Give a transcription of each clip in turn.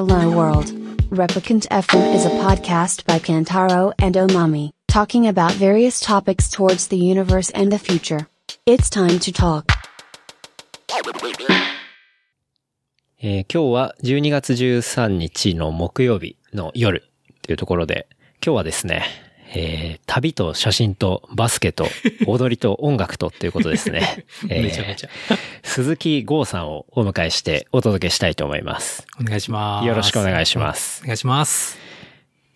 Hello World. Replicant FM is a podcast by Kantaro and Omami, talking about various topics towards the universe and the future. It's time to talk. えー今日は12月13日の木曜日の夜というところで、今日はですね、えー旅と写真とバスケと踊りと音楽とっていうことですね。え ーめちゃめちゃ。鈴木剛さんをお迎えしてお届けしたいと思います。お願いします。よろしくお願いしますお願いします。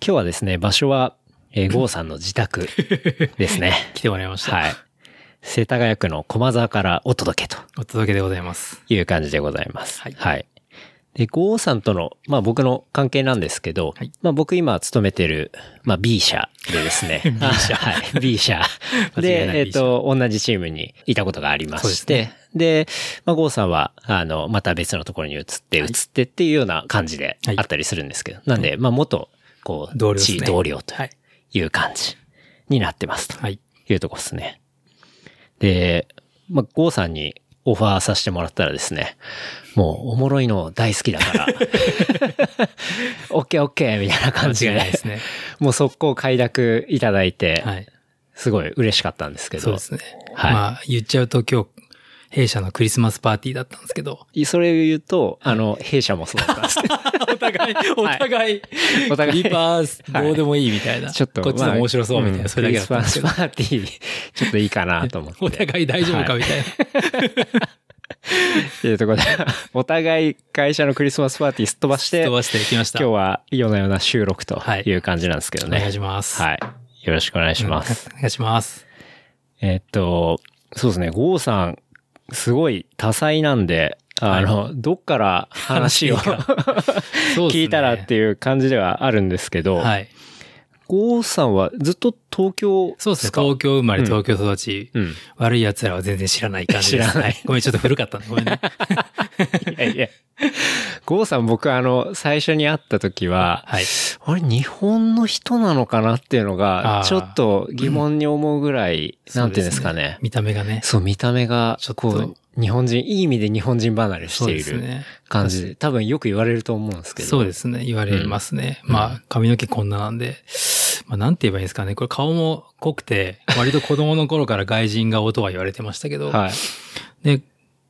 今日はですね、場所は、えー、剛さんの自宅ですね。来てもらいました。はい。世田谷区の駒沢からお届けとお届けでございます。いう感じでございます。はいはい。で、ゴーさんとの、まあ僕の関係なんですけど、はいまあ僕今勤めてる、まあ B 社でですね。B 社はい。B 社。で、えっ社と、同じチームにいたことがありまして、ねでまあゴーさんは、あの、また別のところに移って、移はいってっていうような感じではいあったりするんですけど、なんで、まあ元、こう、同僚ですね地位同僚とはい。いう感じになってますと。はい。いうとこですね。で、まあ、ゴーさんにオファーさせてもらったらですね、もうおもろいの大好きだから、オッケーオッケーみたいな感じで間違いないで、すね。もう速攻快諾いただいて、はい。すごい嬉しかったんですけど、そうですね。はいまあ、言っちゃうと今日、弊社のクリスマスパーティーだったんですけど。それを言うと、あの、弊社もそうだったんですけど、お互い、お互い、お互いリパース、はいどうでもいいみたいな。ちょっと、こっちの面白そうみたいな、まあそれだけだったんですけどクリス。マスパーティー、ちょっといいかなと思って。お互い大丈夫かはいみたいな。っていうところで、お互い会社のクリスマスパーティーすっ飛ばして、飛ばしてきました。今日は夜な夜な収録とはいいう感じなんですけどね。お願いします。はい。よろしくお願いします。お願いします。えっと、そうですね、ゴーさん、すごい多彩なんで、あの、どっから話を聞いたらっていう感じではあるんですけど、はい。ゴーさんはずっと東京そうですね。か東京生まれ、うん東京育ち。うん。悪い奴らは全然知らない感じです。知らないはごめん、ちょっと古かったね。ごめんね。いやいや。ゴーさん僕あの、最初に会った時は、はい。あれ、日本の人なのかなっていうのがちょっと疑問に思うぐらい、なんていうんですかそうね。見た目がね。そう、見た目がちょ、っとこう、日本人、いい意味で日本人離れしている。感じで、多分よく言われると思うんですけど。そうですね。言われますね。まあ、髪の毛こんななんで。まあ、なんて言えばいいんですかね。これ顔も濃くて、割と子供の頃から外人顔とは言われてましたけど。はい。で、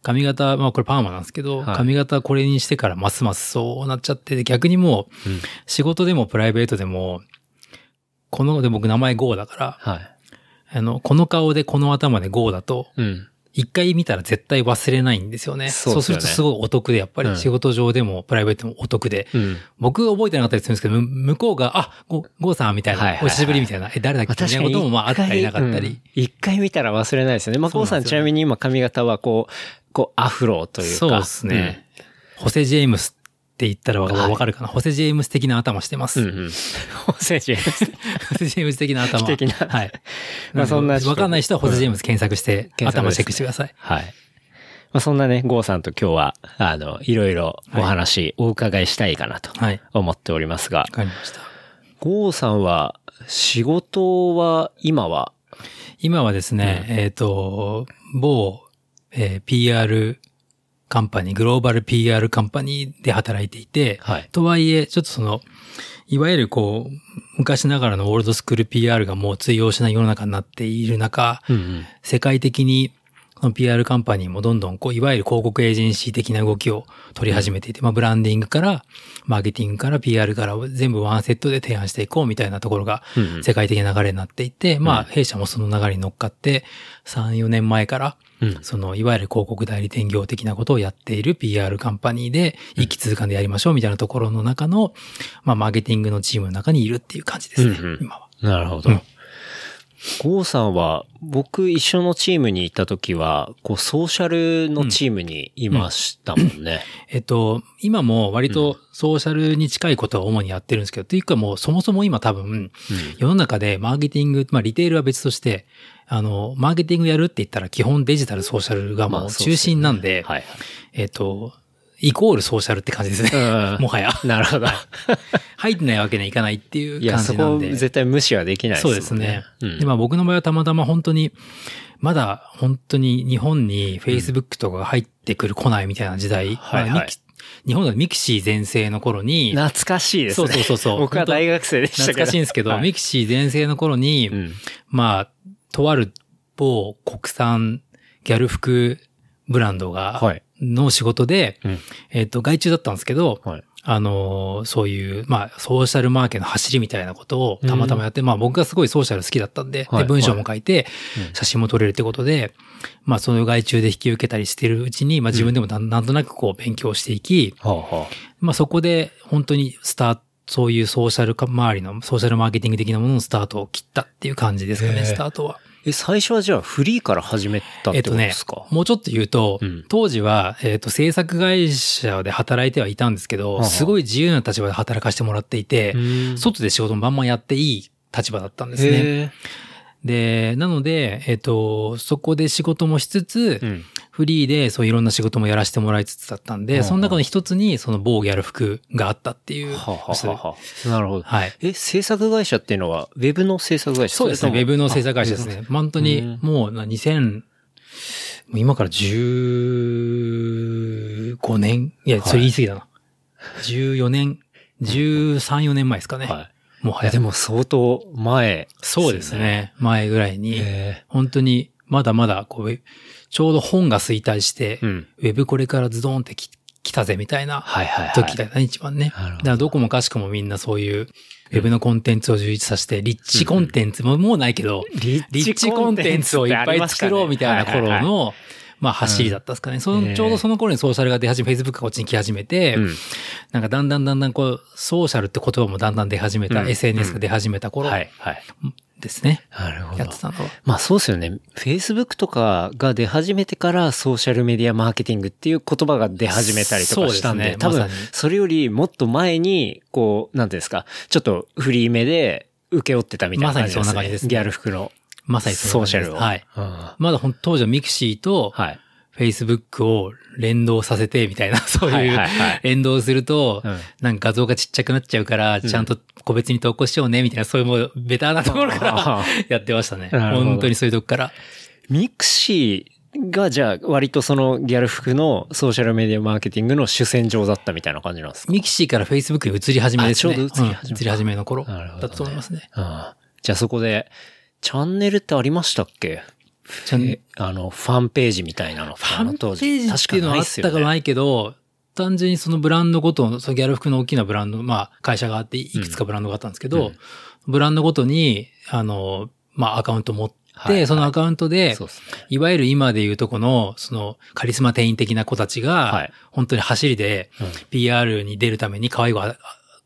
髪型、まあこれパーマなんですけど、はい髪型これにしてからますますそうなっちゃって、で逆にもう、うん仕事でもプライベートでも、この、で僕名前ゴーだから、はい。あの、この顔でこの頭でゴーだと、うん。一回見たら絶対忘れないんですよね。そうでするとすごいお得で、やっぱうんり仕事上でもプライベートでもお得で、うん。僕覚えてなかったりするんですけど、む向こうが、あ、ゴゴーさんみたいな、お久しぶりみたいな、え、誰だっけみたいなこともまああったりなかったり。うん一回見たら忘れないですよね。まあ、ゴーさんちなみに今髪型はこう、こう、アフロというか。そうですね。ホセ・ジェームスって言ったらわかるかな、ホセ・ジェームス的な頭してます。うん。うんうん。ホセジェームス ホセ・ジェームス的な頭。的なはい。まあそんな人わかんない人はホセ・ジェームス検索して、検索ですね頭チェックしてください。はい。まあ、そんなね、ゴーさんと今日は、あの、いろいろお話、お伺いしたいかなとはい。思っておりますがわ、かりました。ゴーさんは、仕事は、今は、今はですね、えっ、と、某、えー PR カンパニー、グローバル PR カンパニーで働いていて、はい。とはいえ、ちょっとその、いわゆるこう、昔ながらのオールドスクール PR がもう通用しない世の中になっている中、うんうん。世界的に、この PR カンパニーもどんどん、こう、いわゆる広告エージェンシー的な動きを取り始めていて、まあ、ブランディングから、マーケティングから PR から全部ワンセットで提案していこうみたいなところがうんう、ん。世界的な流れになっていて、まあ、弊社もその流れに乗っかって、3、4年前から、うん。その、いわゆる広告代理店業的なことをやっている PR カンパニーで、一気通貫でやりましょうみたいなところの中の、まあ、マーケティングのチームの中にいるっていう感じですね、うんうん。今は。なるほど。うん。ゴーさんは、僕一緒のチームにいた時は、こう、ソーシャルのチームにいましたもんね。えっと、今も割とソーシャルに近いことを主にやってるんですけど、というかもうそもそも今多分、世の中でマーケティング、まあリテールは別として、あの、マーケティングやるって言ったら基本デジタルソーシャルがもう中心なんで、はい。えっと、イコールソーシャルって感じですね。うんもはや。なるほど。入ってないわけにはいかないっていういや、そこ感じなんで。絶対無視はできないそうでもんですすね。うんで、まあ僕の場合はたまたま本当に、まだ本当に日本に Facebook とかが入ってくる来ないみたいな時代、はいはいまあに日本の mixi 全盛の頃に、懐かしいですね。そうそうそうそう僕は大学生でしたけど。懐かしいんですけど、はい mixi 全盛の頃に、うん。まあ、とある某国産ギャル服ブランドが、はい。の仕事で、うん。えっ、と、外注だったんですけど、はい。あのーそういう、まあ、ソーシャルマーケの走りみたいなことをたまたまやって、まあ僕がすごいソーシャル好きだったんで、はい。で、文章も書いてうん、写真も撮れるってことで、まあ、その外注で引き受けたりしてるうちに、まあ自分でもなんなんとなくこう勉強していき、まあそこで本当にスタート、そういうソーシャル周りの、ソーシャルマーケティング的なもののスタートを切ったっていう感じですかね、スタートは。あ。え、最初はじゃあフリーから始めたってことですか、もうちょっと言うと、うん当時は、えっ、と、制作会社で働いてはいたんですけど、すごい自由な立場で働かせてもらっていて、うん外で仕事もバンバンやっていい立場だったんですね。へで、なので、えっ、と、そこで仕事もしつつ、え。うん。フリーでそういろんな仕事もやらせてもらいつつだったんで、はあはあその中の一つにその某ギャル服があったっていう。はあはあはあなるほど。はい。え、制作会社っていうのは、ウェブの制作会社そうですね。ウェブの制作会社です。ね。本当に、もうな、2000、もう今から15年？いや、それ言い過ぎだな。14年、13、4年前ですかね。はい。もう早い。いやでも相当前、そうです。ね。前ぐらいに、へ本当に、まだまだ、こう、ちょうど本が衰退して、え。うん。ウェブこれからズドンってき来たぜみたいなはいはいはい。時だよね、一番ね。だからどこもかしこもみんなそういう、ウェブのコンテンツを充実させて、リッチコンテンツももうないけど、リリッチコンテンツをいっぱい作ろうみたいな頃の、まあ走りだったんですかね。その、ちょうどその頃にソーシャルが出始め、Facebook がこっちに来始めて、うん。なんかだんだんだんだんこう、ソーシャルって言葉もだんだん出始めた、うん SNS が出始めた頃はいはい。ですね。なるほどやって。たのは。まあそうですよね。Facebook とかが出始めてからソーシャルメディアマーケティングっていう言葉が出始めたりとかしたんで、ですね多分それよりもっと前に、こう、なんていうんですか、ちょっとフリー目で受け負ってたみたいな感じですね。まさにそんな感じですねギャル服のまさにソーシャルを。はい。うんまだほん当時はミクシーと、はい。Facebook を連動させてみたいな、そうはいいう連動するとうん、なんか画像がちっちゃくなっちゃうから、ちゃんと個別に投稿しようね、みたいな、そういうもうベターなところかあらー やってましたね。本当にそういうとこから。ミクシーがじゃあ割とそのギャル服のソーシャルメディアマーケティングの主戦場だったみたいな感じなんですか？ミクシーから Facebook に移り始めですね。あちょうど移り始めうん移り始めの頃だったと思いますね。じゃあそこで、チャンネルってありましたっけ？ちゃんえあの、ファンページみたいなの。ファンページっていうのはあったかないけど、単純にそのブランドごとの、そのギャル服の大きなブランド、まあ会社があって、いくつかブランドがあったんですけど、うん。ブランドごとに、あの、まあアカウント持って、はいはい。そのアカウントで、ね。いわゆる今でいうとこの、そのカリスマ店員的な子たちが、はい。本当に走りでうん。PR に出るために可愛い子を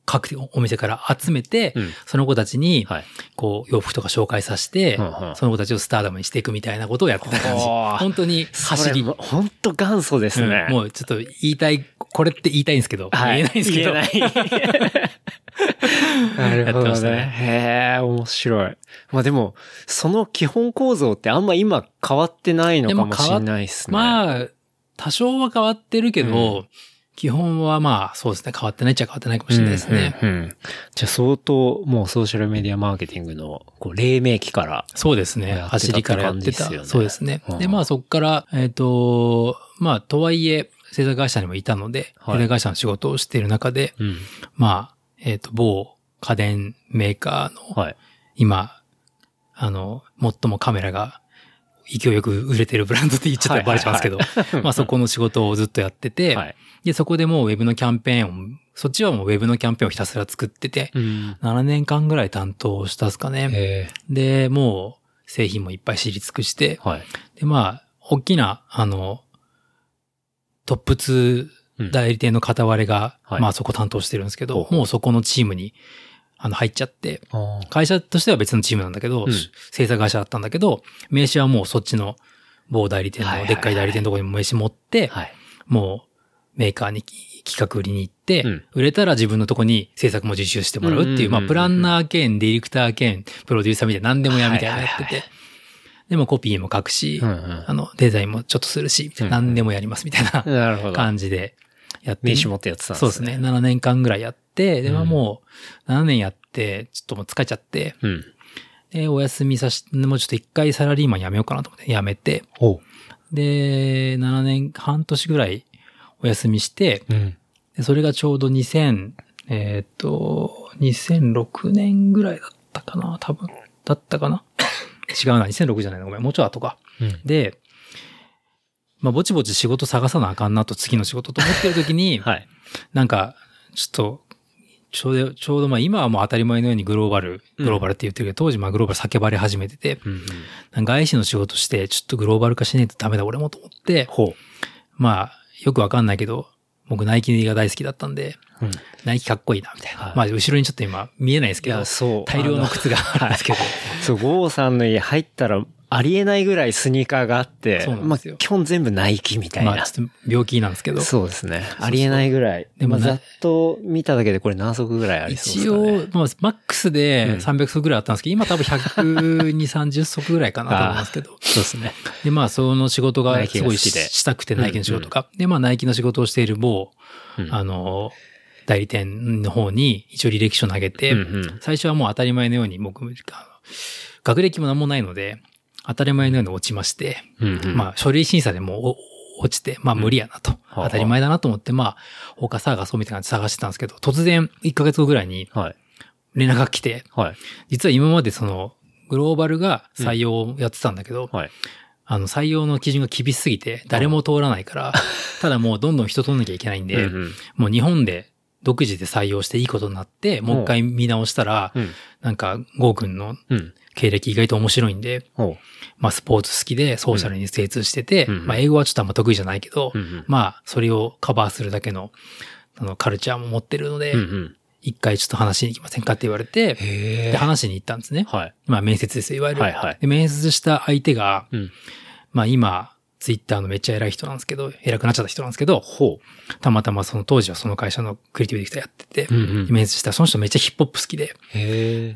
各お店から集めて、うんその子たちに、はい。こう、洋服とか紹介させて、うんうんその子たちをスターダムにしていくみたいなことをやってた感じ。本当に走り。本当元祖ですね。うんもうちょっと言いたい、これって言いたいんですけど、はい言えないんですけど。言えない なるほどねね。へえ、面白い。まあでも、その基本構造ってあんま今変わってないのかもしれないですね。まあ、多少は変わってるけど、う基本はまあ、そうですね、変わってないっちゃ変わってないかもしれないですね。うんうんうんじゃあ相当もうソーシャルメディアマーケティングのこう黎明期から。そうですね。走りからやってた。感じですよねそうですね。うんで、まあそこから、えっ、と、まあ、とはいえ、制作会社にもいたので、はい制作会社の仕事をしている中で、うん。まあ、えっ、と、某家電メーカーの、はい。今、あの、最もカメラが勢いよく売れてるブランドって言っちゃったらバレちゃうんですけど、まあそこの仕事をずっとやってて、はい。で、そこでもうウェブのキャンペーンを、そっちはもうウェブのキャンペーンをひたすら作ってて、うん。7年間ぐらい担当したっすかね。えで、もう製品もいっぱい知り尽くして、はい。で、まあ、大きな、あの、トップ2うん代理店の片割れが、はいまあそこ担当してるんですけど、もうそこのチームに、あの、入っちゃって、会社としては別のチームなんだけど、うん制作会社だったんだけど、名刺はもうそっちの某代理店の、でっかい代理店のところに名刺持って、はい。もうメーカーに企画売りに行って、うん売れたら自分のとこに制作も受注してもらうっていう、まあプランナー兼ディレクター兼プロデューサーみたいな何でもやみたいなのやってて、でもコピーも書くし、うんうんあの、デザインもちょっとするし、何でもやりますみたいな。感じでやって。名刺持ってやってたんですそうですね。。7年間ぐらいやって、で、まあうんもう、7年やって、ちょっともう疲れちゃって、うん。で、お休みさし、もうちょっと一回サラリーマン辞めようかなと思って辞めて、おで、7年、半年ぐらいお休みして、うん。でそれがちょうど2000、えーっと、2006年ぐらいだったかな多分。だったかな？違うな、2006じゃないの？ごめん、もうちょい後か。うん。で、まあ、ぼちぼち仕事探さなあかんなと、次の仕事と思ってる時に、はい。なんか、ちょっと、ちょうど、ちょうどまあ今はもう当たり前のようにグローバル、うんグローバルって言ってるけど、当時まあグローバル叫ばれ始めてて。なんか外資の仕事して、ちょっとグローバル化しないとダメだ俺もと思って、ほまあ、よくわかんないけど、僕ナイキが大好きだったんで、う。うん。ナイキかっこいいな、みたいな。はいまあ、後ろにちょっと今見えないですけど、そう大量の靴があるんですけど、そう、ゴーさんの家入ったら、ありえないぐらいスニーカーがあって、まあ、基本全部ナイキみたいな。まあ、病気なんですけど、そうですね。ありえないぐらい。でもなまあ、ざっと見ただけでこれ何足ぐらいありそうです一かね。応、まあ、マックスでうん300足ぐらいあったんですけど、今多分120、30足ぐらいかなと思いますけど。そうですね。で、まあ、その仕事ナがすごいししたくて、ナイキの仕事が。で、まあ、ナイキの仕事をしている某、うんあの、代理店の方に一応履歴書投げて、うんうん最初はもう当たり前のように僕、学歴も何もないので、当たり前のように落ちまして、うんうんまあ、書類審査でも落ちて、まあ無理やなと。はあ当たり前だなと思って、まあ、他探そうみたいな感じで探してたんですけど、突然1ヶ月後ぐらいにはい。連絡が来て、はい。実は今までその、グローバルが採用をやってたんだけど、はい。あの、採用の基準が厳しすぎて、誰も通らないから、ただもうどんどん人取んなきゃいけないんで、うんうんもう日本で独自で採用していいことになって、もう一回見直したら、うん。なんか、ゴー君のうん。経歴意外と面白いんで、ほまあスポーツ好きでソーシャルに精通してて、うんまあ英語はちょっとあんま得意じゃないけど、う。うんうん。まあそれをカバーするだけの、あの、カルチャーも持ってるのでうんう、ん。一回ちょっと話しに行きませんかって言われて、へで、話しに行ったんですね。はい。まあ面接ですよ、いわゆる。はいはいで、面接した相手が、うん。まあ今、ツイッターのめっちゃ偉い人なんですけど、偉くなっちゃった人なんですけど、ほたまたまその当時はその会社のクリエイティブディレクターやってて、う。うんうん。面接したらその人めっちゃヒップホップ好きで。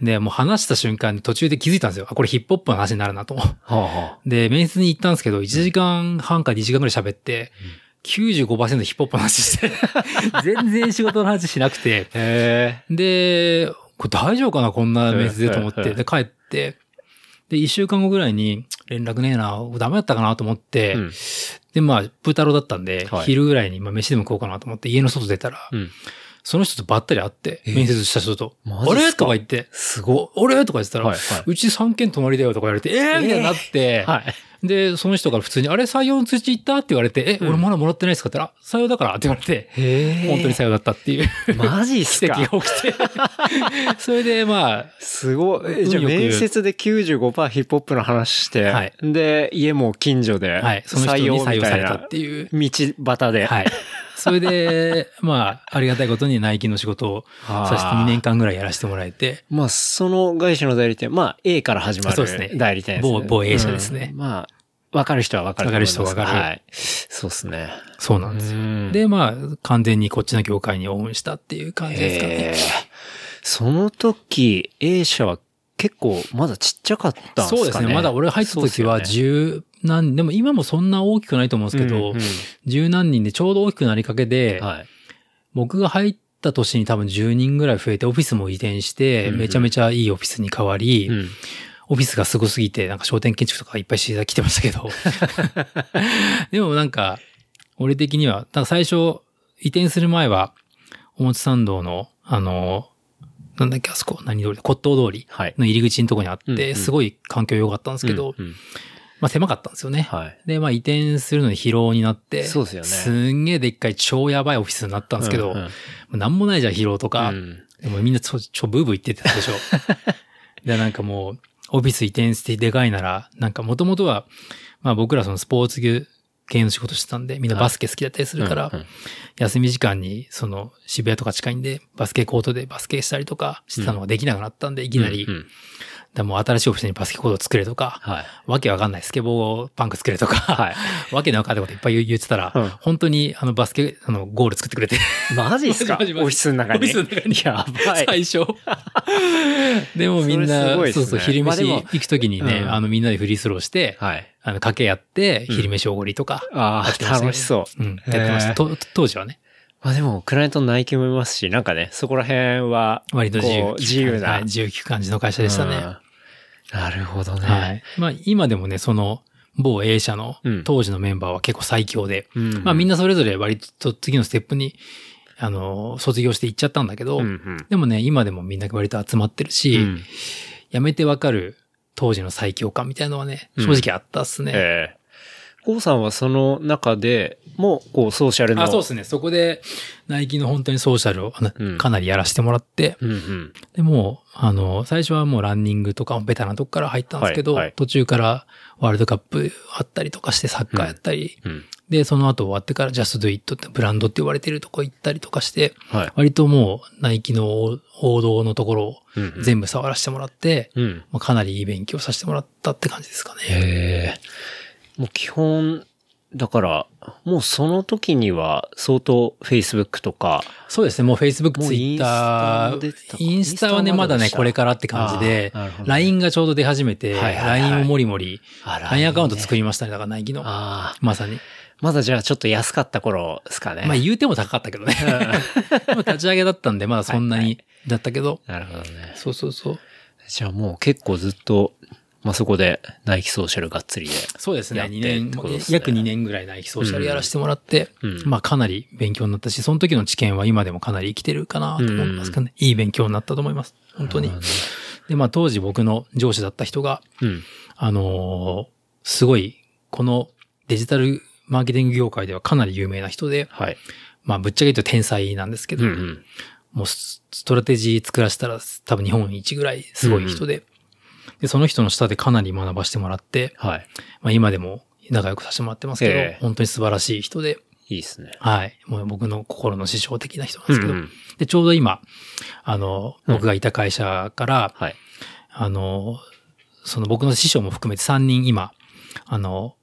で、もう話した瞬間に途中で気づいたんですよ。あ、これヒップホップの話になるなと。はあはで、面接に行ったんですけど、1時間半か2時間ぐらい喋って、95%ヒップホップの話して、全然仕事の話しなくて、で、これ大丈夫かなこんな面接でと思って。うんうんで、帰って、で、1週間後ぐらいに、連絡ねえな、ダメだったかなと思って、え。うん。で、まあ、プータローだったんで、はい昼ぐらいに、まあ、飯でも食おうかなと思って、家の外出たら、うん。その人とばったり会って、え面接した人と、あマジっすか？れ？とか言って、すごお、俺とか言ってたら、はいはいうち3軒隣だよとか言われて、えー？みたいになって、はい。で、その人から普通に、あれ採用の通知行った？って言われて、え、うん俺まだもらってないですか？って言ったら、あ採用だからって言われて。本当に採用だったっていうマジっす奇か跡が起きて、それでまあ、すごい。えじゃ面接で95%ヒップホップの話して、はいで、家も近所で、採みたいな用されたっていう。道端で。はい。それで、まあ、ありがたいことにナイキの仕事をさせて2年間ぐらいやらせてもらえて、まあ、その外資の代理店、まあ、A から始まそうですねる代理店ですね。某某 A 社ですねうんまあ、わかる人はわかる。わかる人はわかるはい。そうですね。そうなんですよ。うんで、まあ、完全にこっちの業界にオンしたっていう感じですかね。その時、A 社は結構まだちっちゃかったんですかね。そうですね。まだ俺入った時は十何、でも今もそんな大きくないと思うんですけどよね、十何人でちょうど大きくなりかけでうん、はい。僕が入った年に多分10人ぐらい増えて、オフィスも移転して、うんうんめちゃめちゃいいオフィスに変わり、うんオフィスがすごすぎて、なんか商店建築とかいっぱいして来てましたけど。でもなんか、俺的には、なんか最初、移転する前は、おもち参道の、あの、なんだっけ、あそこ、何通りだ？骨董通りはい。の入り口のとこにあって、すごい環境良かったんですけど、うんうんまあ狭かったんですよね。はい。で、まあ移転するのに疲労になって、そうですよねすんげえでっかい超やばいオフィスになったんですけど、うんうんなんもないじゃん、疲労とか。うんでもみんなちょ、ちょ、ブーブー言ってたでしょ。で、なんかもう、オフィス移転してでかいなら、なんかもともとは、まあ僕らそのスポーツ系の仕事してたんで、みんなバスケ好きだったりするから、うんうん休み時間にその渋谷とか近いんで、バスケコートでバスケしたりとかしてたのができなくなったんで、いきなり、うんうんだもう新しいオフィスにバスケコート作れとか、はい。わけわかんないスケボーパンク作れとか、はい。わけのわかんないこといっぱい言ってたら、うん本当にあのバスケ、あの、ゴール作ってくれて。マジっすか？オフィスの中に？オフィスの中にやばい。最初。でもみんな、ごいっすねそうそう、昼飯行くときにね、うんあの、みんなでフリースローして、はい。あの、掛け合って、うん昼飯おごりとか、ああ、やってましたね楽しそう。うん、やってました。と当時はね、まあでも、クライアントのナイキもいますし、なんかね、そこら辺は、割と自由自由な。はい、自由聞く感じの会社でしたね。うんなるほどね。はい。まあ、今でもね、その、某 A 社のうん当時のメンバーは結構最強で、うんまあみんなそれぞれ割と次のステップに、あの、卒業して行っちゃったんだけど、うんうんでもね、今でもみんな割と集まってるし、うんやめてわかる当時の最強感みたいなのはね、うん正直あったっすね。ええゴーさんはその中でも、こう、ソーシャルの。あ、そうですね。そこで、ナイキの本当にソーシャルをかなりやらせてもらって、うんうん。でもう、あの、最初はもうランニングとかもベタなとこから入ったんですけど、はいはい途中からワールドカップあったりとかしてサッカーやったり、うん。で、その後終わってから Just Do It ってブランドって言われてるとこ行ったりとかして、はい。割ともうナイキの王王道のところをうんうん全部触らせてもらって、うん。まあかなりいい勉強させてもらったって感じですかね。もう基本、だから、もうその時には相当 Facebook とか、そうですね、もう Facebook、Twitter インスタはね、インスタはままだね、これからって感じで LINE がちょうど出始めて、LINE をもりもり、LINE アカウント作りましたね、だからナイキの。まさに。まだじゃあちょっと安かった頃ですかね。まあ言うても高かったけどね。まあ立ち上げだったんで、まだそんなにだったけど。なるほどね。そうそうそう。じゃあもう結構ずっと、まあそこでナイキソーシャルがっつりで。そうですね、やって2年約2年ぐらいナイキソーシャルやらせてもらって、うんまあかなり勉強になったし、その時の知見は今でもかなり生きてるかなと思いますかね。いい勉強になったと思います。本当になるほ。で、まあ当時僕の上司だった人が、うん。あのーすごい、このデジタルマーケティング業界ではかなり有名な人で、はい。まあぶっちゃけ言うと天才なんですけど、うんうん。もうスストラテジー作らせたら多分日本一ぐらいすごい人で、で、その人の下でかなり学ばしてもらって、はい。まあ今でも仲良くさせてもらってますけど、ええ本当に素晴らしい人で、いいですね。はい。もう僕の心の師匠的な人なんですけど、うんうんで、ちょうど今、あの、僕がいた会社から、はい。あの、その僕の師匠も含めて3人今、あの、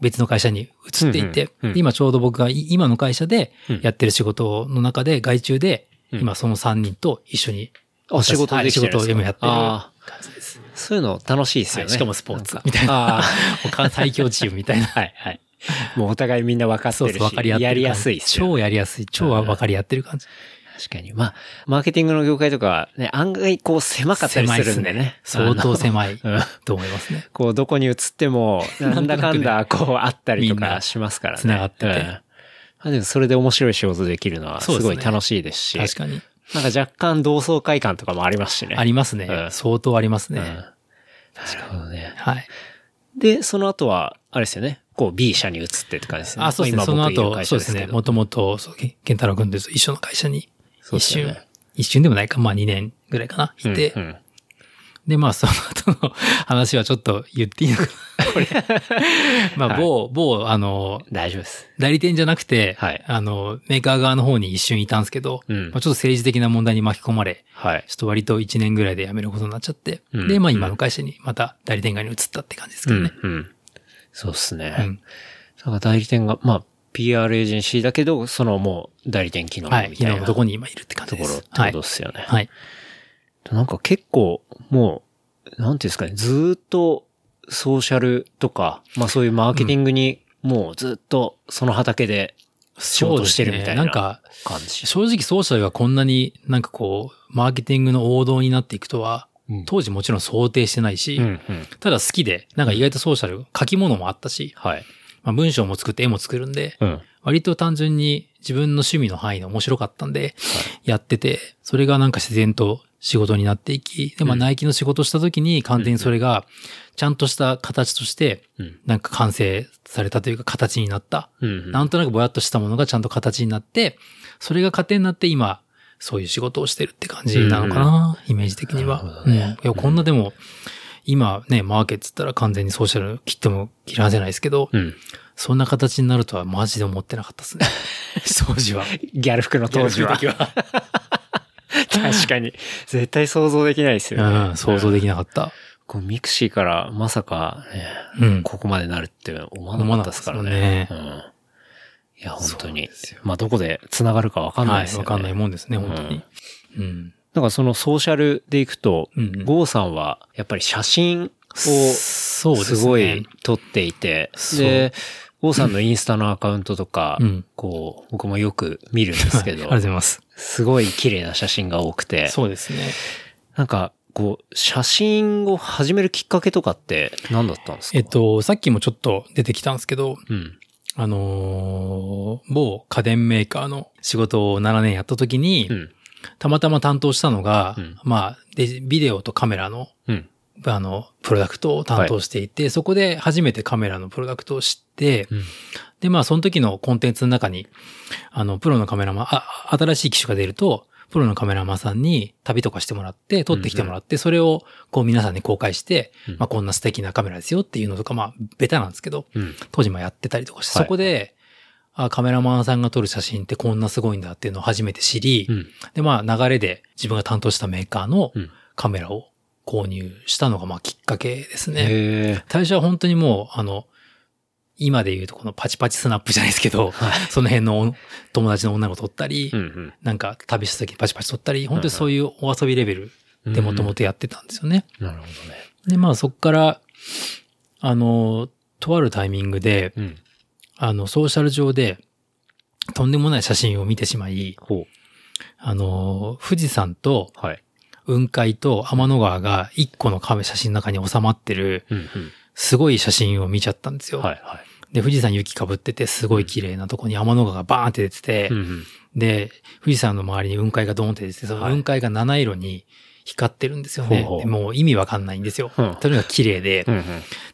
別の会社に移っていて、うんうんうんで今ちょうど僕がい今の会社でうんやってる仕事の中で外注で、うん今その3人と一緒に、あ、仕事できてるんですかはい仕事を今やってるあ感じです。ーそういうの楽しいですよね。はいしかもスポーツみたいなあ他最強チームみたいな。ー はいはい。もうお互いみんな分かってるし、そうそう、分かり。やりやすいですよね。超やりやすい。超分かり合ってる感じ。確かに。まあ、マーケティングの業界とかね、案外こう狭かったりするんでね。相当狭いと思いますね。こう、どこに移っても、なんだかんだ、こう、あったりとかしますからね。繋がっててうんまあでも、それで面白い仕事できるのは、すごい楽しいですし。確かに。なんか若干同窓会感とかもありますしね。ありますね。うん相当ありますね。うん。なるほどね。はい。で、その後は、あれですよね。こう、B 社に移ってって感じですね。あ、そうですね。今その後、そうですね。もともと、そうケンタロウ君と一緒の会社に、一瞬、ね一瞬でもないか、まあ2年ぐらいかな、いて、うんうんで、まあその後の話はちょっと言っていいのかな、これ。まあ、某、某、あの、大丈夫です。代理店じゃなくて、はいあの、メーカー側の方に一瞬いたんですけど、うんまあ、ちょっと政治的な問題に巻き込まれ、はい。ちょっと割と1年ぐらいで辞めることになっちゃって、うんで、まあ今の会社にまた代理店側に移ったって感じですけうんどね。、うん。そうですね。うんだから代理店が、まあ、PR エージェンシーだけど、そのもう代理店機能みたはいい。な昨日のとこに今いるって感じとです。ころってことですよね。はい。なんか結構、もう、なんていうんですかね、ずーっとソーシャルとか、まあそういうマーケティングに、もうずっとその畑で仕事してるみたいな感じ。正直ソーシャルがこんなになんかこう、マーケティングの王道になっていくとは、うん当時もちろん想定してないし、うんうん。ただ好きで、なんか意外とソーシャル、書き物もあったし、はい。まあ、文章も作って絵も作るんで、うん。割と単純に自分の趣味の範囲で面白かったんで、やってて、それがなんか自然と仕事になっていき、で、まあ、うんナイキの仕事した時に完全にそれが、ちゃんとした形として、うん。なんか完成されたというか形になった。うん。なんとなくぼやっとしたものがちゃんと形になって、それが糧になって今、そういう仕事をしてるって感じなのかな、イメージ的には。ねうん。いや、こんなでも、今ね、マーケットったら完全にソーシャル切っても切らせないですけど、うん。そんな形になるとはマジで思ってなかったですね。当時は。ギャル服の当時は。ギャル服の 確かに。絶対想像できないですよね。うん、想像できなかった。こうミクシーからまさか、ね、うん。ここまでなるって思わなかったですからね。うん。いや、本当に。まあ、どこで繋がるかわかんないはい、ですよね。わかんないもんですね、本当に。うん。だからそのソーシャルでいくと、うんうんゴーさんはやっぱり写真をそうですごい撮っていて、で、ゴーさんのインスタのアカウントとか、うんこう、僕もよく見るんですけどはい ありがとう、ございます。すごい綺麗な写真が多くて、そうですね。なんか、こう、写真を始めるきっかけとかって何だったんですか？えっ、と、さっきもちょっと出てきたんですけど、うん。あのー某家電メーカーの仕事を7年やった時に、うん。たまたま担当したのが、うんまあで、ビデオとカメラの、うん。あの、プロダクトを担当していて、そこで初めてカメラのプロダクトを知って、うん。で、まあ、その時のコンテンツの中に、あの、プロのカメラマン、あ、新しい機種が出ると、プロのカメラマンさんに旅とかしてもらって、撮ってきてもらって、それを、こう皆さんに公開して、うんまあ、こんな素敵なカメラですよっていうのとか、まあ、ベタなんですけど、うん。当時もやってたりとかして、はいそこで、あ、カメラマンさんが撮る写真ってこんなすごいんだっていうのを初めて知り、うん。で、まあ、流れで自分が担当したメーカーのうんカメラを購入したのが、まあ、きっかけですね。最初は本当にもう、あの、今で言うとこのパチパチスナップじゃないですけど、その辺の友達の女の子撮ったり、うん。なんか旅した時にパチパチ撮ったり、本当にそういうお遊びレベルでもともとやってたんですよね。なるほどね。で、まあそっから、あの、とあるタイミングで、うん。あの、ソーシャル上で、とんでもない写真を見てしまい、ほあの、富士山とう。はい。雲海と天の川が一個のカメ写真の中に収まってる、うん。すごい写真を見ちゃったんですよ。うん。はい。はい。で、富士山雪かぶってて、すごい綺麗なとこに天の川がバーンって出てて、うん。で、富士山の周りに雲海がドーンって出てて、そのはい雲海が七色に光ってるんですよね。ほうほうでもう意味わかんないんですよ。うんとにかく綺麗で、うん。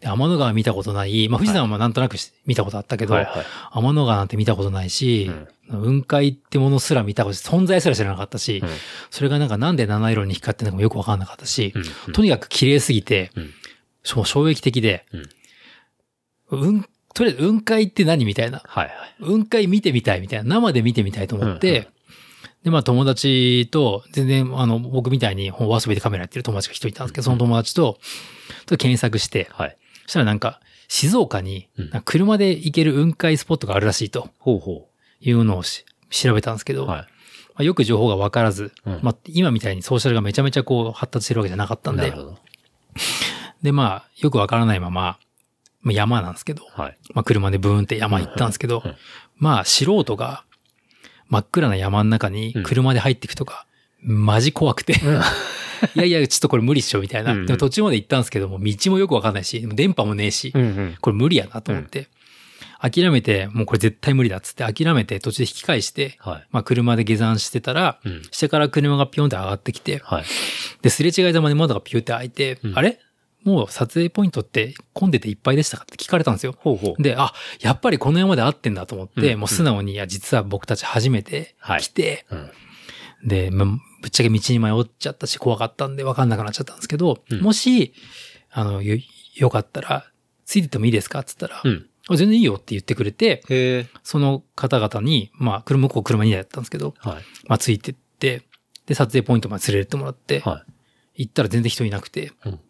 で天の川見たことない、まあ富士山はなんとなくし見たことあったけど、はい。はい。天の川なんて見たことないし、雲海ってものすら見たこと、存在すら知らなかったし、うんそれがなんかなんで七色に光ってるのかもよくわかんなかったし、うん。とにかく綺麗すぎて、衝撃的で、うん、とりあえず雲海って何みたいな。はい。はい。雲海見てみたいみたいな。生で見てみたいと思って、うんうんで、まあ友達と、全然、あの、僕みたいにお遊びでカメラやってる友達が一人いたんですけど、その友達と、と検索して、はい。そしたらなんか、静岡に車で行ける雲海スポットがあるらしいとほうほいうのをし調べたんですけう。ど、はい。まあ、よく情報がわからず、うんまあ今みたいにソーシャルがめちゃめちゃこう発達してるわけじゃなかったんでなる、ほど。でまあよくわからないまま、まあ、山なんですけど、はい。まあ車でブーンって山行ったんですけど、うんうんまあ素人が真っ暗な山の中に車で入っていくとか、マジ怖くて、いやいや、ちょっとこれ無理っしょみたいな。うんうんでも途中まで行ったんですけども、道もよくわかんないし、電波もねえし、うんうん。これ無理やなと思って、諦めて、もうこれ絶対無理だっつって諦めて途中で引き返して、はい。まあ車で下山してたら、うん下から車がピョンって上がってきて、はい。で、すれ違いざまに窓がピューって開いて、うんあれ？もう撮影ポイントって混んでていっぱいでしたかって聞かれたんですよ。ほうほう。で、あ、やっぱりこの山で合ってんだと思って、うんもう素直に、いや、実は僕たち初めてはい来て、うん。で、まあ、ぶっちゃけ道に迷っちゃったし、怖かったんで分かんなくなっちゃったんですけど、うんもし、あの、よ、よかったら、ついてってもいいですか？って言ったら、うん。あ全然いいよって言ってくれて。その方々に、まあ、車、向こう車2台だったんですけど、はい。まあ、ついてって、で、撮影ポイントまで連れてってもらって、は行ったら全然人いなくて、うん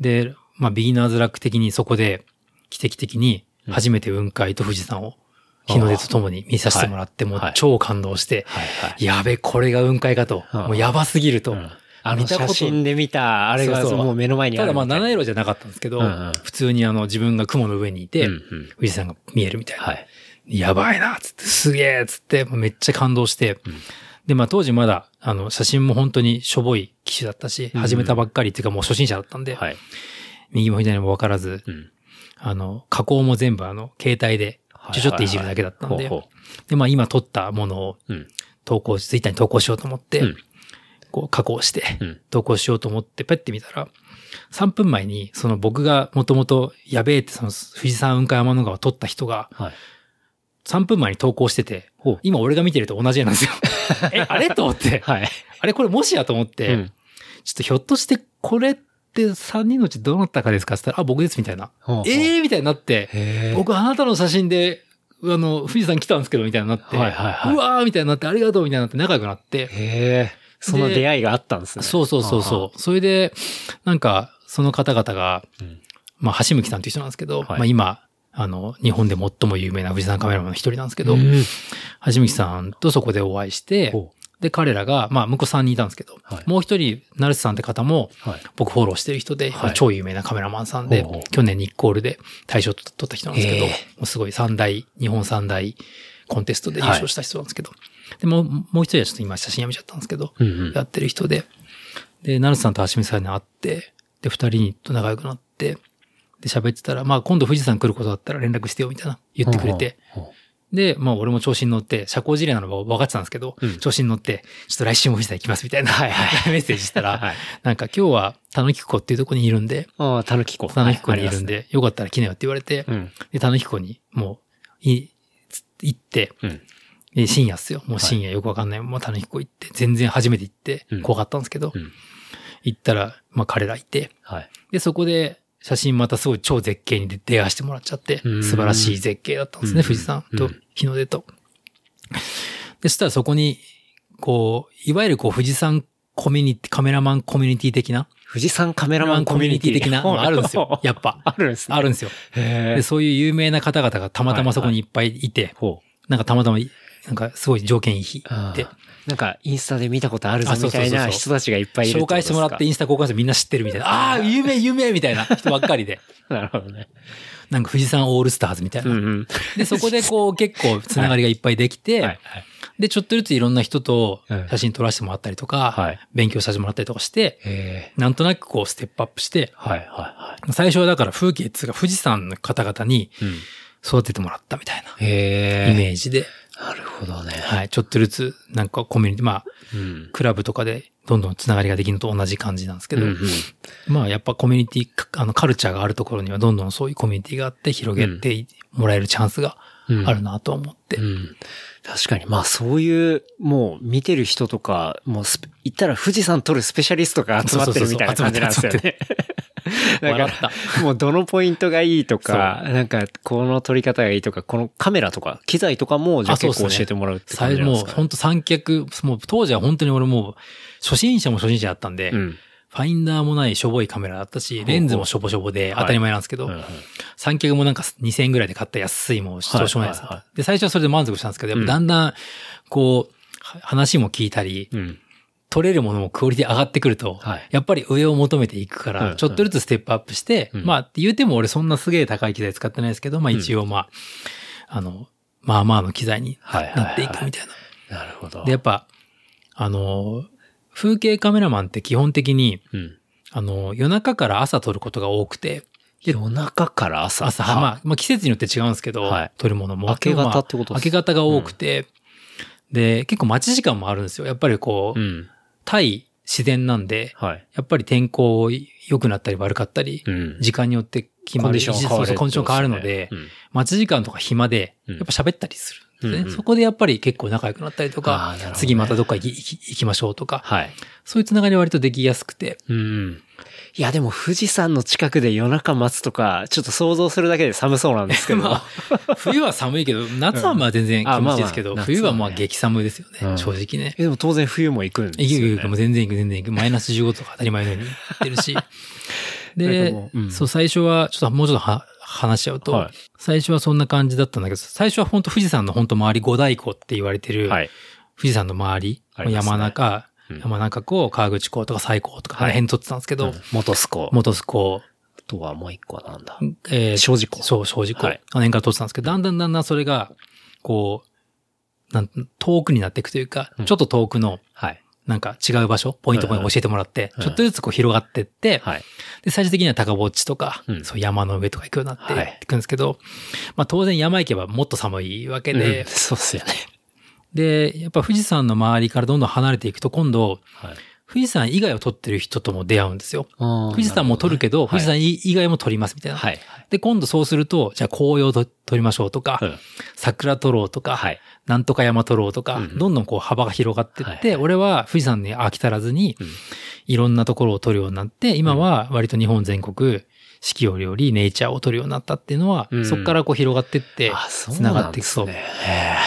で、まあ、ビギナーズラック的にそこで、奇跡的に、初めて雲海と富士山を、日の出とともに見させてもらって、もうはい超感動して。やべ、これが雲海かと。うんもうやばすぎると。うんあの写真で見た、あれがもう目の前にあただまあ。七色じゃなかったんですけど、普通にあの自分が雲の上にいて、富士山が見えるみたいな。はい。やばいな、つって、すげえ、つって、めっちゃ感動して、で、まあ当時まだ、あの、写真も本当にしょぼい機種だったし、うん始めたばっかりっていうかもう初心者だったんで、はい。右も左も分からず、うん。あの、加工も全部あの、携帯で、ちょちょっといじるだけだったんで、で、まあ今撮ったものを。投稿し、ツイッターに投稿しようと思って、うんこう加工して、うん。投稿しようと思って、ペッて見たら、3分前に、その僕がもともとやべえってその富士山雲海天の川を撮った人が、はい。3分前に投稿してて今俺が見てると同じなんですよ。え、あれ？と思って、はい。あれこれもしやと思って、うんちょっとひょっとしてこれって3人のうちどなたかですか？って言ったら、あ、僕ですみたいな。ほうほうええー、みたいになって。僕あなたの写真で、あの、富士山来たんですけど、みたいになって、はいはいはいうわーみたいになって、ありがとうみたいになって仲良くなって、へえ。その出会いがあったんですね。そうそうそうそう。それで、なんか、その方々が、うんまあ、橋向さんという人なんですけど、はいまあ今、あの、日本で最も有名な富士山カメラマンの一人なんですけど、うん橋向さんとそこでお会いしてほ、で、彼らが、まあ、向こう3人いたんですけど、はい。もう一人、成瀬さんって方も、はい。僕フォローしてる人で、はい。超有名なカメラマンさんで、ほうほう。去年ニッコールで大賞取った人なんですけど、もうすごい三大、日本三大コンテストで優勝した人なんですけど、でも、もう一人はちょっと今写真やめちゃったんですけど、うんうん。やってる人で、で、成瀬さんと橋見さんに会って、で、二人と仲良くなって、で喋ってたら、まあ今度富士山来ることだったら連絡してよみたいな言ってくれて。で、まあ俺も調子に乗って、社交辞令なのは分かってたんですけど、うん調子に乗って、ちょっと来週も富士山行きますみたいな、はいは メッセージしたら、はい。なんか今日はたぬき湖っていうところにいるんで、ああ、たぬきこ。たぬき湖にいるんはいで、よかったら来なよって言われて、ありますね。で、たぬき湖にもう、い、行って、うん。うん。で深夜っすよ。もう深夜よくわかんない。もうたぬき湖行って、全然初めて行ってうん、怖かったんですけど、うん。行ったら、まあ彼らいて、はい。で、そこで写真またすごい超絶景に出会わせてもらっちゃって、うん素晴らしい絶景だったんですね、うん富士山とうん日の出と。で、そしたらそこに、こう、いわゆるこう富士山コミュニティ、カメラマンコミュニティ的な、富士山カメラマンコミュニティ的な？のがあるんですよ。やっぱ。あるんですね。あるんですよ。へで、そういう有名な方々がたまたまそこにいっぱいいて。なんかたまたま、なんかすごい条件いい日でああ、なんか、インスタで見たことあるぞみたいな人たちがいっぱいいる紹介してもらってインスタ交換してみんな知ってるみたいな、ああー、有名有名みたいな人ばっかりで、タ。なるほどね。なんか富士山オールスターズみたいな。うんうん。で、そこでこう結構つながりがいっぱいできて、はい。はい。で、ちょっとずついろんな人とうん写真撮らせてもらったりとか、はい勉強させてもらったりとかして。なんとなくこうステップアップして、はいはいは最初はだから風景っつうか富士山の方々に。育ててもらったみたいな。イメージで、なるほどね。はい、ちょっとずつなんかコミュニティ、まあ、うん。クラブとかでどんどんつながりができるのと同じ感じなんですけど、うんうんまあやっぱコミュニティ、あのカルチャーがあるところにはどんどんそういうコミュニティがあって広げてもらえるチャンスがうんあるなと思って。うん。確かに、まあそういう、もう見てる人とか、もう言ったら富士山撮るスペシャリストが集まってるみたいな感じなんですよそうそうね。だ笑かっら、もうどのポイントがいいとか、なんかこの撮り方がいいとか、このカメラとか、機材とかも、じゃあ結構教えてもらうって感じなんですか？本当三脚、もう当時は本当に俺もう初心者も初心者だったんで、うん。ファインダーもないしょぼいカメラだったし、レンズもしょぼしょぼではい当たり前なんですけど、うんうん三脚もなんか2000円ぐらいで買った安いもう、どうしようもないです、はいはいはで、最初はそれで満足したんですけど、だんだん、こう、は話も聞いたり、うん。撮れるものもクオリティ上がってくると、はいやっぱり上を求めていくかうんら、ちょっとずつステップアップして、うんまあ、って言うても俺そんなすげえ高い機材使ってないですけど、まあ一応まあ、あの、まあまあの機材になっていくみたいな。なるほど。で、やっぱ、あの、風景カメラマンって基本的に、うん。あの、夜中から朝撮ることが多くて、で夜中から朝。朝、はまあ、まあ季節によって違うんですけど、はい撮るものも。明け方ってことです明け方が多くて、で、結構待ち時間もあるんですよ。やっぱりこう、うん。対自然なんで、はい。やっぱり天候良くなったり悪かったり、うん。時間によって決まる。コンディション変わるそうそうコンディション変わるので、うん待ち時間とか暇で、うんやっぱ喋ったりするね、うんうんそこでやっぱり結構仲良くなったりとかね次またどっか行き行き行きましょうとか、はい。そういうつながりは割とできやすくて、うん。いや、でも富士山の近くで夜中待つとか、ちょっと想像するだけで寒そうなんですけど。まあ、冬は寒いけど、夏はまあ全然気持ちいいですけど、うんあまあまあ冬はまあ激寒ですよね、うん正直ね。えでも当然冬も行くんですよ、ね。行く行く、もう全然行く、全然行く。マイナス15とか当たり前のように行ってるし。でううん、そう、最初は、ちょっともうちょっとは話しちゃうと、はい最初はそんな感じだったんだけど、最初は本当富士山の本当周り五大湖って言われてる、はい。富士山の周り、山中、うん山中湖、川口湖とか西湖とか、はい。あの辺撮ってたんですけど、うん。元栖湖。元栖湖、あとはもう一個はなんだ。えー庄司湖そう、庄司湖。はい。あの辺から撮ってたんですけど、だんだんだんだんそれが、こう、なん遠くになっていくというか、うん。ちょっと遠くの、はい。なんか違う場所、ポイントポイント教えてもらって、うん。ちょっとずつこう広がってって、はい。で、最終的には高ぼっちとか、うん。そう山の上とか行くようになってはい。いくんですけど、まあ当然山行けばもっと寒いわけで、うん。そうっすよね。で、やっぱ富士山の周りからどんどん離れていくと今度、はい。富士山以外を撮ってる人とも出会うんですよ。富富士山も撮るけど、富士山い。以外も撮りますみたいな。はい。で、今度そうすると、じゃあ紅葉と撮りましょうとか、うん桜撮ろうとか、はい。なんとか山撮ろうとか、うんどんどんこう幅が広がってって、はい俺は富士山に飽き足らずに、うんいろんなところを撮るようになって、今は割と日本全国、四季折々ネイチャーを撮るようになったっていうのは、うんそこからこう広がってって繋がっていくそう。ですね。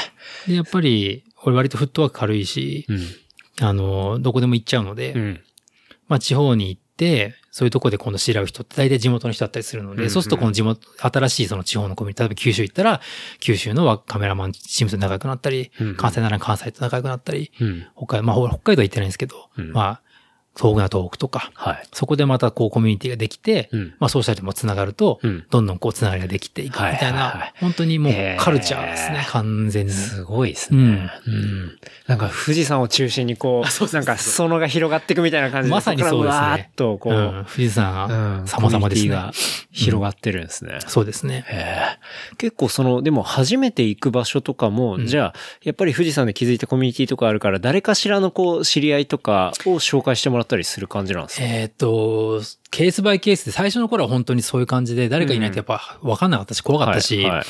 へで、やっぱり、俺割とフットワーク軽いし、えあの、どこでも行っちゃうので、うん。うん。まあ地方に行って、そういうとこで今度知り合う人って大体地元の人だったりするので、うんそうするとこの地元、新しいその地方のコミュニティ、例えば九州行ったら、九州のカメラマンチームと仲良くなったり、うん関西なら関西と仲良くなったり、うん。北海道、まあ北海道は行ってないんですけど、うんまあ、遠くな遠くとか、はい。そこでまたこうコミュニティができて、うんまあソーシャルでもつながると、うんどんどんこうつながりができていくみたいな、はいはいはい本当にもうカルチャーですね、完全に。すごいですね。うん。なんか富士山を中心にこう、なんか裾野が広がっていくみたいな感じで、まさにそうですねわーっとこう、うん、富士山うん様々ですね。コミュニティが広がってるんですね。そうですね。結構その、でも初めて行く場所とかも、うんじゃあ、やっぱり富士山で気づいたコミュニティとかあるから、誰かしらのこう、知り合いとかを紹介してもらったりする感じなんですか、えーっと、ケースバイケースで最初の頃は本当にそういう感じで誰かいないとやっぱ分かんなかったし怖かったし、はいはい。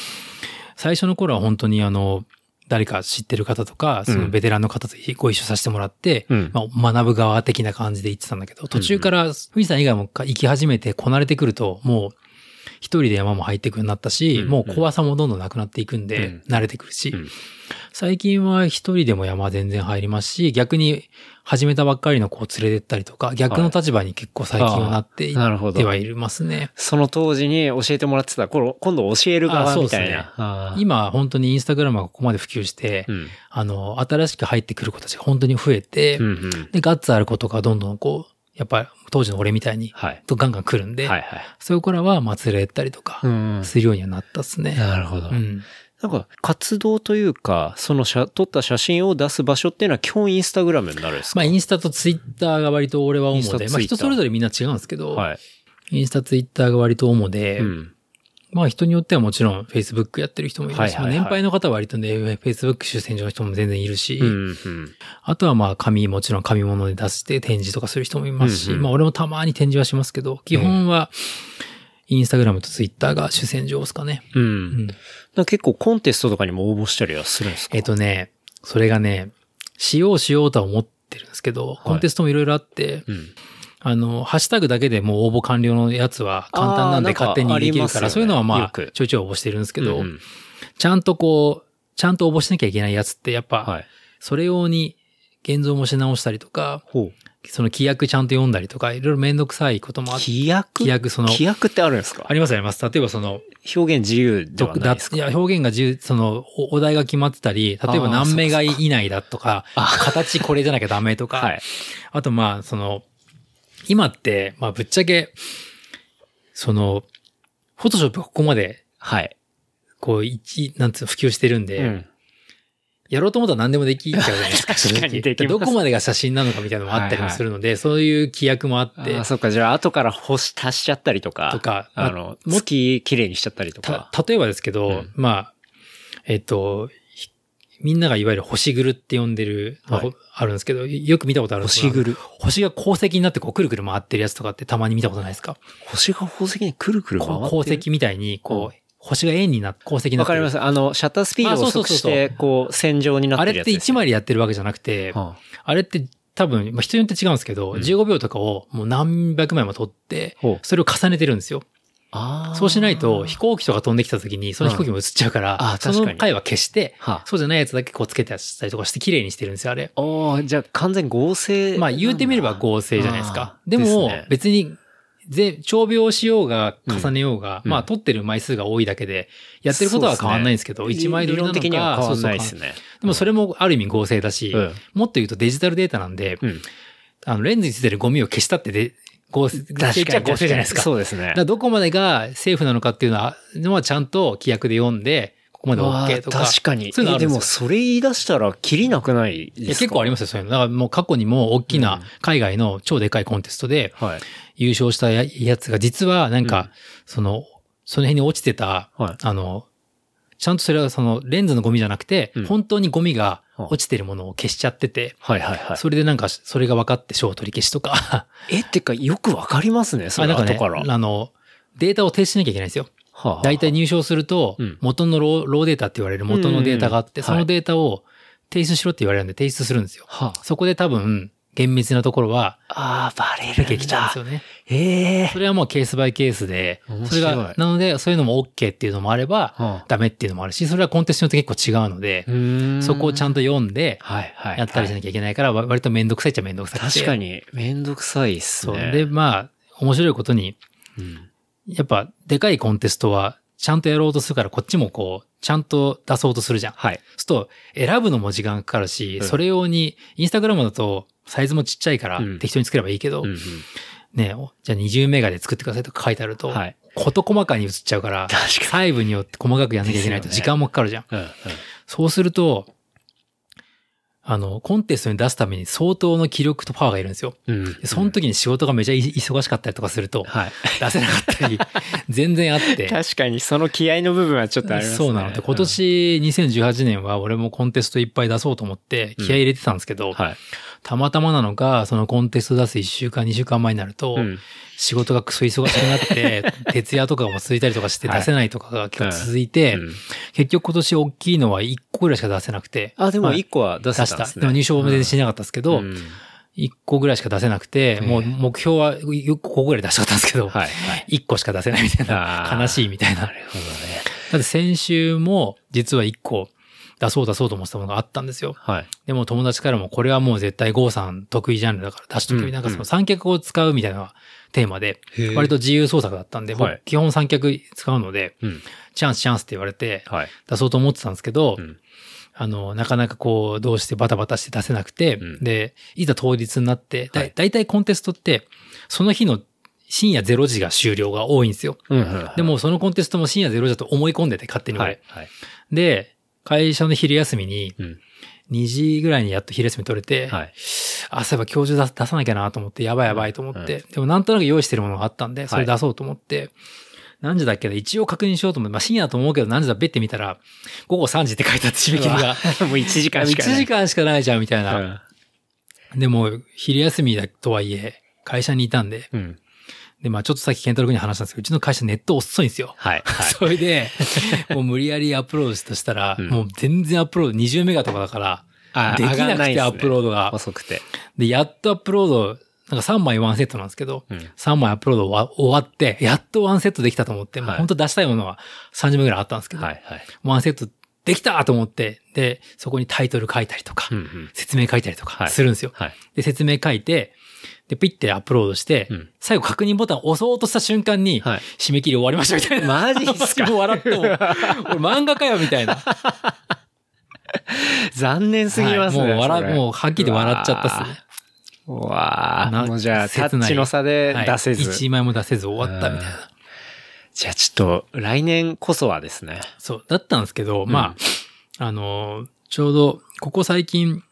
最初の頃は本当にあの、誰か知ってる方とか、そのベテランの方とご一緒させてもらって、うん。まあ、学ぶ側的な感じで行ってたんだけど、途中から富士山以外も行き始めてこなれてくると、もう一人で山も入っていくようになったし、うん。もう怖さもどんどんなくなっていくんで、うん。慣れてくるし、うん。最近は一人でも山全然入りますし、逆に始めたばっかりの子を連れてったりとか、逆の立場に結構最近はなっていってはいますね。その当時に教えてもらってた頃、今度教える側みたいな。あー今本当にインスタグラムがここまで普及して、うん。あの、新しく入ってくる子たちが本当に増えて、うんうん。で、ガッツある子とかどんどんこう、やっぱり当時の俺みたいに、はい。とガンガン来るんで、はいはい。そういう子らはまあ連れてったりとか、うん。するようにはなったっすね。なるほど。うん。なんか、活動というか、その写、撮った写真を出す場所っていうのは基本インスタグラムになるんですか？まあ、インスタとツイッターが割と俺は主で、まあ人それぞれみんな違うんですけど、はい。インスタ、ツイッターが割と主で、うん。まあ人によってはもちろん Facebook やってる人もいるし、はいはいはいまあ年配の方は割とね、Facebook 主戦場の人も全然いるし、うん。うん。あとはまあ紙、もちろん紙物で出して展示とかする人もいますし、うんうんまあ俺もたまに展示はしますけど、基本はインスタグラムとツイッターが主戦場ですかね。う。うんん。なんか結構コンテストとかにも応募したりはするんですか？えっとね、それがね、しようしようとは思ってるんですけど、コンテストもいろいろあって、うん。あの、ハッシュタグだけでもう応募完了のやつは簡単なんで勝手にできるから、ありますよねそういうのはまあちょいちょい応募してるんですけど、うんうんちゃんとこう、ちゃんと応募しなきゃいけないやつってやっぱ、はい。それ用に現像もし直したりとか。その規約ちゃんと読んだりとか、いろいろめんどくさいこともあって、規約？規約その、規約ってあるんですか？ありますあります。例えばその、表現自由ではないだですか？いや、表現が自由、その、おお題が決まってたり、例えば何メガそっか以内だとか、形これじゃなきゃダメとか、はい。あとまあ、その、今って、まあぶっちゃけ、その、フォトショップがここまで、はい。こう、一、なんつうの、普及してるんで、うん。やろうと思ったら何でもできちゃうじゃないですか。確かにできどこまでが写真なのかみたいなのもあったりもするので、そういう規約もあってああ、、そっか。じゃあ、後から星足しちゃったりとか。とかあの、月綺麗にしちゃったりとか。た、例えばですけど、うんまあ、えっと、ひみんながいわゆる星ぐるって呼んでる、まあはいあるんですけど、よく見たことあるんです星ぐる。星が鉱石になってこうくるくる回ってるやつとかってたまに見たことないですか？星が宝石にくるくる回ってる？鉱石みたいに、こう、星が円になって、鉱石になってる。わかります。あの、シャッタースピードをあそうそう遅して、こう、線状になっあれっててるやつです1枚でやってるわけじゃなくて、はあれって多分、まあ、人によって違うんですけど、うん15秒とかをもう何百枚も撮ってそれを重ねてるんですよ。そうしないと、飛行機とか飛んできた時に、その飛行機も映っちゃうから、あそ確かにの回は消して、はそうじゃないやつだけこうつけてしたりとかして綺麗にしてるんですよ、あれ。ああ、じゃあ完全合成。まあ言うてみれば合成じゃないですか。でも別に、ぜ、長秒しようが、重ねようが、うんまあ撮ってる枚数が多いだけで、やってることは変わんないんですけど、一枚撮りなのか、理論的には変わんないでそうそうすね。でもそれもある意味合成だし、うんもっと言うとデジタルデータなんで、うん。あの、レンズについてるゴミを消したってで、合成、合成じゃないですか。そうですね。どこまでがセーフなのかっていうのは、のはちゃんと規約で読んで、ここまで OK とか。確かに。そういうのあるんですよえでも、それ言い出したら、キリなくないですか結構ありますよ、そういうの。だからもう過去にも大きうんな海外の超でかいコンテストではい。優勝したややつが実はなんか、うんその、その辺に落ちてた、はいあの、ちゃんとそれはそのレンズのゴミじゃなくて、うん本当にゴミが落ちてるものを消しちゃってて、はいはいはい。それでなんか、それが分かって賞取り消しとか、え、ってか、よくわかりますね、それあなんかね後から。、あの、データを提出しなきゃいけないんですよ。はあ大体入賞するとうん、元のローローデータって言われる元のデータがあって、うんそのデータを提出しろって言われるんで提出するんですよ。はそこで多分、厳密なところは、あ、ああ、バレるん出てきちゃうんですだ。よね。ええそれはもうケースバイケースで面、それが、なので、そういうのも OK っていうのもあれば、はあダメっていうのもあるし、それはコンテストによって結構違うので、そこをちゃんと、と読んで。やったりしなきゃいけないから、わ割とめんどくさいっちゃめんどくさくて。確か。に、めんどくさいっすそう。ね。で、まあ、面白いことに、うんやっぱ、でかいコンテストは、ちゃんとやろうとするから、こっちもこう、ちゃんと出そうとするじゃん。はい。そうすると、選ぶのも時間かかるし、うんそれ用に、インスタグラムだと、サイズもちっちゃいからうん適当に作ればいいけど、うんうん。ね、おじゃあ20メガで作ってくださいとか書いてあると、はい。事細かに映っちゃうから、確かに細部によって細かくやんなきゃいけないと時間もかかるじゃん。うんうん。そうすると、あの、コンテストに出すために相当の気力とパワーがいるんですよ。うん。でその時に仕事がめちゃい忙しかったりとかすると、はい。出せなかったり、全然あって。確かにその気合の部分はちょっとありますね。そうなので、今年2018年は俺もコンテストいっぱい出そうと思って気合い入れてたんですけど、うん。はい。たまたまなのか、そのコンテスト出す1週間、2週間前になると、うん。仕事がクソ忙しくなって、徹夜とかも続いたりとかしてはい出せないとかが結構続いて、うん結局今年大きいのは1個ぐらいしか出せなくて。あ、でもはい一個は出せ出した。でも2勝も全然しなかったですけど、うん1個ぐらいしか出せなくて、ええもう目標は5個ぐらい出したかったんですけど、はい。はい。1個しか出せないみたいな、悲しいみたいな。なるほどね。だって先週も実は1個出そう出そうと思ってたものがあったんですよ。はい。でも友達からもこれはもう絶対ゴーさん得意ジャンルだから出しとけ、うんなんかその三脚を使うみたいなテーマで、割と自由創作だったんで、基本三脚使うので、うん。チャンスチャンスって言われてはい。出そうと思ってたんですけど、うんあの、なかなかこう、どうしてバタバタして出せなくて、うんで、いざ当日になって、だはいだいたいコンテストって、その日の深夜0時が終了が多いんですよ。でもそのコンテストも深夜0時だと思い込んでて、勝手に俺。はい。はい。で、会社の昼休みに、うん。2時ぐらいにやっと昼休み取れて、はい。あ、そういえば今日中出出さなきゃなと思って、やばいやばいと思って、でもなんとなく用意してるものがあったんで、それ出そうと思って、何時だっけな一応確認しようと思って、まあ深夜だと思うけど何時だべってみたら、午後3時って書いてあって締め切りが。もう1時間しかない。1時間しかないじゃん、みたいな。うんでも、昼休みだとはいえ、会社にいたんで、うん。で、まあちょっとさっきケンタロウ君に話したんですけど、うちの会社ネット遅いんですよ。はい。はい。それで、もう無理やりアップロードしたとしたら、うんもう全然アップロード20メガとかだから、あできなくてアップロードが。遅くて。で、やっとアップロード、なんか3枚ワンセットなんですけど、うん。3枚アップロードわ終わって、やっとワンセットできたと思って、まあはい本当出したいものは30名ぐらいあったんですけど、はい。はい。ワンセットできたと思って、で、そこにタイトル書いたりとか、うんうん。説明書いたりとかはいするんですよ。はい。で、説明書いて、で、ピッてアップロードして、うん最後確認ボタン押そうとした瞬間に、はい締め切り終わりましたみたいな。マジっすか？笑っても、俺漫画かよみたいな。残念すぎますね。はいもう笑、もうはっきり笑っちゃったっすね。うわなーもうじゃあ、タ切ないッチの差ではい出せず。一枚も出せず終わったみたいな。じゃあちょっと、来年こそはですね。そう、だったんですけど、まあ、あの、ちょうど、ここ最近、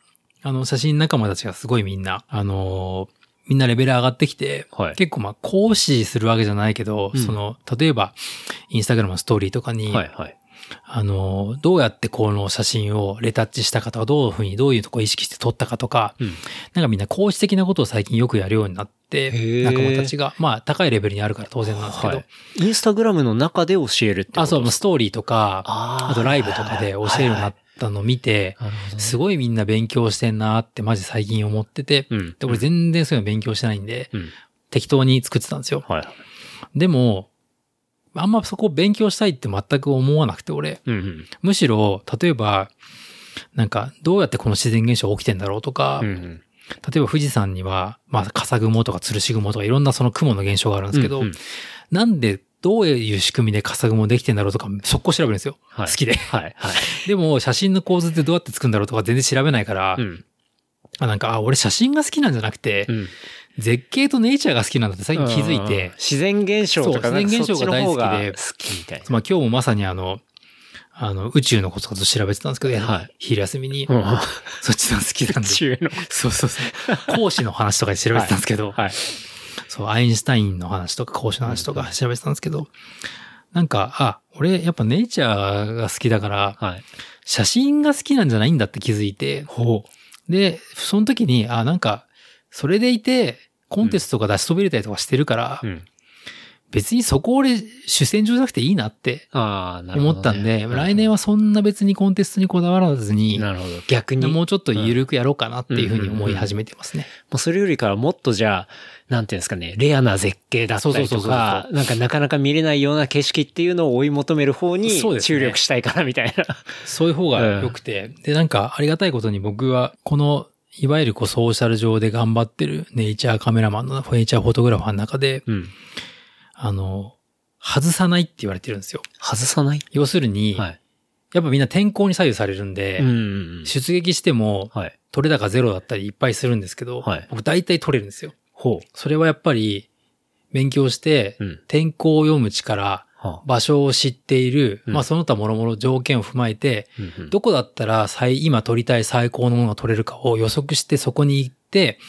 あの、写真仲間たちがすごいみんな、あの、みんなレベル上がってきて、はい結構まあ、講師するわけじゃないけど、うんその、例えば、インスタグラムのストーリーとかに、はいはい。あの、どうやってこの写真をレタッチしたかとか、どういうふうに、どういうとこを意識して撮ったかとか、うん。なんかみんな講師的なことを最近よくやるようになって仲間たちが、まあ、高いレベルにあるから当然なんですけど、はい。インスタグラムの中で教えるってことあ、そう、ストーリーとか、あとライブとかで教えるようになったのを見て、すごいみんな勉強してんなってマジ最近思ってて、うん。で、俺全然そういうの勉強してないんで、うん。適当に作ってたんですよ。はい。でも、あんまそこを勉強したいって全く思わなくて、俺。うんうん。むしろ、例えば、なんか、どうやってこの自然現象起きてんだろうとか、うんうん。例えば富士山には、まあ、笠雲とか吊るし雲とかいろんなその雲の現象があるんですけど、うんうんなんで、どういう仕組みで笠雲できてんだろうとか、速攻調べるんですよ。はい好きで。はい。はい。でも、写真の構図ってどうやって作るんだろうとか全然調べないから、うん。あなんか、あ、俺写真が好きなんじゃなくて、うん。絶景とネイチャーが好きなんだって最近気づいうんて、自然現象とかそう自然現象が大好きで好きみたいな。まあ今日もまさにあの、あの、宇宙のことと調べてたんですけど、はい昼休みに、うんそっちの好きなんで。中の。そうそうそう。講師の話とかで調べてたんですけど、はい。そう、アインシュタインの話とか講師の話とか調べてたんですけど、なんか、あ、俺やっぱネイチャーが好きだから、はい。写真が好きなんじゃないんだって気づいて、ほで、その時に、あ、なんか、それでいて、コンテストとか出し飛びれたりとかしてるから、う。うん。別にそこ俺主戦場じゃなくていいなって。思ったんで、来年は、はそんな別にコンテストにこだわらずに、なるほど。逆に。もうちょっと緩くやろうかなっていうふうに思い始めてますね。もうそれよりかはもっとじゃあ、なんていうんですかね、レアな絶景だったりとか、なんかなかなか見れないような景色っていうのを追い求める方に注力したいかなみたいな。そういう方が良くて、で、なんかありがたいことに僕は、この、いわゆるこうソーシャル上で頑張ってるネイチャーカメラマンの、ネイチャーフォトグラファーの中で、うん。あの、外さないって言われてるんですよ。外さない？要するに、はい。やっぱみんな天候に左右されるんで、うん。出撃しても、はい。取れ高ゼロだったりいっぱいするんですけど、はい僕大体取れるんですよ。ほう。それはやっぱり、勉強して、うん。天候を読む力、は場所を知っている、うんまあその他諸々条件を踏まえて、うんうんどこだったら最、今取りたい最高のものが取れるかを予測してそこに行って、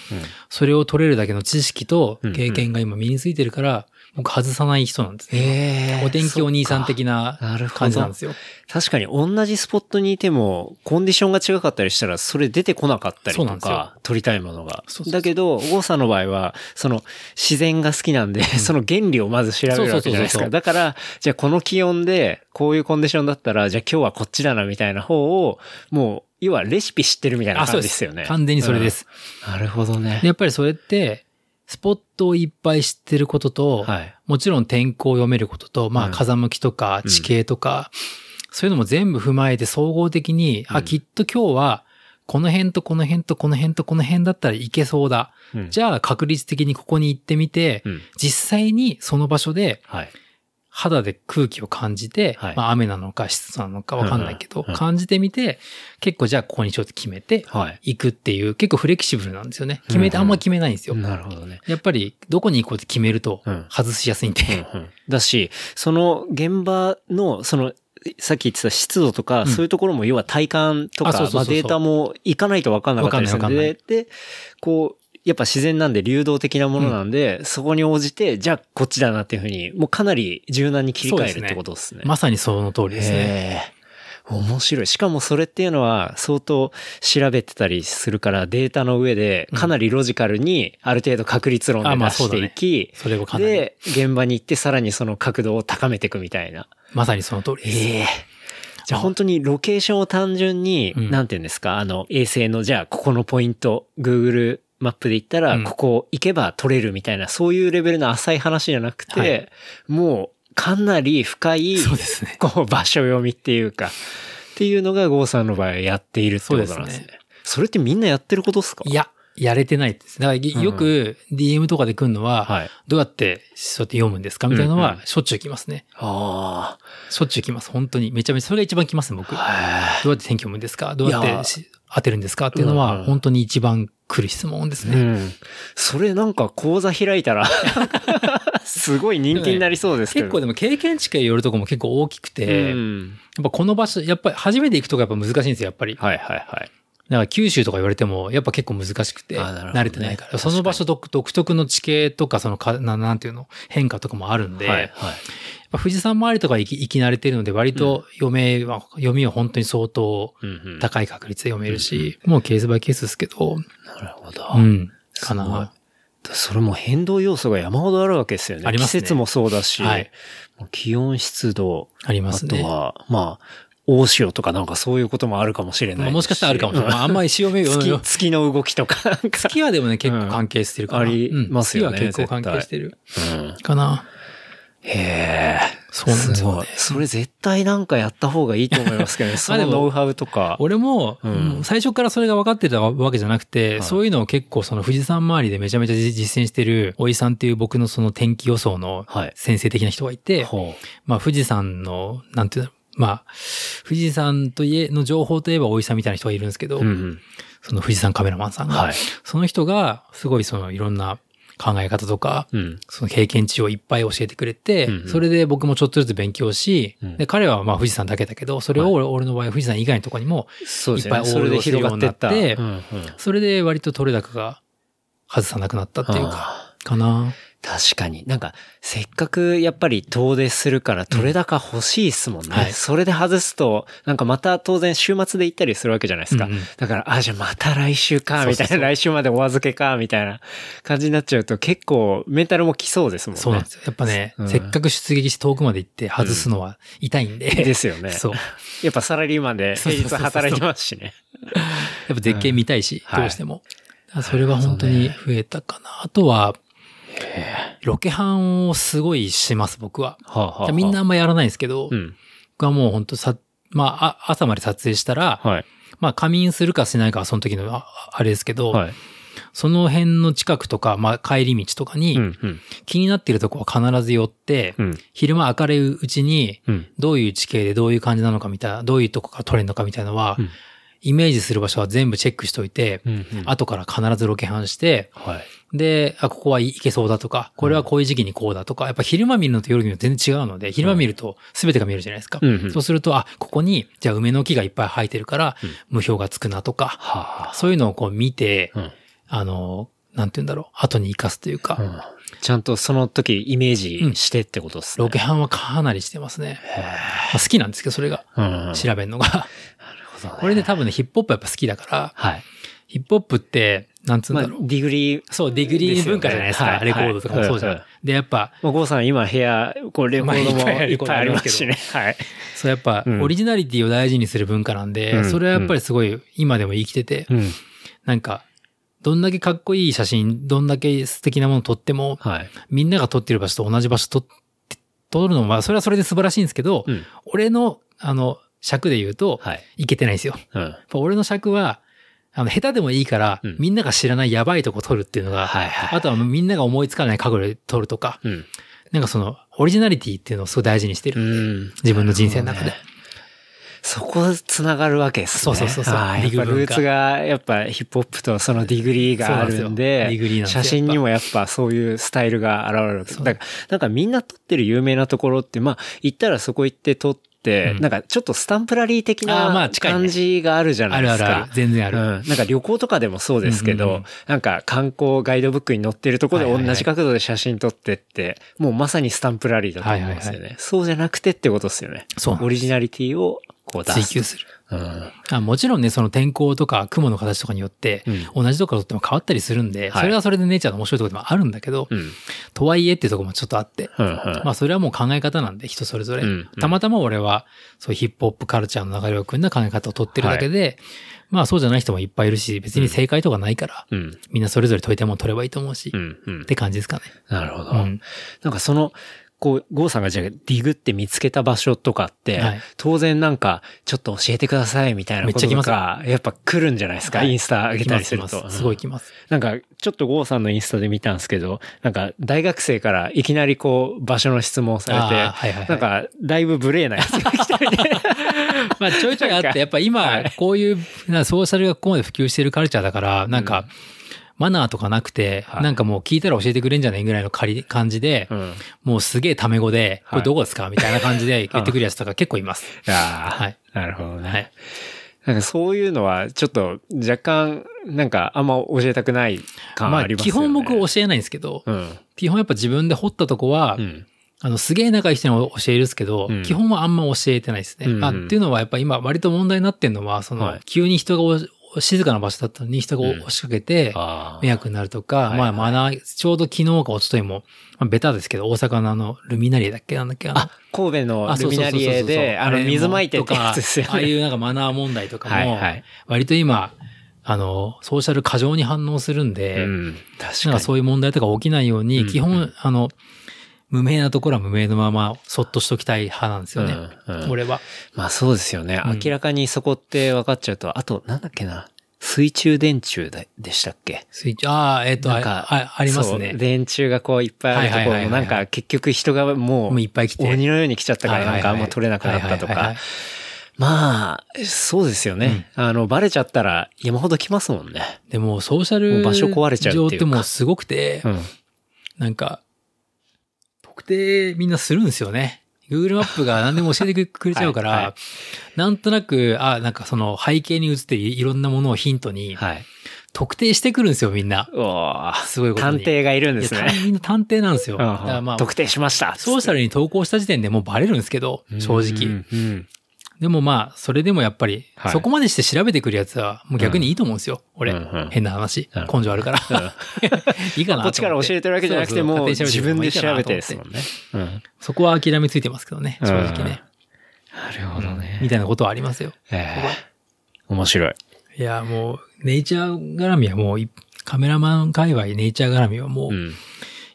それを取れるだけの知識とうんうん経験が今身についてるから、僕外さない人なんですね。ええお天気お兄さん的な感じなんですよ。確かに同じスポットにいても、コンディションが違かったりしたら、それ出てこなかったりとか、撮りたいものが。そうそうそうだけど、ゴーさんの場合は、その、自然が好きなんで、その原理をまず調べるわけじゃないですか。だから、じゃあこの気温で、こういうコンディションだったら、じゃあ今日はこっちだな、みたいな方を、もう、要はレシピ知ってるみたいなあ、そうで感じですすよね。完全にそれです。うん。なるほどねで。やっぱりそれって、スポットをいっぱい知ってることと、はい。もちろん天候を読めることと、まうんあ風向きとか地形とか、そういうのも全部踏まえて総合的に、あ、うんきっと今日は、この辺とこの辺とこの辺とこの辺だったらいけそうだ。うんじゃあ確率的にここに行ってみて、うん。実際にその場所ではい。肌で空気を感じて、はいまあ雨なのか湿度なのかわかんないけど、感じてみて、結構じゃあここにちょっと決めてはい。行くっていう、結構フレキシブルなんですよね。決めて、あんま決めないんですよ。なるほどね。やっぱりどこに行こうって決めるとうん外しやすいんで。うんうんだし、その現場の、その、さっき言ってた湿度とか、うんそういうところも要は体感とか、まあデータも行かないと分かんなかったりするんわかんないわで、で、こう、やっぱ自然なんで流動的なものなんで、そこに応じて、じゃあこっちだなっていうふうに、もうかなり柔軟に切り替えるってことですね。まさにその通りですね。面白い。しかもそれっていうのは相当調べてたりするからデータの上でかなりロジカルにある程度確率論で出していき。で、現場に行ってさらにその角度を高めていくみたいな。まさにその通りです。ええじゃあ本当にロケーションを単純に、うんなんていうんですか、あの、衛星のじゃあここのポイント、Google マップで行ったら、うんここ行けば取れるみたいな、そういうレベルの浅い話じゃなくて、はいもうかなり深い、そうですね。こう場所読みっていうか、っていうのがゴーさんの場合はやっているってことなんですね。それってみんなやってることですか？いや、やれてないです。だからよく DM とかで来るのは、はい。どうやってそうやって読むんですか？みたいなのはしょっちゅう来ますね。あしょっちゅう来ます。本当に。めちゃめちゃ、それが一番来ますね、僕。どあ。うやって天気読むんですか？どうやってし当てるんですかっていうのは、本当に一番来る質問ですね。うん。それなんか講座開いたら、すごい人気になりそうですけど。結構でも経験値がよるとこも結構大きくて、うん。やっぱこの場所、やっぱり初めて行くとこやっぱ難しいんですよ、やっぱり。はいはいはい。だから九州とか言われても、やっぱ結構難しくて、慣れてないから。確かにその場所独独特の地形とか、そのかな、なんていうの、変化とかもあるんで、はいはい。富士山周りとか行き行き慣れてるので、割と読めは、読みは本当に相当うんうん高い確率で読めるし、もうケースバイケースですけど、なるほど。うん、かな。それも変動要素が山ほどあるわけですよね。ありますね季節もそうだし、はい気温、湿度、ありますね。あとは、まあ、大潮とかなんかそういうこともあるかもしれないまあもしかしたらあるかもしれない。まあ、あんまり潮目月、よ。月の動きとか。月はでもね、結構関係してるから。うんありますよねうん月は結構関係してる。うんかな。へえ。そうなんですよね。それ絶対なんかやった方がいいと思いますけどね。そのノウハウとか。俺も、最初からそれが分かってたわけじゃなくて、はいそういうのを結構その富士山周りでめちゃめちゃ実践してる、おいさんっていう僕のその天気予想のはい。先生的な人がいて、ほまあ富士山の、なんていうの、まあ、富士山といえ、の情報といえばおいさんみたいな人がいるんですけど、う。うんうん。その富士山カメラマンさんが、はい。その人がすごいそのいろんな考え方とか、うん。その経験値をいっぱい教えてくれて、うんうんそれで僕もちょっとずつ勉強し、うんで彼はまあ富士山だけだけど、それを俺,、俺の場合は富士山以外のところにも。いっぱいそれで広がってった。応用するよううんうんそれで割と取れ高が外さなくなったっていうか、あかな。確かに。なんか、せっかくやっぱり遠出するから取れ高欲しいっすもんね。はいそれで外すと、なんかまた当然週末で行ったりするわけじゃないですか。うんうんだから、あ、じゃあまた来週か、みたいな、来週までお預けか、みたいな感じになっちゃうと結構メンタルも来そうですもんね。そうなんですよ。やっぱね、うんせっかく出撃して遠くまで行って外すのは痛いんで。ですよね。そう。やっぱサラリーマンで平日働いてますしね。やっぱ絶景見たいし、うんどうしても。だからそれは本当に増えたかな。あとは、ロケハンをすごいします、僕は。はあはあはあみんなあんまやらないんですけど、うん。僕はもう本当さ、まあ、あ朝まで撮影したら、はい。まあ仮眠するかしないかはその時のああれですけど、はい。その辺の近くとか、まあ帰り道とかに、うん。うん。気になってるとこは必ず寄って、うん。昼間明るいうちに、うん。どういう地形でどういう感じなのかみたいな、どういうとこから撮れるのかみたいなのは、うんイメージする場所は全部チェックしといて、うん。うん。後から必ずロケハンして、はい。で、あ、ここはいけそうだとか、これはこういう時期にこうだとか、やっぱ昼間見るのと夜見るの全然違うので、昼間見ると全てが見えるじゃないですか。うんうんそうすると、あ、ここに、じゃあ梅の木がいっぱい生えてるからうん、無標がつくなとか、はあ。そういうのをこう見て、うん。あの、なんて言うんだろう、後に生かすというか、うんちゃんとその時イメージしてってことですね。ロケハンはかなりしてますね。へまあ、好きなんですけど、それが。調べるのが。なるほどねこれで多分ね、ヒップホップやっぱ好きだから、はい。ヒップホップって、なんつうんまあだろう。、ディグリー、そう、ディグリー文化じゃないですか。ですよねはいレコードとかもそうじゃん。はいで、やっぱ、まあ、ゴーさん今部屋、こうレコードもまあいっぱいありますしね。はい。そうやっぱ、うんオリジナリティを大事にする文化なんで、うんそれはやっぱりすごい今でも生きてて、うん。なんか、どんだけかっこいい写真、どんだけ素敵なもの撮っても、はい。みんなが撮ってる場所と同じ場所撮って、撮るのは、それはそれで素晴らしいんですけど、うん。俺の、あの、尺で言うと、はい。いけてないんですよ。うん。俺の尺は、あの、下手でもいいから、うんみんなが知らないやばいとこ撮るっていうのが、はいはい。あとはみんなが思いつかない角度で撮るとか、うん。なんかその、オリジナリティっていうのをすごい大事にしてる。うん。自分の人生の中で。そこ繋がるわけですね。そうそうそうそうあーやっぱルーツが、やっぱヒップホップとそのディグりがあるんでグリーなん写真にもやっぱそういうスタイルが現れるわけ。だから、なんかみんな撮ってる有名なところって、まあ、行ったらそこ行って撮って、うんなんかちょっとスタンプラリー的な感じがあるじゃないですか。あるあるある。全然ある。うん。なんか旅行とかでもそうですけど、うんうんうんなんか観光ガイドブックに載ってるところで同じ角度で写真撮ってって、もうまさにスタンプラリーだと思うんですよね。そうじゃなくてってことですよね。そうオリジナリティをこう出す。追求する。うん。あもちろんね、その天候とか雲の形とかによって、同じところとっても変わったりするんで、はいそれはそれでネイチャーの面白いところでもあるんだけど、うん。とはいえっていうところもちょっとあって、うん。うん。まあそれはもう考え方なんで人それぞれ。うんうんたまたま俺はそういうヒップホップカルチャーの流れを組んだ考え方を取ってるだけで、まあそうじゃない人もいっぱいいるし、別に正解とかないから、うん。みんなそれぞれ解いたもの取ればいいと思うし、うん。うんっ。て感じですかね。なるほど。うんなんかその、こう、ゴーさんがじゃあディグって見つけた場所とかって、はい。当然なんか、ちょっと教えてくださいみたいなこととか、やっぱ来るんじゃないですか、はい。インスタ上げたりすると。すごい来ます。なんか、ちょっとゴーさんのインスタで見たんですけど、なんか、大学生からいきなりこう、場所の質問されて、はいはいはい。なんか、だいぶ無礼なやつが来たりね。まあちょいちょいあって、やっぱ今、こういう、なソーシャルがここまで普及してるカルチャーだから、なんか、マナーとかなくて、はいなんかもう聞いたら教えてくれんじゃないぐらいの仮感じで、うん。もうすげえタメ語で、こはいれどこですかみたいな感じで 言ってくるやつとか結構います。いやーはいなるほどね。はい。なんかそういうのは、ちょっと、若干、なんか、あんま教えたくない感まあありますよね。基本僕教えないんですけど、うん。基本やっぱ自分で掘ったとこは、うん。あの、すげえ仲いい人に教えるんですけど、うん基本はあんま教えてないですね。うんうんあっていうのはやっぱ今割と問題になってんのは、その、はい急に人がお静かな場所だったのに人がうん。押しかけて、あ迷惑になるとか、はいまあマナー、ちょうど昨日か一昨日も、まあ、ベタですけど、大阪のあの、ルミナリエだっけ？なんだっけあ神戸のあルミナリエで、あの、水撒いてとか ああいね。うなんかマナー問題とかもはいはい、割と今、あの、ソーシャル過剰に反応するんで、うん。確。かそういう問題とか起きないように、うん。基本、あの、無名なところは無名のまま、そっとしときたい派なんですよね。うんうん俺は。まあそうですよね。うん明らかにそこって分かっちゃうと、あと、なんだっけな。水中電柱ででしたっけ？スイッチ、ああ、えっ、と、あなんかあ、ありますね。電柱がこういっぱいあるところも、なんか結局人がももうういっぱい来て。鬼のように来ちゃったからなんかあんま取れなくなったとか。まあ、そうですよね。あの、バレちゃったら山ほど来ますもんね。でも、ソーシャル場所壊れちゃうっていうか上ってもうすごくて、うん。なんか、特定みんなするんですよね。Google マップが何でも教えてくれちゃうから、はいはいなんとなく、あ、なんかその背景に映ってるいろんなものをヒントに、はい。特定してくるんですよ、みんな。すごいことに探偵がいるんですね。みんな探偵なんですよ。うんだからまあ、特定しました。ソーシャルに投稿した時点でもうバレるんですけど、正直。うんうんでもまあ、それでもやっぱり、はいそこまでして調べてくるやつは、もう逆にいいと思うんですよ。俺、うんうん変な話。うん根性あるから。いいかなと思ってこっちから教えてるわけじゃなくて、もう自分で調べてですもんね。ね。うん。そこは諦めついてますけどね、正直ね。なるほどね。みたいなことはありますよ。ええ面白い。いや、もう、ネイチャー絡みはもうい、カメラマン界隈ネイチャー絡みはもう、うん。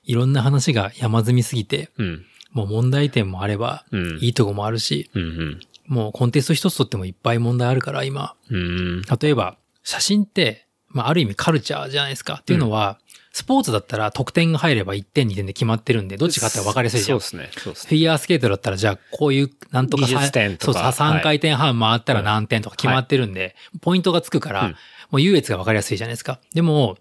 いろんな話が山積みすぎて、うん。もう問題点もあれば、うんいいとこもあるし、うん。もうコンテスト一つとってもいっぱい問題あるから、今。うん。例えば、写真って、まあある意味カルチャーじゃないですか。っていうのは、スポーツだったら得点が入れば1点2点で決まってるんで、どっちかって分かりやすいじゃん。そうですね。そうですフィギュアスケートだったら、じゃあ、こういう、なんとか技術点とかそうそう、3回転半回ったら何点とか決まってるんで、ポイントがつくから、うんもう優越が分かりやすいじゃないですか。でも、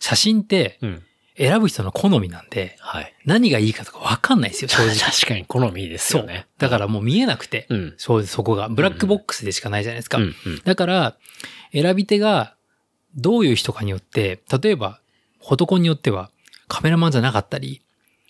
写真ってうん。選ぶ人の好みなんで、はい。何がいいかとか分かんないですよ、正直。確かに好みですそうよね。。だからもう見えなくて、うん。正直そこが。ブラックボックスでしかないじゃないですか。うん。うん。だから、選び手がどういう人かによって、例えば、フォトコンによっては、カメラマンじゃなかったり、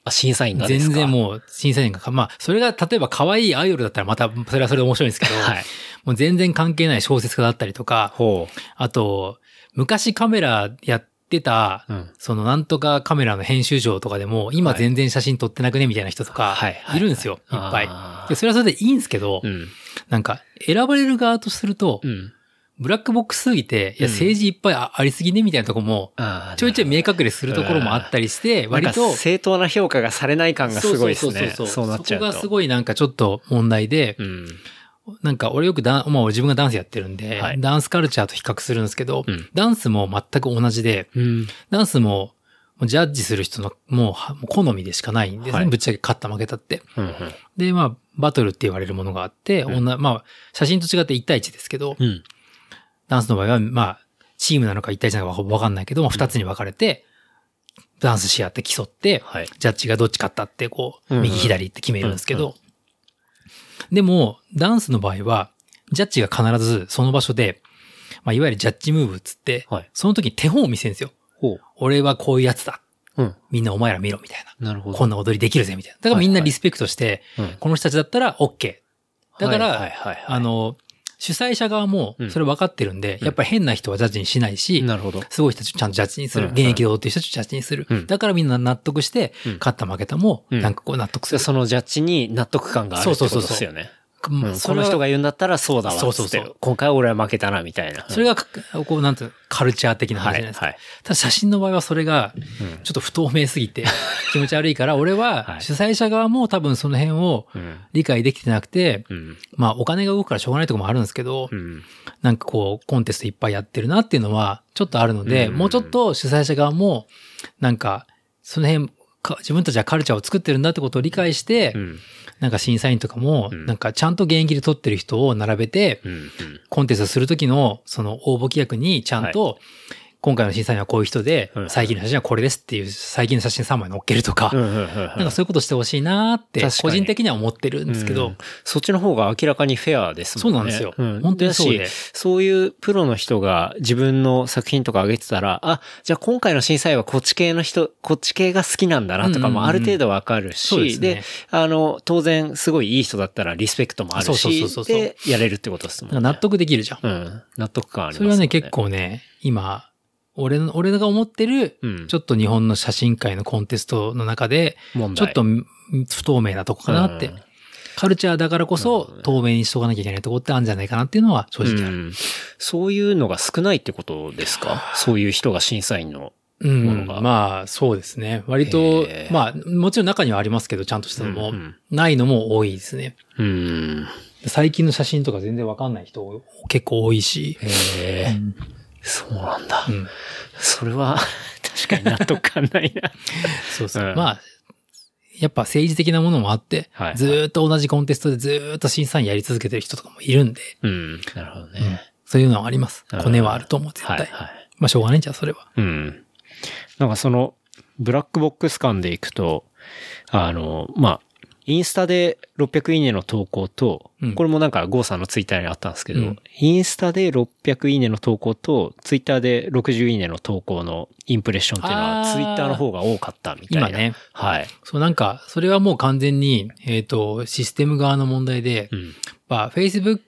あ、審査員が全然もう審査員がか、まあ、それが例えば可愛いアイドルだったらまたそれはそれで面白いんですけど、はい。もう全然関係ない小説家だったりとか、ほあと、昔カメラやってた、う。うん。そのなんとかカメラの編集長とかでも、今はい全然写真撮ってなくねみたいな人とかはいはい、いるんですよ、いっぱいあーで。それはそれでいいんですけど、うん。なんか、選ばれる側とすると、うん。ブラックボックスすぎて、いや、うん政治いっぱいあありすぎねみたいなとこも、ちょいちょい見え隠れするところもあったりして、割と、か正当な評価がされない感がすごいですね。そうそうそうそうなっちゃうと。そこがすごいなんかちょっと問題で、うん。なんか俺よくダン、まあ俺自分がダンスやってるんで、はいダンスカルチャーと比較するんですけど、うんダンスも全く同じで、うん。ダンスもジャッジする人のもう好みでしかないんですね。はいぶっちゃけ勝った負けたって。うん。で、まあ、バトルって言われるものがあって、うん女まあ、写真と違って1対1ですけど、うん。ダンスの場合は、まあ、チームなのか1対1なのかわかんないけども、2つに分かれて、ダンスし合って競って、はい。ジャッジがどっち勝ったって、こう、うん右左って決めるんですけうんうど、でも、ダンスの場合は、ジャッジが必ずその場所で、まあ、いわゆるジャッジムーブっつって、はいその時に手本を見せるんですよ。俺はこういうやつだ。うん。みんなお前ら見ろ、みたいな。なるほど。こんな踊りできるぜ、みたいな。だからみんなリスペクトして、うんこの人たちだったら OK。だから、はいはいはいはいあの、主催者側もそれ分かってるんで、やっぱり変な人はジャッジにしないし、なるほど。すごい人たちをちゃんとジャッジにする。うん現役で踊ってる人たちをジャッジにする。うんだからみんな納得して、うん勝った負けたも、うんなんかこう納得する。そそのジャッジに納得感があるってことですよね。うんうんそれはこの人が言うんだったらそうだわ。そうそうそう今回は俺は負けたな、みたいな。それが、こう、なんていうのカルチャー的な話じゃないですか。はいはいただ写真の場合はそれが、うんちょっと不透明すぎて 気持ち悪いから、俺ははい主催者側も多分その辺をうん。理解できてなくて、うん。まあお金が動くからしょうがないところもあるんですけど、うん。なんかこう、コンテストいっぱいやってるなっていうのは、ちょっとあるので、うんもうちょっと主催者側も、なんか、その辺、か自分たちはカルチャーを作ってるんだってことを理解して、うん。なんか審査員とかも、うんなんかちゃんと現役で取ってる人を並べて、うん。コンテストするときの、その応募規約にちゃんと、今回の審査員はこういう人でうん、最近の写真はこれですっていう、最近の写真3枚載っけるとか。なんかそういうことしてほしいなーって、個人的には思ってるんですけど、うんそっちの方が明らかにフェアですもんね。そうなんですよん本当にそうでそういうプロの人が自分の作品とか上げてたら、あ、じゃあ今回の審査員はこっち系の人、こっち系が好きなんだなとかもある程度わかるし、ですねで、あの、当然すごいいい人だったらリスペクトもあるしそうそう、そうで、やれるってことですもんね。納得できるじゃん。うん。納得感ありますそれはね、結。構ね、今、俺の、俺が思ってる、うん。ちょっと日本の写真界のコンテストの中で、ちょっとん不透明なとこかなって。うんカルチャーだからこそ透明にしとかなきゃいけないとこってあるんじゃないかなっていうのは正直ある。うんそういうのが少ないってことですか？そういう人が審査員の。うん。ものがまあ、そうですね。割とまあ、もちろん中にはありますけど、ちゃんとしたのも、うんないのも多いですね。うん。最近の写真とか全然わかんない人結構多いし。へえ、そうなんだ。うん。それは、確かに納得感ないな。そうそう。うんまあ、やっぱ政治的なものもあって、はいずーっと同じコンテストでずーっと審査員やり続けてる人とかもいるんで、うん。なるほどうんね。そういうのはあります。うんコネはあると思う、絶対。はい、はい。まあ、しょうがないんじゃん、それは。うん。なんかその、ブラックボックス感でいくと、あの、まあ、インスタで600いいねの投稿と、うんこれもなんかゴーさんのツイッターにあったんですけど、うんインスタで600いいねの投稿と、ツイッターで60いいねの投稿のインプレッションっていうのは、ツイッターの方が多かったみたいな。今ね。はい。そう、なんか、それはもう完全に、えっ、と、システム側の問題で、うん。まあ、Facebook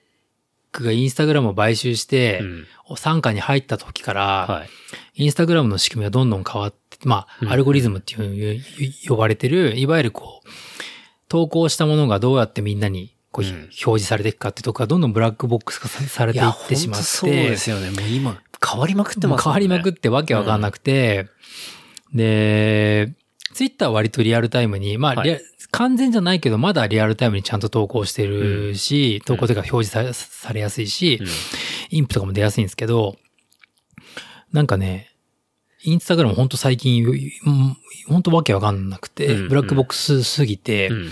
がインスタグラムを買収してう、ん。参加に入った時から、はい。インスタグラムの仕組みはどんどん変わって、まあ、うんアルゴリズムっていう呼ばれてる、いわゆるこう、投稿したものがどうやってみんなにこう、うん。表示されていくかっていうところがどんどんブラックボックス化さされていってしまって、そうですよね。もう今、変わりまくってます変わりまくっってわけわかんなくて、で、ツイッターは割とリアルタイムに、まあ、はい。完全じゃないけど、まだリアルタイムにちゃんと投稿してるし、投稿というか表示さされやすいし、インプとかも出やすいんですけど、なんかね、インスタグラムほんと最近、うんほんとわけわかんなくて、うんうんブラックボックスすぎて、うん。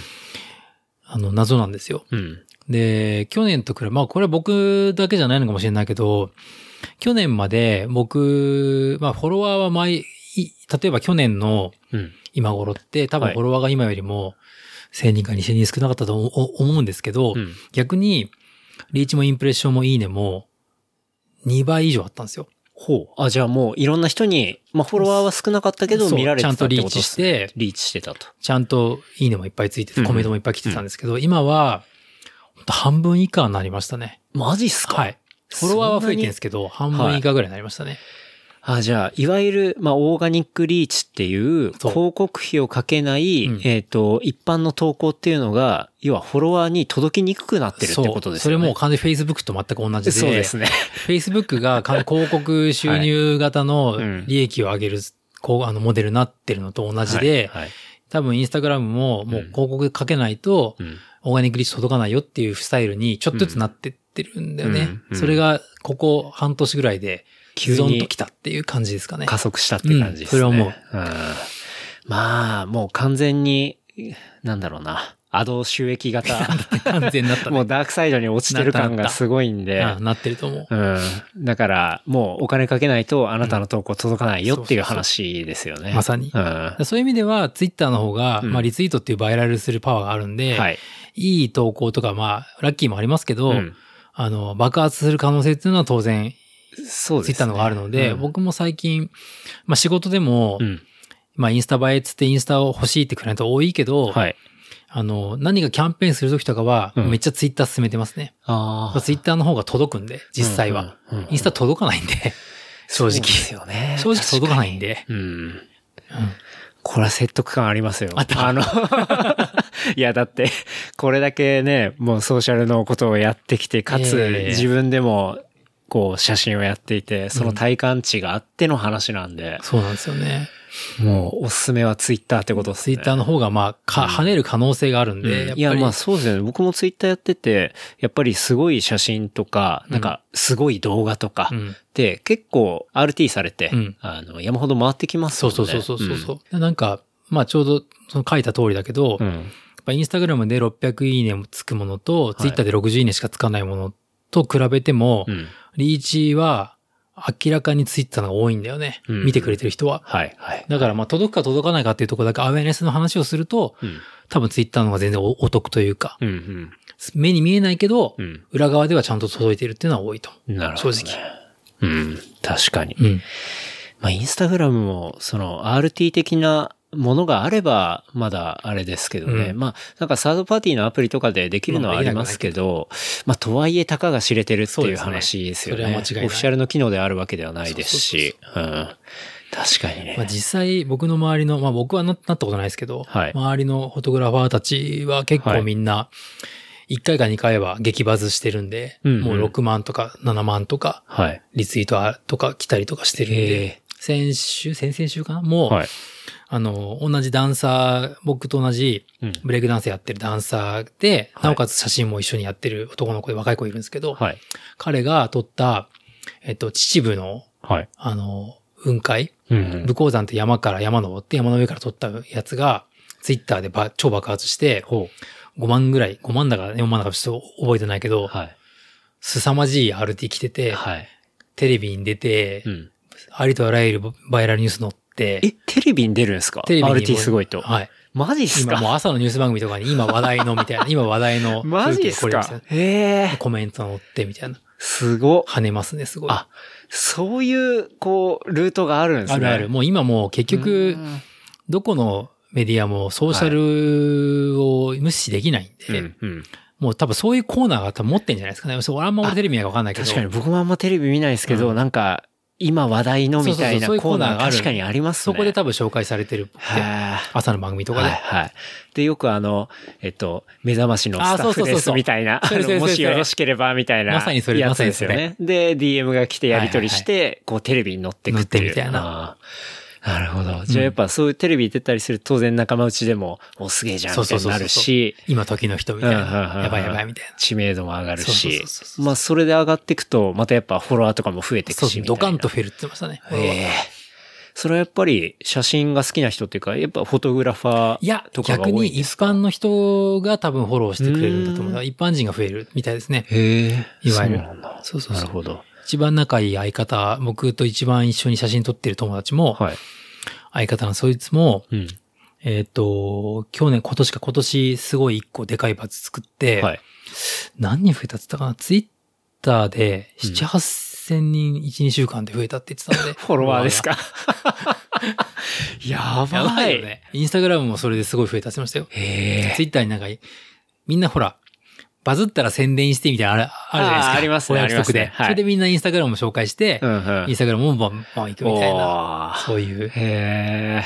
あの、謎なんですよ。うん。で、去年と比べ、まあこれは僕だけじゃないのかもしれないけど、去年まで僕、まあフォロワーは毎、い例えば去年のうん。今頃って多分はいフォロワーが今よりも1000人か2000人少なかったと思思うんですけど、うん。逆にリーチもインプレッションもいいねも2倍以上あったんですよ。ほう。あ、じゃあもういろんな人に、まあフォロワーは少なかったけど見られてたってことちゃんとリーチしてリーチしてたと。ちゃんといいねもいっぱいついてて、うんコメントもいっぱい来てたんですけど、今はほんと半分以下になりましたね。マジっすか？はい。フォロワーは増えてるんですけど、半分以下ぐらいになりましたね。あ、じゃあ、いわゆる、まあ、オーガニックリーチっていう、広告費をかけない、うんえっ、と、一般の投稿っていうのが、要はフォロワーに届きにくくなってるってことですよね。それもう完全に Facebook と全く同じで。そうですね。Facebook が完広告収入型のうん利益を上げる、こう、あの、モデルになってるのと同じで、はい。はい多分インスタグラムももう広告かけないと、うんオーガニックリーチ届かないよっていうスタイルにちょっとずつなってってるんだよね。うんうんそれが、ここ半年ぐらいで、急にと来たっていう感じですかね。加速したって感じですね。うんそれは思ううんまあ、もう完全に、なんだろうな。アド収益型。完全になったね。もうダークサイドに落ちてる感がすごいんで。あなってると思う。うん。だから、もうお金かけないとあなたの投稿届かないよっていう話ですよね。まさにうん。そういう意味では、ツイッターの方が、うんまあ、リツイートっていうバイラルするパワーがあるんで、はい。いい投稿とか、まあ、ラッキーもありますけど、うんあの、爆発する可能性っていうのは当然、そうです、ね。ツイッターの方があるので、うん僕も最近、まあ仕事でも、うん。まあインスタ映えっつってインスタを欲しいってクライアント多いけど、はい。あの、何かキャンペーンするときとかは、うんめっちゃツイッター進めてますね。ああ。ツイッターの方が届くんで、実際は。うんうんうんインスタ届かないんで、正直。ですよね。正直届かないんで。うん。うんこれは説得感ありますよ。あったの、いや、だって、これだけね、もうソーシャルのことをやってきて、かつ、ええ自分でも、こう、写真をやっていて、その体感値があっての話なんで、そうなんですよね。もう、おすすめはツイッターってことですね。ツイッターの方が、まあ、か、跳ねる可能性があるんで、やっぱり。いや、まあそうですよね。僕もツイッターやってて、やっぱりすごい写真とか、なんかすごい動画とかうんって結構 RT されて、うんあの、山ほど回ってきますもんね。そうそうそうそうそう。うなんか、まあちょうど、その書いた通りだけど、ぱインスタグラムで600いいねもつくものと、ツイッターで60いいねしかつかないものと比べても、うん。リーチは明らかにツイッターの方が多いんだよね。うん見てくれてる人は。はい、はい。だからまあ届くか届かないかっていうところだけアウェアネスの話をすると、うん。多分ツイッターの方が全然おお得というか、うん、うん。目に見えないけど、うん裏側ではちゃんと届いてるっていうのは多いと。なるほど、ね。正直。うん。確かに。うん。まあ、インスタグラムも、その、RT 的なものがあれば、まだあれですけどね。うんまあ、なんかサードパーティーのアプリとかでできるのはありますけど、まあ、とはいえ、たかが知れてるっていう話ですよね。それは間違いないオフィシャルの機能であるわけではないですし。うん。確かにね。まあ実際僕の周りの、まあ僕はななったことないですけど、はい周りのフォトグラファーたちは結はい構みんな、1回か2回は激バズしてるんで、うんうんもう6万とか7万とか、はい。リツイートとか来たりとかしてるんへで、先週、先々週かな？もう、はい。あの、同じダンサー、僕と同じうんブレイクダンスやってるダンサーで、はいなおかつ写真も一緒にやってる男の子で若い子いるんですけど、はい。彼が撮った、えっと、秩父の、はい。あの、雲海、うんうん武甲山って山から山登って山の上から撮ったやつが、ツイッターでば超爆発して、ほ5万ぐらい、5万だか4万だかちょっと覚えてないけど、う。はい。凄まじい RT 来てて、はい。テレビに出て、うん。ありとあらゆるバイラルニュース載って、え、テレビに出るんですか？テレビにも ?RT すごいと。はい。マジっすか？今もう朝のニュース番組とかに今話題のみたいな、今話題のマジっすか？へえ。コメント載ってみたいな。すごっ。跳ねますね、すごい。あ、そういう、こう、ルートがあるんですね。あるある。もう今もう結局う、んどこのメディアもソーシャルを無視できないんで、うん、うん。もう多分そういうコーナーが多分持ってんじゃないですかね。そあんま俺テレビ見ないかわかんないけど。確かに僕もあんまテレビ見ないですけど、うんなんか、今話題のみたいなコーナーがある確かにありますね。そこで多分紹介されてるって。は朝の番組とかで。はい、はい。で、よくあの、えっと、目覚ましのスタッあそうフですみたいな、もしよろしければみたいな、まさにそれやつですよまさね。で、DM が来てやり取りして、こうテレビに乗ってくっていう。乗ってみたいななるほど。じゃあやっぱそういうテレビ出たりすると当然仲間内でも、お、すげえじゃんそうそうそうそうみたいになるし、今時の人みたいな。やばいやばいみたいな。知名度も上がるしまあそれで上がっていくと、またやっぱフォロワーとかも増えていくし、ドカンと増えるって言ってましたね。ええそれはやっぱり写真が好きな人っていうか、やっぱフォトグラファーとかが逆に一多いんですか？般の人が多分フォローしてくれるんだと思う。一般人が増えるみたいですね。へえ。いわゆるそうなんだ。そうそうそうなるほど。一番仲いい相方、僕と一番一緒に写真撮ってる友達も、はい。相方のそいつも、うん。えっ、と、去年、今年か今年すごい一個でかいバツ作って、はい。何人増えたって言ったかな？ツイッターでうん7、8千人1、2週間で増えたって言ってたので。フォロワーですか？や やばい。ばいよね。インスタグラムもそれですごい増えたってましたよ。へえ。ツイッターになんか、みんなほら、バズったら宣伝してみたいなのあるあるじゃないですか。ありますねお約束で、ねはいそれでみんなインスタグラムも紹介して、うんうんインスタグラムもバンバン行くみたいな、そういう、へえ。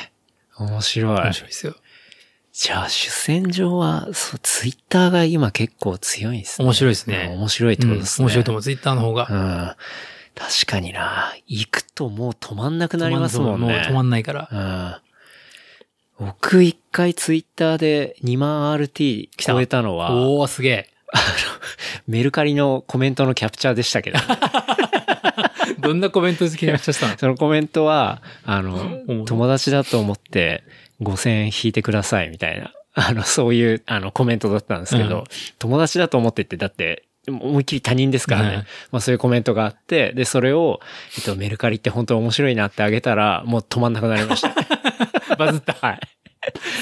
面白い面。白いですよ。じゃあ、主戦場は、そう、ツイッターが今結構強いんですね。面白いですうんね。面白いってことですね。うん面白いと思う。ツイッターの方が。うん。確かにな。行くともう止まんなくなりますもんね。もう止まんないから。うん。僕一回ツイッターで2万 RT た超えたのは、おー、すげえ。メルカリのコメントのキャプチャーでしたけど、どんなコメント好きになっちゃったの？そのコメントは、あの、ろ友達だと思って5000円引いてくださいみたいな、あの、そういう、あの、コメントだったんですけど、うん友達だと思ってって、だって、思いっきり他人ですからね。うんまあそういうコメントがあって、で、それを、えっと、メルカリって本当面白いなってあげたら、もう止まんなくなりました。バズった。はい。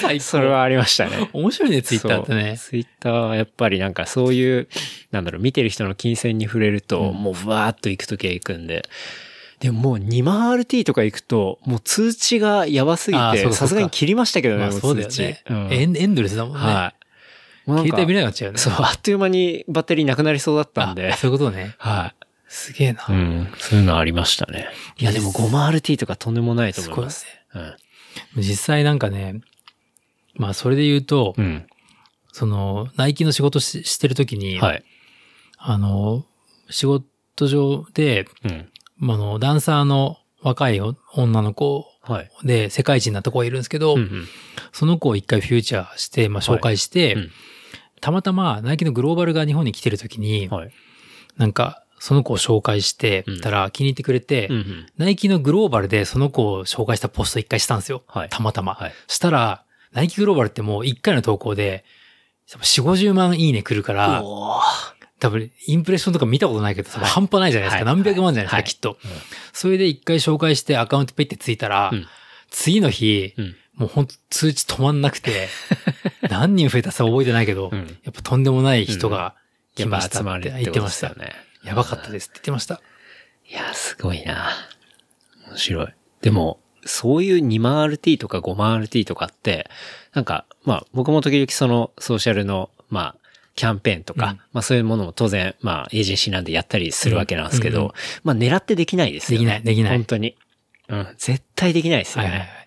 最高それはありましたね。面白いね、ツイッターってね。ツイッターはやっぱりなんかそういう、なんだろう、見てる人の金銭に触れると、うんもうブワーっと行くときは行くんで。でももう2万 RT とか行くと、もう通知がやばすぎて、さすがに切りましたけどね、まあもそうだよね。通知うんエンエンドレスだもんね。はい。携帯見なくなっちゃうよね。そう、あっという間にバッテリーなくなりそうだったんであ。そういうことね。はすげえな。い。うん。そういうのありましたね。いや、でも5万 RT とかとんでもないと思います。うん。実際なんかね、まあそれで言うと、うん。その、ナイキの仕事ししてるときに、はい。あの、仕事上で、うん。まああの、ダンサーの若い女の子はい。で世界一になった子がいるんですけど、うんうん。その子を一回フューチャーして、まあ紹介して、うんたまたまナイキのグローバルが日本に来てるときに、はい。なんか、その子を紹介してたら気に入ってくれて、うんうん。ナイキのグローバルでその子を紹介したポスト一回したんですよ。はいたまたま。はい。したら、ナイキグローバルってもう一回の投稿で、多分4、50万いいね来るから、多分インプレッションとか見たことないけど、多分半端ないじゃないですか。はい何百万じゃないですか、はいきっと。うんそれで一回紹介してアカウントペイってついたら、うん次の日、うん。もうほんと通知止まんなくて、何人増えたか覚えてないけど、うんやっぱとんでもない人が来ましたってて言ってました。ね。やばかったですって言ってました。いや、すごいな。面白い。でも、そういう2万 RT とか5万 RT とかって、なんか、まあ、僕も時々そのソーシャルの、まあ、キャンペーンとか、うんまあそういうものも当然、まあエージェンシーなんでやったりするわけなんですけど、うんうんまあ狙ってできないですよね。できないできない本当に。うん、絶対できないですよね。はいはいはい。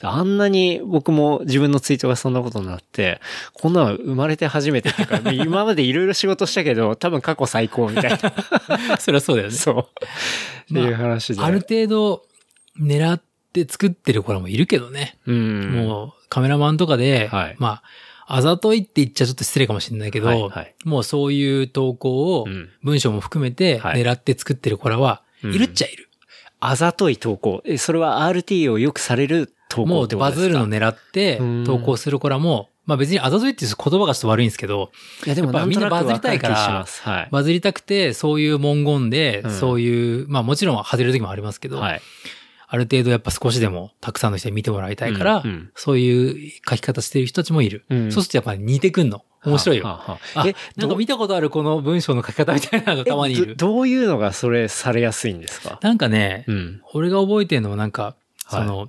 あんなに僕も自分のツイートがそんなことになって、こんなの生まれて初めてっていうか、今までいろいろ仕事したけど、多分過去最高みたいな。それはそうだよね。そう。っていう話で。ある程度狙って作ってる子らもいるけどね。うん。もうカメラマンとかで、はいまあ、あざといって言っちゃちょっと失礼かもしれないけど、はいはいもうそういう投稿をうん文章も含めてはい狙って作ってる子らは、うんいるっちゃいる。あざとい投稿。え、それは RT をよくされる投もう稿ってことですか？バズるの狙ってうん投稿する子らも、まあ別にあざといっていう言葉がちょっと悪いんですけど、いや、でもみんなバズりたいから。はい。バズりたくてそういう文言で、うんそういう、まあもちろん外れる時もありますけど、はい。ある程度やっぱ少しでもたくさんの人に見てもらいたいから、うんうんそういう書き方してる人たちもいる。うんそうするとやっぱり似てくんの。面白いよ。え、なんか見たことあるこの文章の書き方みたいなのたまにいる。えどどういうのがそれされやすいんですか？なんかね、うん。俺が覚えてるのはなんか、はいその、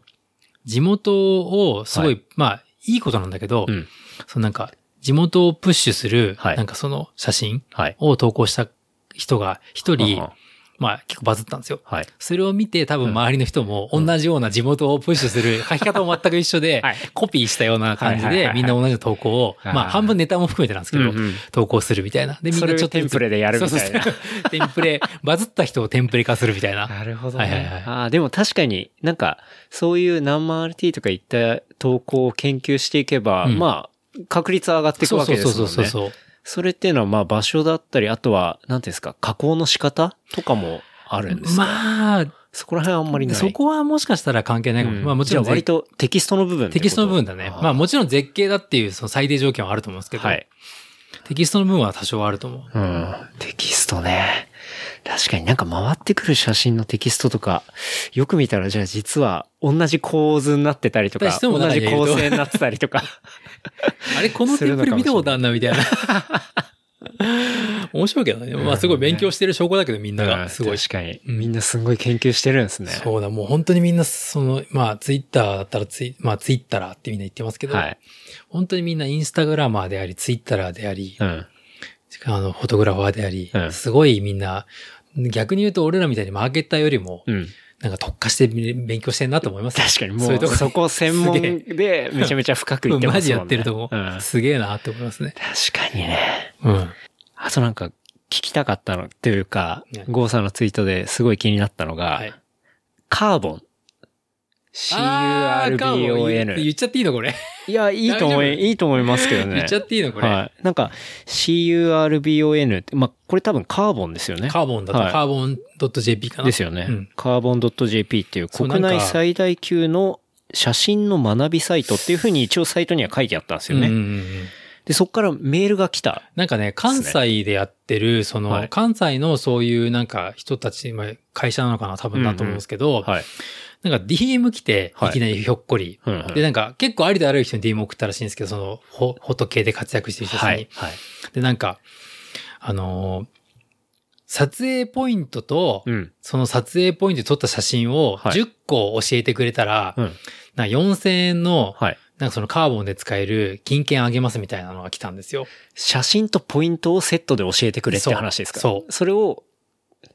地元をすごい、はまあ、いいことなんだけど、うん。そのなんか、地元をプッシュする、はいなんかその写真はい。を投稿した人が一人は、まあ結構バズったんですよ。はい。それを見て多分周りの人も同じような地元をプッシュする 書き方も全く一緒ではい、コピーしたような感じでみんな同じ投稿を、はいまあ半分ネタも含めてなんですけど投稿するみたいな。で、みんそれをなちょっとテンプレでやるみたいな テンプレ、バズった人をテンプレ化するみたいな。なるほどはいはいはいああ、でも確かになんか、そういう何万 RT とかいった投稿を研究していけば、うんまあ、確率は上がっていくわけですもんね。そうそうそうそう。それっていうのは、まあ場所だったり、あとは、なんていうんですか、加工の仕方とかもあるんですか、まあ、そこら辺はあんまりない。そこはもしかしたら関係ないかも。うんまあもちろん割とテキストの部分テキストの部分だね。まあもちろん絶景だっていうその最低条件はあると思うんですけど、はい。テキストの部分は多少あると思う。うん。テキストね。確かになんか回ってくる写真のテキストとか、よく見たらじゃあ実は同じ構図になってたりとか、同じ構成になってたりとか。あれ、このテンプレ見たことあんなみたいな。面白いけどね。まあすごい勉強してる証拠だけどみんなが。すごい。確かに。うんみんなすごい研究してるんですね。そうだ、もう本当にみんな、その、まあツイッターだったらツイ、まあツイッターってみんな言ってますけど、はい。本当にみんなインスタグラマーであり、ツイッターであり、うん。あの、フォトグラファーであり、うんすごいみんな、逆に言うと俺らみたいにマーケッターよりも、うん。なんか特化して勉強してんなと思いますよ確かにもう、そういうとこそこ専門でめちゃめちゃ深く言ってますもんね。マジやってるとこ、うんすげえなって思いますね。確かにね。うん。あとなんか聞きたかったのっていうかね、ゴーさんのツイートですごい気になったのが、はい。カーボン。CURBON。言っちゃっていいのこれ。いや、いいと思い、いいと思いますけどね。言っちゃっていいのこれ。はい。なんか、CURBON って、まあ、これ多分カーボンですよね。カーボンだと、はいカーボン .jp かな。ですよね。うんカーボン .jp っていう国内最大級の写真の学びサイトっていうふうに一応サイトには書いてあったんですよね。うんうんうんで、そこからメールが来た。なんかね、関西でやってる、その、はい関西のそういうなんか人たち、まあ会社なのかな多分だと思うんですけど、はい。なんか DM 来て、はいいきなりひょっこり。うんうんで、なんか結構ありである人に DM 送ったらしいんですけど、その、フォフォト系で活躍してる人に。はい。はい。で、なんか、あのー撮影ポイントと、うん。その撮影ポイントで撮った写真をはい10個教えてくれたら、うん。なんか4000円の、はい。なんかそのカーボンで使える金券あげますみたいなのが来たんですよ。写真とポイントをセットで教えてくれって話ですか？そうそれを、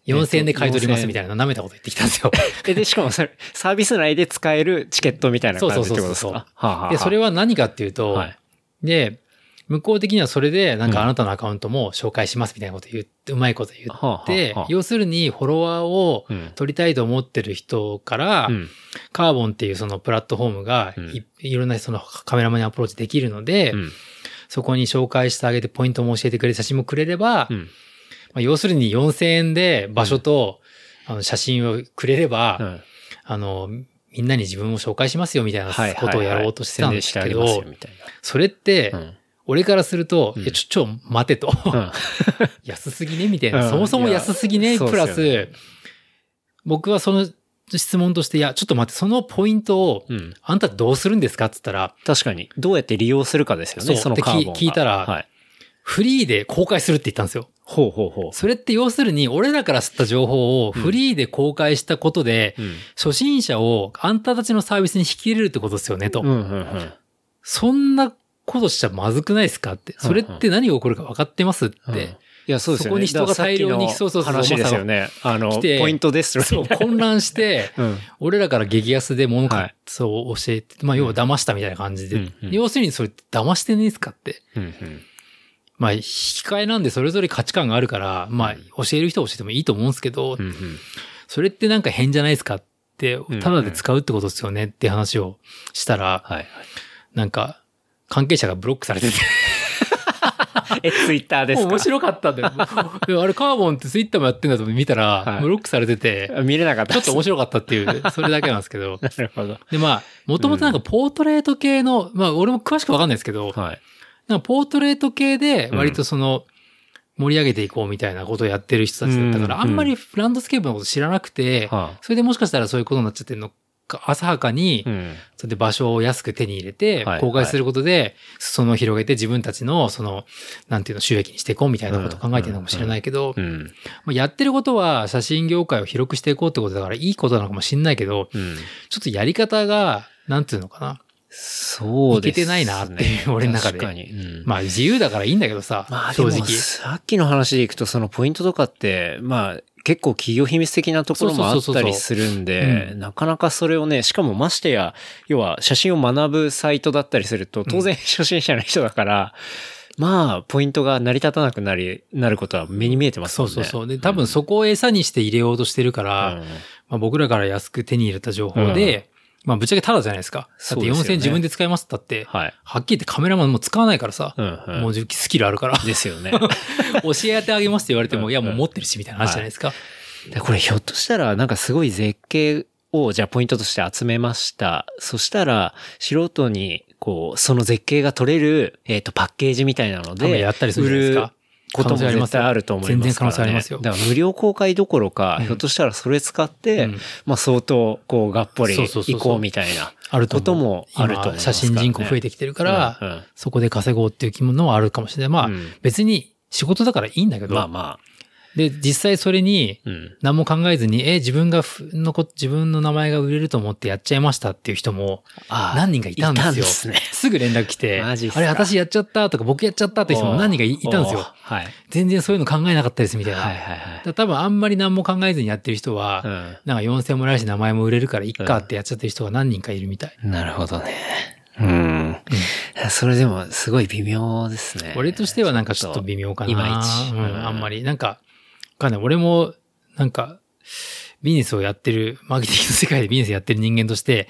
4000円で買い取りま4000円すみたいな舐めたこと言ってきたんですよ。え、で、しかもそれ、サービス内で使えるチケットみたいな感じってことですか？そうそうそうそうはあはあはあで、それは何かっていうと、はい。で、向こう的にはそれで、なんうんかあなたのアカウントも紹介しますみたいなこと言って、うまいこと言はあはあってはあ、要するにフォロワーをうん。取りたいと思ってる人から、うん。カーボンっていうそのプラットフォームがうんい,、いろんなそのカメラマンにアプローチできるので、うん。そこに紹介してあげてポイントも教えてくれる写真もくれれば、うん。まあ、要するに4000円で場所と、あの写真をくれれば、うんあの、みんなに自分を紹介しますよみたいなはいことをやろうとしてたんですけど、それって。俺からすると、うんいや、ちょ、ちょ、待てと。うん 安すぎねみたいな。うんそもそも安すぎねプラス、僕はその質問として、いや、ちょっと待って、そのポイントを、うん。あんたどうするんですかって言ったら、確かに。どうやって利用するかですよね、そのカーボン聞聞いたらはい。フリーで公開するって言ったんですよ。ほうほうほそれって要するに、俺らから吸った情報をフリーで公開したことで、う。うん。初心者をあんたたちのサービスに引き入れるってことですよね、と。うん、うん、うん。そんなことしちゃまずくないですかって。それって何が起こるか分かってますって。うんいや、そうですよね。そこに人が大量にそうそうそう話ですよね。あの、来てポイントですそう、混乱して、な うん。俺らから激安で物買そう教えて、まあ要は騙したみたいな感じで。うんうん要するにそれ騙してねえですかって。うん、うん。まあ、引き換えなんでそれぞれ価値観があるから、まあ、教える人は教えてもいいと思うんですけど、うん、うん。それってなんか変じゃないですかってん、ただで使うってことですよねって話をしたら、はい。なんか、関係者がブロックされてて、え、ツイッターですか？面白かったんだよ。あれカーボンってツイッターもやってんだと見たら、はいブロックされてて、見れなかったちょっと面白かったっていう、それだけなんですけど。なるほど。で、まあ、もともとなんかポートレート系の、まあ、俺も詳しくわかんないですけど、はい。なんかポートレート系で割とその、盛り上げていこうみたいなことをやってる人たちだったから、うん。あんまりランドスケープのこと知らなくて、はそれでもしかしたらそういうことになっちゃってるのか、浅はかに。それで場所を安く手に入れてはい、公開することで、裾野を広げて自分たちの、その、なんていうの、収益にしていこうみたいなことを考えてるのかもしれないけどやってることは写真業界を広くしていこうってことだからいいことなのかもしれないけど、うん。ちょっとやり方が、なんていうのかな。そうですね。いけてないなっていう俺の中で確かに。うんまあ自由だからいいんだけどさ、まあ正直。さっきの話でいくと、そのポイントとかって、まあ、結構企業秘密的なところもあったりするんでなかなかそれをね、しかもましてや、要は写真を学ぶサイトだったりすると、当然初心者の人だから、まあ、ポイントが成り立たなくなり、なることは目に見えてますもんね。そうそうそう。で、多分そこを餌にして入れようとしてるから、うんまあ、僕らから安く手に入れた情報で、まあ、ぶっちゃけタダじゃないですか。だってそうですよね4000自分で使いますったって、はい。はっきり言ってカメラマンも使わないからさ、うんうんもうスキルあるから。ですよね。教えてあげますって言われても、うんいやもう持ってるし、みたいな話じゃないですか。でこれひょっとしたらなんかすごい絶景をじゃあポイントとして集めました。そしたら素人にこうその絶景が撮れるえっ、とパッケージみたいなのでやったりするじゃないですか。ことも絶対あると思います。全然可能性ありますよ。だから無料公開どころか、うん。ひょっとしたらそれ使って、うん。まあ相当こうがっぽり行こうみたいなあるとこと。もあると思います今写真人口増えてきてるから、うん。うん。そこで稼ごうっていう気ものはあるかもしれない。まあ、うん。別に仕事だからいいんだけど、まあまで、実際それに。何も考えずに、え、自分がふのこ、自分の名前が売れると思ってやっちゃいましたっていう人も何人かいたんですよ。すね。すぐ連絡来て、あれ私やっちゃったとか僕やっちゃったっていう人も何人かいいたんですよ。はい。全然そういうの考えなかったですみたいな。はいはいだから多分あんまり何も考えずにやってる人は、はい。なんか4000もらえるし名前も売れるからいっかってやっちゃってる人が何人かいるみたい。うん。なるほどね。うん。それでもすごい微妙ですね。俺としてはなんかちょっと微妙かな。いまいちううんん、あんまり。なんか、わかんない。俺も、なんか、ビジネスをやってる、マーケティングの世界でビジネスやってる人間として、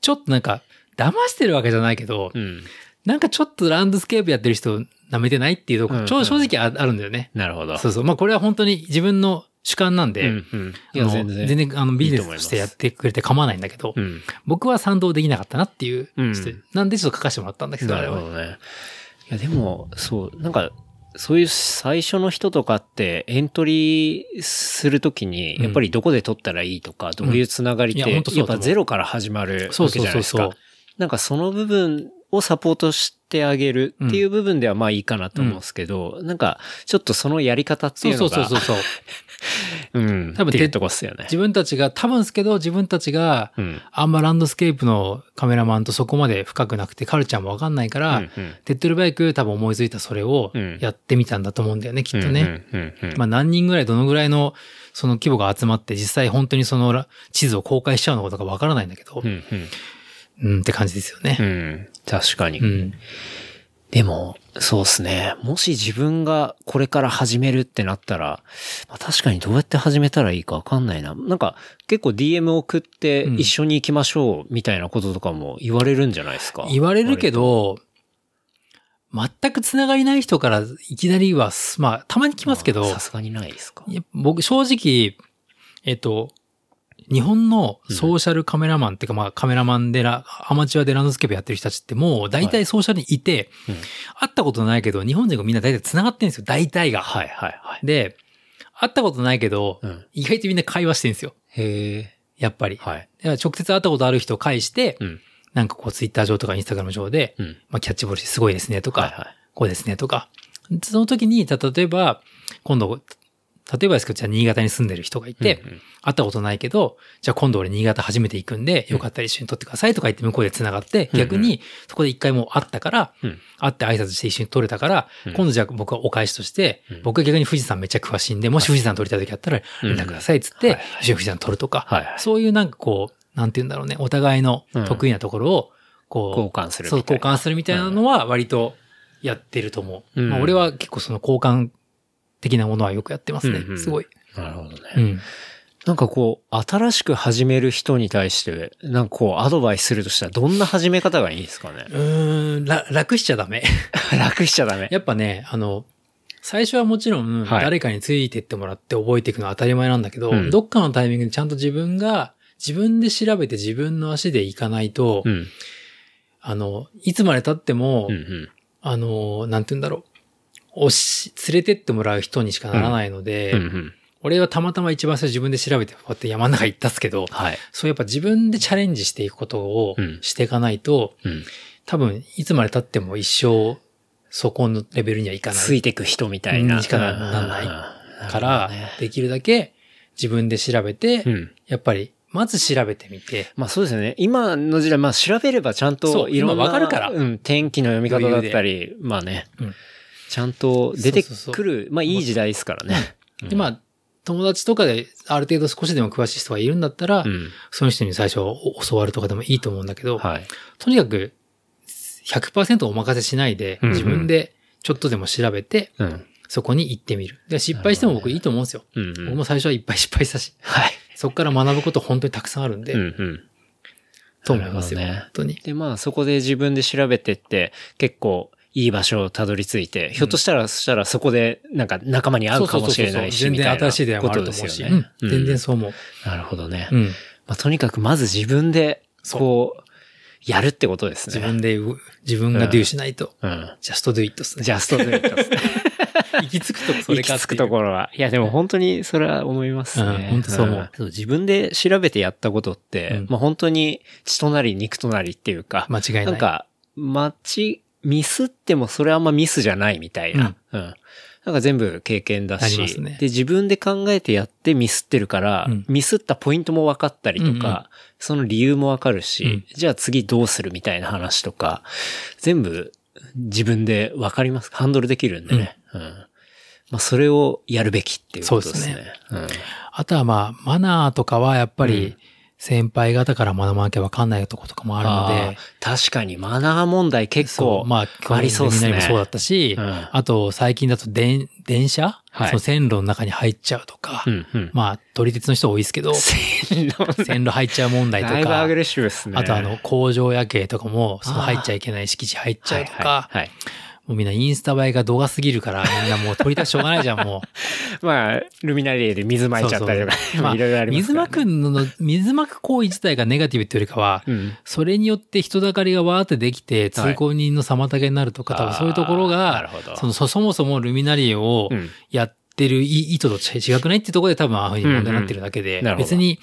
ちょっとなんか、騙してるわけじゃないけど、うん。うん。なんかちょっとランドスケープやってる人舐めてないっていうところ、うんちょ正直ああるんだよね。なるほど。そうそう。まあこれは本当に自分の主観なんで、うんうん。全然。全然あのビジネスとしてやってくれて構わないんだけど、うん。僕は賛同できなかったなっていう、うんなんでちょっと書かせてもらったんだけど、あなれは。るほどね。いや、でも、そう、なんか、そういう最初の人とかってエントリーするときに、うんやっぱりどこで取ったらいいとか、どういうつながりって、いやっぱゼロから始まるわけじゃないですかそうそう。。なんかその部分をサポートしてあげるっていう部分ではまあいいかなと思うんですけど、なんかちょっとそのやり方ってそいううのが、そうそうそうそう。うん。多分っていうとこっすよね。自分たちが、多分ですけど、自分たちが、うん。あんまランドスケープのカメラマンとそこまで深くなくて、カルチャーもわかんないから、うんうん手っ取り早く多分思いついたそれをうんやってみたんだと思うんだよね、きっとね。まあ何人ぐらい、どのぐらいのその規模が集まって、実際本当にそのら地図を公開しちゃうのかとかわからないんだけど、うんうんうん、って感じですよねう。ん。確かに。うん。でも、そうですね。もし自分がこれから始めるってなったら、まあ、確かにどうやって始めたらいいかわかんないな。なんか結構 DM 送ってうん一緒に行きましょうみたいなこととかも言われるんじゃないですか？言われるけど、全くつながりない人からいきなりは、まあ、たまに来ますけど、まあさすがにないですか？僕、正直、えっと、日本のソーシャルカメラマンっていうか、まあカメラマンでラ、アマチュアでランドスケープやってる人たちってもう大体ソーシャルにいて、うん会ったことないけど、日本人がみんな大体繋がってるんですよ、大体が。はいはいはい。で、会ったことないけど、うん意外とみんな会話してるんですよ。へえ。やっぱり。はい。直接会ったことある人を介して、うん。なんかこうツイッター上とかインスタグラム上で、うん。まあキャッチボールしてすごいですねとか。こうですねとか。その時に、た例えば、今度、例えばですけど、じゃあ新潟に住んでる人がいて、うんうん。会ったことないけど、じゃあ今度俺新潟初めて行くんで、よかったら一緒に撮ってくださいとか言って向こうで繋がって、うんうん。逆にそこで一回もう会ったから、うん。会って挨拶して一緒に撮れたから、うん。今度じゃあ僕はお返しとして、うん。僕は逆に富士山めっちゃ詳しいんで、もし富士山撮りたい時あったら連絡くださいっつって、一緒に富士山撮るとか、はいはい。そういうなんかこう、なんて言うんだろうね、お互いの得意なところを、こう、交換するそう、みたいな。交換するみたいなのは割とやってると思う。俺は結構その交換的なものはよくやってますね。うんうんすごい。なるほどね。うん。なんかこう、新しく始める人に対して、なんかこう、アドバイスするとしたら、どんな始め方がいいですかね？うーん、ら楽しちゃダメ。楽しちゃダメ。やっぱね、あの、最初はもちろん、はい誰かについてってもらって覚えていくのは当たり前なんだけど、うんどっかのタイミングでちゃんと自分が、自分で調べて自分の足で行かないと、うん。あの、いつまで経っても、うんうん。あの、なんて言うんだろう。押し、連れてってもらう人にしかならないので、うんうん。俺はたまたま一番最初自分で調べてこうやって山の中行ったっすけど、はい。そうやっぱ自分でチャレンジしていくことをうんしていかないと、うん。多分いつまで経っても一生そこのレベルにはいかない。ついてく人みたいな。にしかななんないから、できるだけ自分で調べて、うん。やっぱりまず調べてみて、まあそうですよね。今の時代、まあ調べればちゃんといろんな、今わかるからうん、天気の読み方だったり、まあね、うんちゃんと出てくる、まあいい時代ですからね。で、まあ、友達とかである程度少しでも詳しい人がいるんだったら、うん。その人に最初教わるとかでもいいと思うんだけど、はい。とにかく100%お任せしないで、うんうん自分でちょっとでも調べて、うん。そこに行ってみる。で失敗しても僕いいと思うんですよ。うん、うん。僕も最初はいっぱい失敗したし、はい。そこから学ぶこと本当にたくさんあるんで、うん、うん。と思いますよ。ね本当に。で、まあそこで自分で調べてって、結構いい場所をたどり着いて、ひょっとしたら、そしたらそこでなんか仲間に会うかもしれないし、全然みたいな新しい出会いもあると思うし。うん全然そう思う。なるほどね。うん。まあとにかくまず自分で、こう、やるってことですね。自分でう、自分が do しないと、うん。just do it ですね。ジャストドゥイットですね。行き着くとこそれ行き着くところは。いや、でも本当にそれは思いますね。うん本当そう思うん自分で調べてやったことって、うんまあ本当に血となり肉となりっていうか、間違いない。なんか、間違、ミスってもそれはあんまミスじゃないみたいな。うん。なんか全部経験だし、ねで、自分で考えてやってミスってるから、うんミスったポイントも分かったりとか、うんうんその理由も分かるし、うんじゃあ次どうするみたいな話とか、全部自分で分かりますハンドルできるんでね。うん。まあ、それをやるべきっていうことですね。そうですうん。あとはまあ、マナーとかはやっぱうんり、先輩方から学ばなきゃわかんないとことかもあるので、確かに。マナー問題結構、まあ、ありそうっすね。もそうだったし、うん。あと最近だと電、電車、はい。その線路の中に入っちゃうとか、うんうん。まあ、撮り鉄の人多いですけど、線路。線路入っちゃう問題とかだいぶアグ、レッシブですね。あとあの、工場夜景とかも、その入っちゃいけない敷地入っちゃうとか、はいはいはいもうみんなインスタ映えが動画すぎるから、みんなもう撮りたくしょうがないじゃん、もう。まあ、ルミナリエで水撒いちゃったりとか、まあいろいろありますね。まくの、水まく行為自体がネガティブっていうよりかは、うん。それによって人だかりがわーってできて、通行人の妨げになるとか、多分そういうところがそのそそもそもルミナリエをうんやってる意意図と違くないっていうところで多分ああいうふうに問題になってるだけで、うんうん別に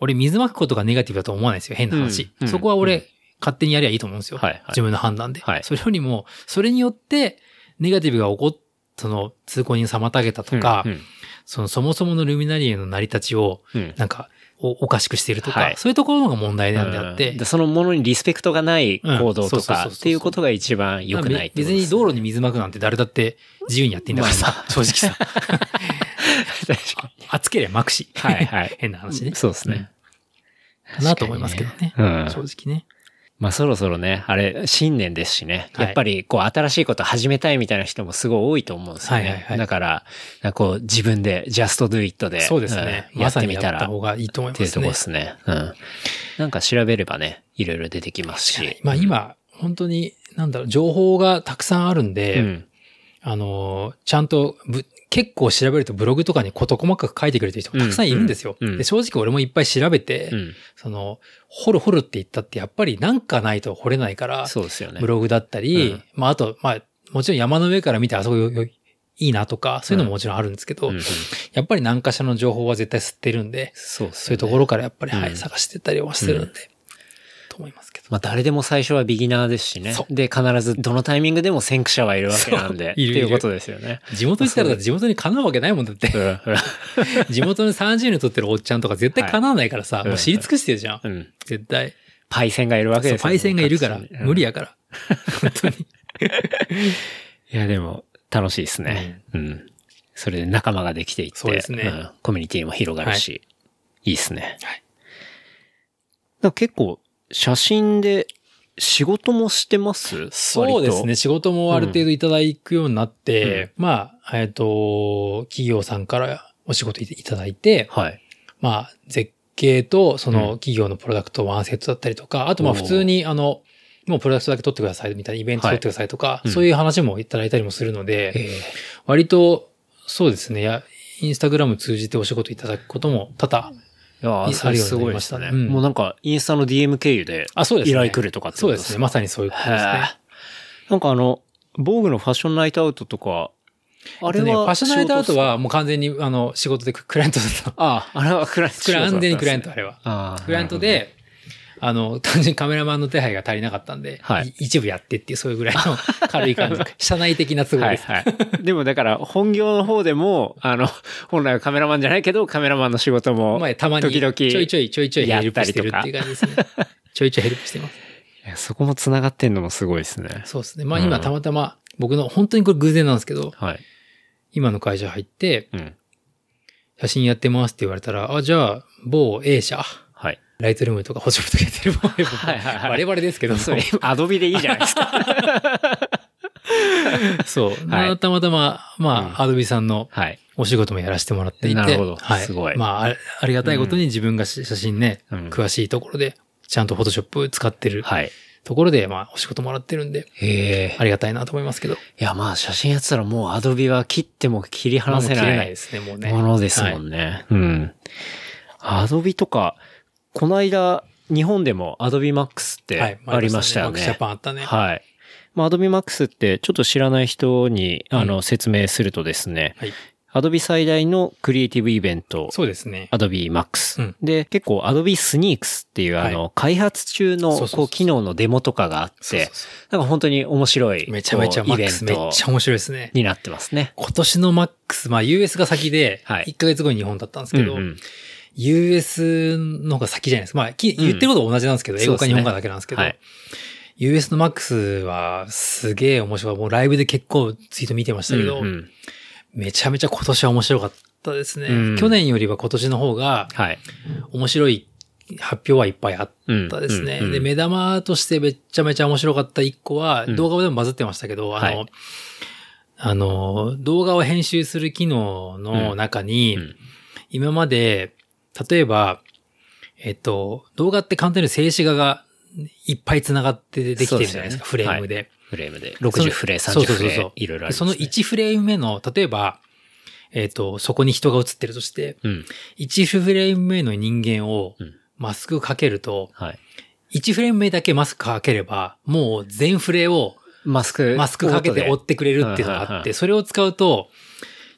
俺水まくことがネガティブだと思わないですよ、変な話。うんうんそこは俺、勝手にやりゃいいと思うんですよ。はいはい自分の判断で。はいそれよりも、それによって、ネガティブが起こっその通行人を妨げたとか、うんそのそもそものルミナリエの成り立ちを、うんなんか、おおかしくしているとか、はいそういうところのが問題なんであって、そのものにリスペクトがない行動とかっていうことが一番良くないってこと別に道路に水まくなんて誰だって自由にやっていいんだからさ、正直さ。確か暑ければまくし。に。はいはい。変な話ね。そうですね。かなと思いますけどね。うん正直ね。まあそろそろね、あれ、新年ですしね。はいやっぱり、こう、新しいこと始めたいみたいな人もすごい多いと思うんですよね。はいはいはいだから、かこう、自分で、just do it で、そうですね。うんやってみたら、った方がいいと思いますねっていうとこで。すね。うん。なんか調べればね、いろいろ出てきますし。まあ今、本当に、なんだろう、情報がたくさんあるんで、うん。あの、ちゃんとぶ、結構調べるとブログとかに事細かく書いてくれてる人もたくさんいるんですよ。うん。うん。で正直俺もいっぱい調べて、うん。その、掘る掘るって言ったってやっぱりなんかないと掘れないから、そうですよね。ブログだったり、うん。まああと、まあ、もちろん山の上から見てあそこいいなとか、そういうのももちろんあるんですけど、うんうん。やっぱり何かしらの情報は絶対吸ってるんで、そうですそういうところからやっぱり、はい、うん。探してったりはしてるんで、と思います。まあ誰でも最初はビギナーですしねそ。で、必ずどのタイミングでも先駆者はいるわけなんで。いるっていうことですよね。地元行ったら地元にかなうわけないもんだって。うん 地元に30年取ってるおっちゃんとか絶対かなわないからさ、はいもう知り尽くしてるじゃん。うん。絶対。パイセンがいるわけですよパイセンがいるから、無理や。やから。本当に。いや、でも、楽しいですね。うん。それで仲間ができていって、そうですねんコミュニティも広がるし、い、いですね。はい結構、写真で仕事もしてます？そうですね。。仕事もある程度いただくようになって、まあ、えっ、と、企業さんからお仕事いただいて、はい。まあ、絶景とそうん。の企業のプロダクトワンセットだったりとか、あとまあ普通にあの、もうプロダクトだけ取ってくださいみたいなイベント取ってくださいとか、うん。そういう話もいただいたりもするので、え割と、そうですね、や、インスタグラム通じてお仕事いただくことも多々、いやーそれすごいですね。あるようになりましたねうんもうなんか、インスタの DM 経由で、あ、そうですね。依頼来るとかってことですかそうですね。まさにそういうことですね。なんかあの、防具のファッションナイトアウトとか、ああれは、れね、ファッションナイトアウトはもう完全にあの仕事でククライアントだった。ああ、あれはクライアント完全にクライアント。トあれは。クライアント、で、あの、単純にカメラマンの手配が足りなかったんで、はいい一部やってっていうそういうぐらいの軽い感じ。社内的な都合です。はいはい。でもだから、本業の方でも、あの、本来はカメラマンじゃないけど、カメラマンの仕事も、まあ、たまに、時々ちょいちょいちょいちょいヘルプしてるやっていう感じですね。ちょいちょいヘルプしてます。いやそこも繋がってんのもすごいですね。そうですね。まあうん今たまたま、僕の本当にこれ偶然なんですけど、はい。今の会社入って、うん。写真やってますって言われたら、あ、じゃあ、某 A 社、はい。ライトルームとかホジョブとかやってる某 A 社、はいはいはいバレバレですけども、それ、アドビでいいじゃないですか。そう。はいたまたま、まあ、アドビさんのはい。お仕事もやらせてもらっていて、なるほどはい。すごいまあ、あありがたいことに自分がし写真ね、うん詳しいところで、ちゃんとフォトショップ使ってるはい。ところで、まあ、お仕事もらってるんで、へえ。ありがたいなと思いますけど。いや、まあ、写真やってたらもうアドビは切っても切り離せまあもう切れなないいですね、もうね。ものですもんね。ね。うん。アドビとか、この間、日本でもアドビマックスってはい。ありましたよマックスジャね。パンあったね。はい。まあ、アドビマックスってちょっと知らない人に、あの、説明するとですね、はい。アドビ最大のクリエイティブイベント、そうですね。アドビマックスうん。で、結構アドビスニークスっていうあの、開発中のこう機能のデモとかがあってそうそう、そなんか本当に面白い、うめちゃめちゃこうイめっトちゃ面白いですね。になってますね。今年のマックス、まあ US が先で、はい1ヶ月後に日本だったんですけど、うんうん US の方が先じゃないですか。まあ、き言ってることは同じなんですけど、英語か日本かだけなんですけど、はい。US のマックスはすげえ面白い。もうライブで結構ツイート見てましたけど、うんうん。めちゃめちゃ今年は面白かったですね。うん。去年よりは今年の方がはい。面白い発表はいっぱいあったですね。うんうんうん。で、目玉としてめちゃめちゃ面白かった一個は、うん。動画でもバズってましたけど、あの、はい。あの、動画を編集する機能の中に、うん。今まで、例えば、えっと、動画って簡単に静止画がいっぱい繋がってできてるじゃないですか、すよねフレームで。フレームで。その60フレー、30フそうそうそうそうレー、いろいろあります、その1フレーム目の、例えば、えっと、そこに人が映ってるとして、うん。1フレーム目の人間をうんマスクかけると、はい。1フレーム目だけマスクかければ、もう全フレをマスク。マスクかけて追ってくれるっていうのがあって、それを使うと、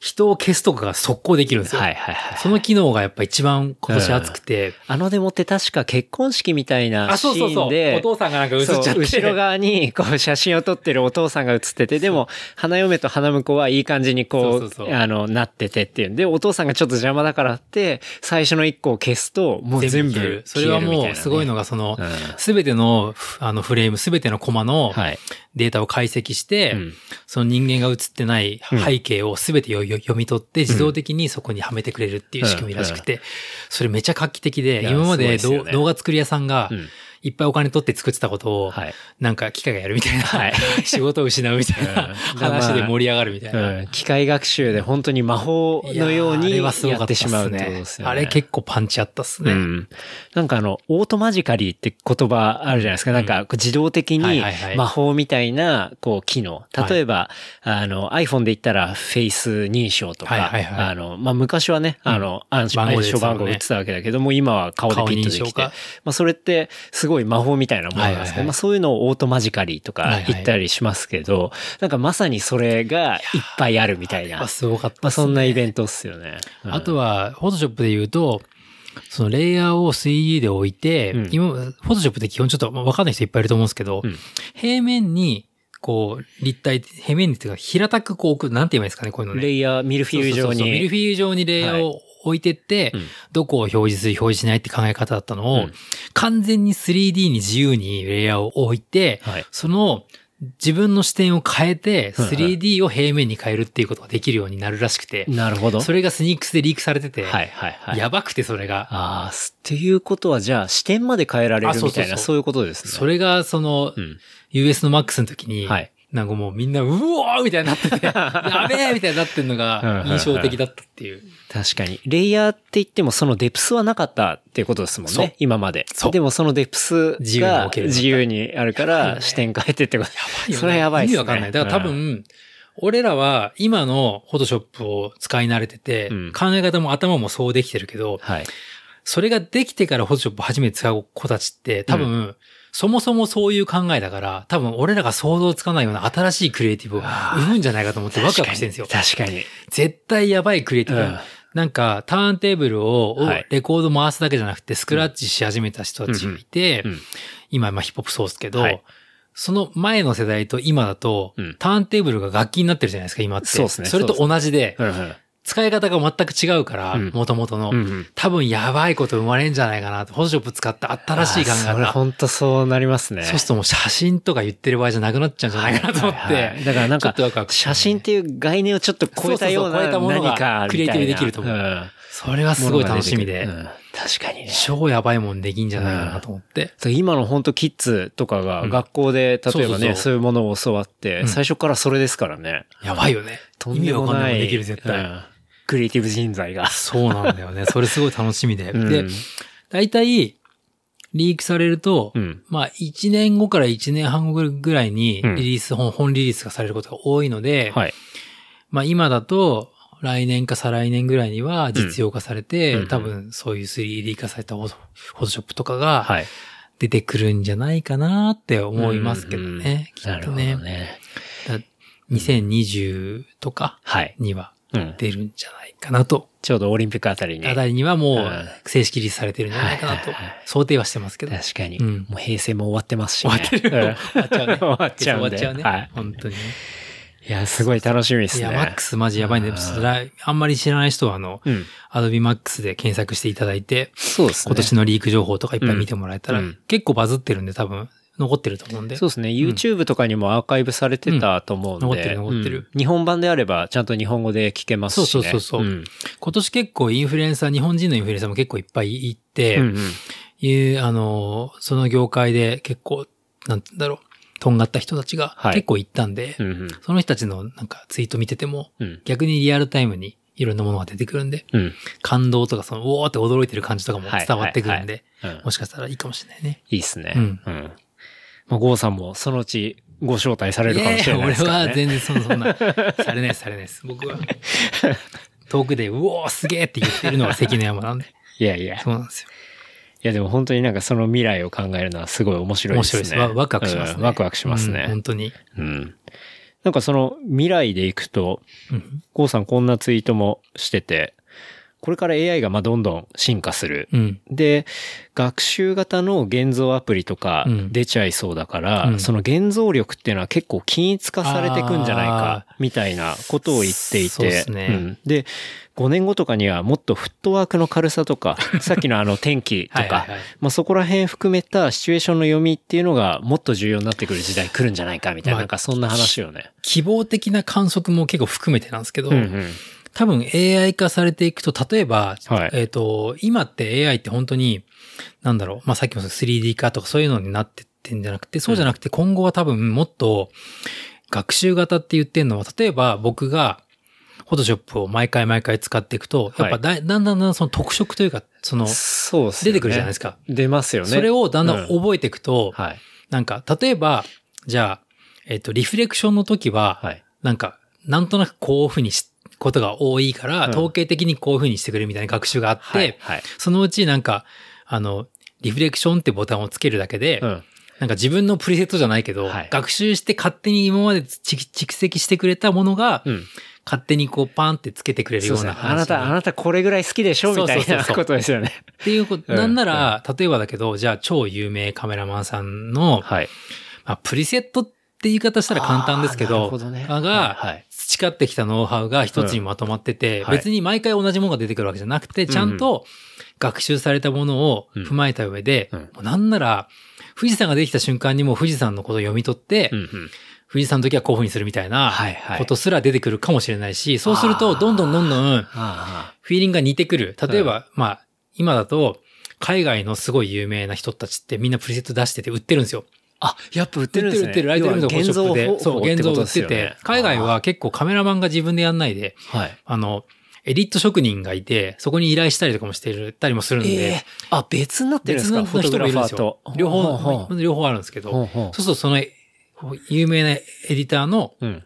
人を消すとかが速攻できるんですよ。はいはいはい。その機能がやっぱ一番今年熱くて、あのデモって確か結婚式みたいなあ、シそうそうそう。ーンで、お父さんがなんか映っちゃって。そう後ろ側に、こう、写真を撮ってるお父さんが写ってて、でも、花嫁と花婿はいい感じにこう、そうそうそうあの、なっててっていうんで、お父さんがちょっと邪魔だからって、最初の一個を消すと、もう全部消えるそれはもうすごいのが、が、そのうん、すべての、ふあの、フレーム、すべてのコマのはい。データを解析して、うん。その人間が映ってない背景をすべて読み取って、自動的にそこにはめてくれるっていう仕組みらしくて、それめちゃ画期的で、今まで動画作り屋さんがうん、いっぱいお金取って作ってたことを、はい。なんか機械がやるみたいな、はい 仕事を失うみたいなうん 話で盛り上がるみたいな。うん。機械学習で本当に魔法のようにいやってしまうね。あれ結構パンチあったっすね。うん。なんかあの、オートマジカリーって言葉あるじゃないですか。なんか自動的にはいはいはい魔法みたいな、こう、機能。例えば、あの、iPhone で言ったらフェイス認証とか、はいはいはいあの、まあ、昔はね、あの、暗証番号打ってたわけだけども、今は顔でピッとできてまあ、それってすごい魔法みたいなものなんですけど、はいはいはいまあ、そういうのをオートマジカリーとかはいはい言ったりしますけど、なんかまさにそれがいっぱいあるみたいなやっぱ。すごかったねまあ、そんなイベントっすよね。うんあとは、フォトショップで言うと、そのレイヤーを 3D で置いて、うん今、フォトショップって基本ちょっとまあわかんない人いっぱいいると思うんですけど、うん平面に、こう、立体、平面にっていうか、平たくこう置く、なんて言えばいいですかね、こういうのね。レイヤー、ミルフィーユ状そうそうそうミルに。フィーユ状にレイヤーを置いてって、うんどこを表示する、表示しないって考え方だったのを、うん完全に 3D に自由にレイヤーを置いて、はい。その自分の視点を変えて、はいはい 3D を平面に変えるっていうことができるようになるらしくて、なるほど。それがスニークスでリークされてて、はいはいはい。やばくてそれが。ああ、すっていうことは、じゃあ、視点まで変えられるあそうそうそうみたいな、そういうことですね。それがその、うん。US の MAX の時に、はいなんかもうみんな、うおーみたいになってて、やべえみたいになってんのが印象的だったっていう。確かに。レイヤーって言っても、そのデプスはなかったっていうことですもんね。今まで。でも、そのデプス自由にが自由にあるから、ね視点変えてってこと。やばいよね。それはやばいっすね意味わかんない。だから多分、俺らは今のフォトショップを使い慣れてて、うん考え方も頭もそうできてるけど、はい。それができてからフォトショップを初めて使う子たちって、多分、そもそもそういう考えだから、多分俺らが想像つかないような新しいクリエイティブを生むんじゃないかと思ってワクワクしてるんですよ。確かに。絶対やばいクリエイティブ。うんなんか、ターンテーブルを、レコード回すだけじゃなくて、スクラッチし始めた人たちがいて、今、まあヒップホップそうですけど、はい。その前の世代と今だと、うん。ターンテーブルが楽器になってるじゃないですか、今って。そうっすね。それと同じで、使い方が全く違うから、うん元々の、うんうん多分やばいこと生まれんじゃないかなと、フォトショップ使った新しい考えあーそれ方。本当そうなりますね。そうするともう写真とか言ってる場合じゃなくなっちゃうんじゃないかなと思って。はいはいだからなんかね写真っていう概念をちょっと超えたようなそうそうそう超えたものがクリエイティブできると思ううんそれはすごい楽しみでうん確かにね。超やばいもんできんじゃないかなと思って。今の本当キッズとかがうん学校で、例えばね、そういうものを教わって、うん最初からそれですからね。やばいよね。とんでもない。意味わかんないもんできる絶対。うんクリエイティブ人材が。そうなんだよね。それすごい楽しみで。うんで、大体、リークされると、うん。まあ、1年後から1年半後ぐらいにうんリリース、本、本リリースがされることが多いので、はい。まあ今だと、来年か再来年ぐらいには実用化されて、うん多分そういう 3D 化されたフォトショップとかがはい。出てくるんじゃないかなって思いますけどうんね。きなるほどっとね。ね。だ2020とかはい。にはうん。出るんじゃないかなと。ちょうどオリンピックあたりに。あたりにはもう正式リリースされてるんじゃないかなと想定はしてますけど。確かに。うんもう平成も終わってますしね。終わってる。終うんわっちゃうね。終わっちゃうんで。終わっちゃうね。はい。本当にね。いや、すごい楽しみですね。いや、マックスマジやばいんで、あんまり知らない人はあの、うん。アドビマックスで検索していただいて、そうですね。今年のリーク情報とかいっぱい見てもらえたら、うん結構バズってるんで多分残ってると思うんで。そうですね。YouTube とかにもアーカイブされてたと思うんで。うん残ってる残ってる。うん。日本版であれば、ちゃんと日本語で聞けますしね。そうそうそうそう。ん。今年結構インフルエンサー、日本人のインフルエンサーも結構いっぱいいて、うんうん。いう、あの、その業界で結構、なんだろう、とんがった人たちがはい。結構行ったんで、うんうん。その人たちのなんかツイート見てても、うん。逆にリアルタイムにいろんなものが出てくるんで、うん。感動とかその、おーって驚いてる感じとかもはい。伝わってくるんで、うん。もしかしたらいいかもしれないね。いいっすね。うん。うん。まあ、ゴーさんもそのうちご招待されるかもしれないですからね。俺は全然そんな、そんな、されないです、されないです。僕は。遠くで、うおーすげーって言ってるのが関の山なんで。いやいや。いそうなんですよ。やでも本当になんかその未来を考えるのはすごい面白い面ですね。白いです。わワクワクしますね。うんワクワクしますうんね。本当に。うん。なんかその未来でいくと、うん。ゴーさんこんなツイートもしてて、これから AI がまあどんどん進化する。うん。で、学習型の現像アプリとかうん出ちゃいそうだから、うんその現像力っていうのは結構均一化されていくんじゃないかあ、みたいなことを言っていて、そうんで、5年後とかにはもっとフットワークの軽さとか、さっきのあの天気とかはいはいはい、まあそこら辺含めたシチュエーションの読みっていうのがもっと重要になってくる時代来るんじゃないかみたいな、まあなんかそんな話をね。希望的な観測も結構含めてなんですけど、うんうん。多分 AI 化されていくと、例えば、はいえっ、と、今って AI って本当に、なんだろう、まあ、さっきも 3D 化とかそういうのになってってんじゃなくて、そうじゃなくて今後は多分もっと学習型って言ってんのは、例えば僕が、フォトショップを毎回毎回使っていくと、やっぱだ,、だんだんだんだんその特色というか、その、そうですね。出てくるじゃないですか。出ますよね。それをだんだん覚えていくと、はい。なんか、例えば、じゃあ、えっ、と、リフレクションの時は、はい。なんか、なんとなくこういうふうにし、ことが多いから、うん統計的にこういうふうにしてくれみたいな学習があって、はい。はい。そのうちなんか、あの、リフレクションってボタンをつけるだけで、うん。なんか自分のプリセットじゃないけど、はい学習して勝手に今まで蓄蓄積してくれたものが、うん。勝手にこうパンってつけてくれる。ような話にあなた、あなたこれぐらい好きでしょ？みたいなことですよね。っていうこと、うんなんなら、例えばだけど、じゃあ超有名カメラマンさんの、はい。まあ、プリセットって言い方したら簡単ですけど、ほどねが、はいはい培ってきたノウハウが一つにまとまってて、うん。はい。別に毎回同じものが出てくるわけじゃなくて、ちゃんと学習されたものを踏まえた上で、うん。なんなら、富士山ができた瞬間にもう富士山のことを読み取って、うんうん。富士山の時はこういう風にするみたいなことすら出てくるかもしれないし、そうすると、どんどんどんどんあフィーリングが似てくる。例えば、まあ、今だと、海外のすごい有名な人たちってみんなプリセット出してて売ってるんですよ。あ、やっぱ売ってるんですね。売ってる売ってる、ライトルームのショップで。そう、現像売っててて、海外は結構カメラマンが自分でやんないで、はい。あの、エディット職人がいて、そこに依頼したりとかもしてたりもするんえでえ、あ、別になってるんですか？別の人もいるんですよ。両方、う両方あるんですけど、ほうほうそうするとその、有名なエディターのうん。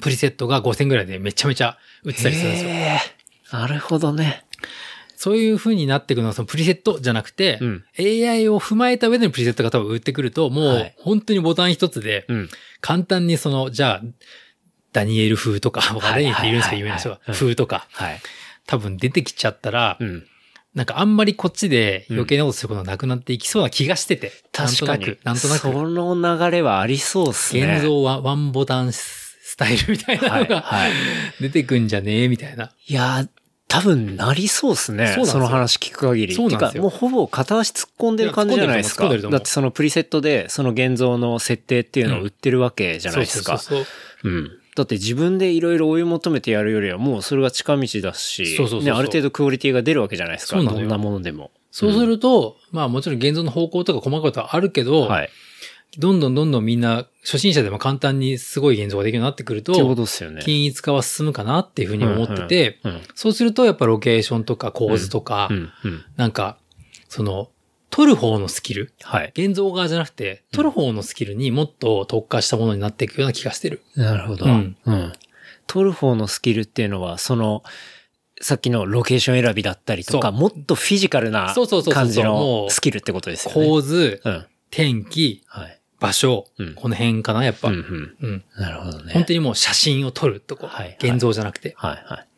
プリセットが5000ぐらいでめちゃめちゃ売ってたりするんですよ。ええなるほどね。そういう風になっていくのはそのプリセットじゃなくて、うん AI を踏まえた上でのプリセットが多分売ってくると、もうはい本当にボタン一つで、うん。簡単にその、じゃあ、ダニエル風とか、ダニエルっているんですか、有名な人が。うん風とか、はい。多分出てきちゃったら、うん。なんかあんまりこっちで余計なことすることがなくなっていきそうな気がしてて。確かに。なんとなく、その流れはありそうっすく、ね。現像はワンボタンスタイルみたいなのが、はいはい出てくんじゃねえみたいな。いや、多分なりそうっすね。その話聞く限り。そうなんですよもうほぼ片足突っ込んでる感じじゃないですか。だってそのプリセットで、その現像の設定っていうのを売ってるわけじゃないですか。そうそうそうそう。うん。だって自分でいろいろ追い求めてやるよりはもうそれが近道だし、そうそうそうそうね、ある程度クオリティが出るわけじゃないですか。どんなものでも。そうすると、まあもちろん現像の方向とか細かいことはあるけど、はい。どんどんどんどんみんな初心者でも簡単にすごい現像ができるようになってくるとと、ですよね。均一化は進むかなっていうふうに思ってて、そうするとやっぱロケーションとか構図とか。なんか、その、撮る方のスキル、はい。現像側じゃなくて、撮る方のスキルにもっと特化したものになっていくような気がしてる。なるほど。ううんん。撮る方のスキルっていうのは、その、さっきのロケーション選びだったりとか、もっとフィジカルなそうそうそうそう感じものうスキルってことですよね。構図、うん。天気、はい。場所、うんこの辺かな、やっぱ。うん、う。うんん。なるほどね。本当にもう写真を撮るとこ。はいはい現像じゃなくて、はい、はい。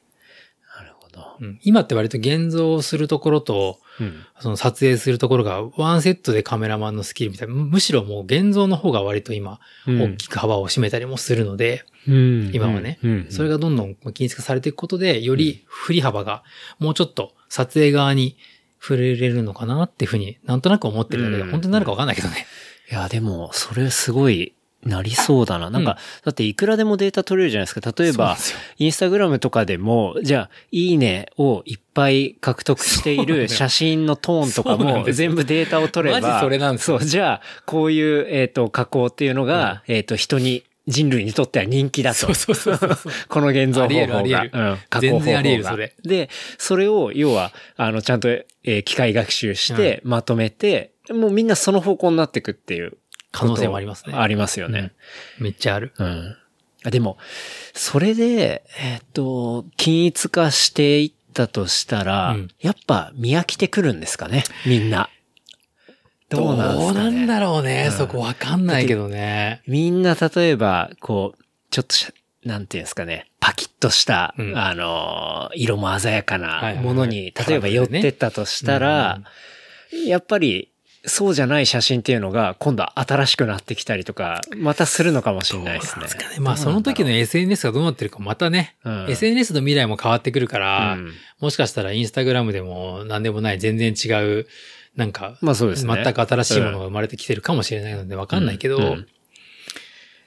なるほど。うん今って割と現像するところと、うん。その撮影するところがワンセットでカメラマンのスキルみたいな、むむしろもう現像の方が割と今、大きく幅を占めたりもするので、うん今はねうん。それがどんどん均一化されていくことで、より振り幅がもうちょっと撮影側に触れれるのかなっていうふうになんとなく思ってるんだけど、うん本当になるかわかんないけどね。いや、でも、それすごい、なりそうだな。なんか、うんだっていくらでもデータ取れるじゃないですか。例えばインスタグラムとかでも、じゃあ、いいねをいっぱい獲得している写真のトーンとかも、全部データを取れば、マジそれなんですよそう、じゃあ、こういう、えっ、と、加工っていうのが、えっ、と、人に、人類にとっては人気だと。そうそうそうそう この現像方法が。ありえるありえるうん、加工方法が。全然ありえるそれで、それを、要は、あの、ちゃんと、えー機械学習して、まとめて、もうみんなその方向になってくっていう。可能性もありますねありますよね。めっちゃある。うん。あでも、それで、えっ、と、均一化していったとしたら、うんやっぱ見飽きてくるんですかね、みんな。どうなんね？どうなんだろうね。うんそこわかんないけどね。みんな例えば、こう、ちょっとし、なんていうんですかね、パキッとした、うんあのー、色も鮮やかはいはないはいものに、例えば寄ってったとしたら、やっぱり、そうじゃない写真っていうのが、今度は新しくなってきたりとか、またするのかもしれないですね。すかね。まあその時の SNS がどうなってるかまたね、うん SNS の未来も変わってくるから、うんもしかしたらインスタグラムでも何でもない全然違う、なんか、まあそうですね。全く新しいものが生まれてきてるかもしれないのでわかんないけど、うんうん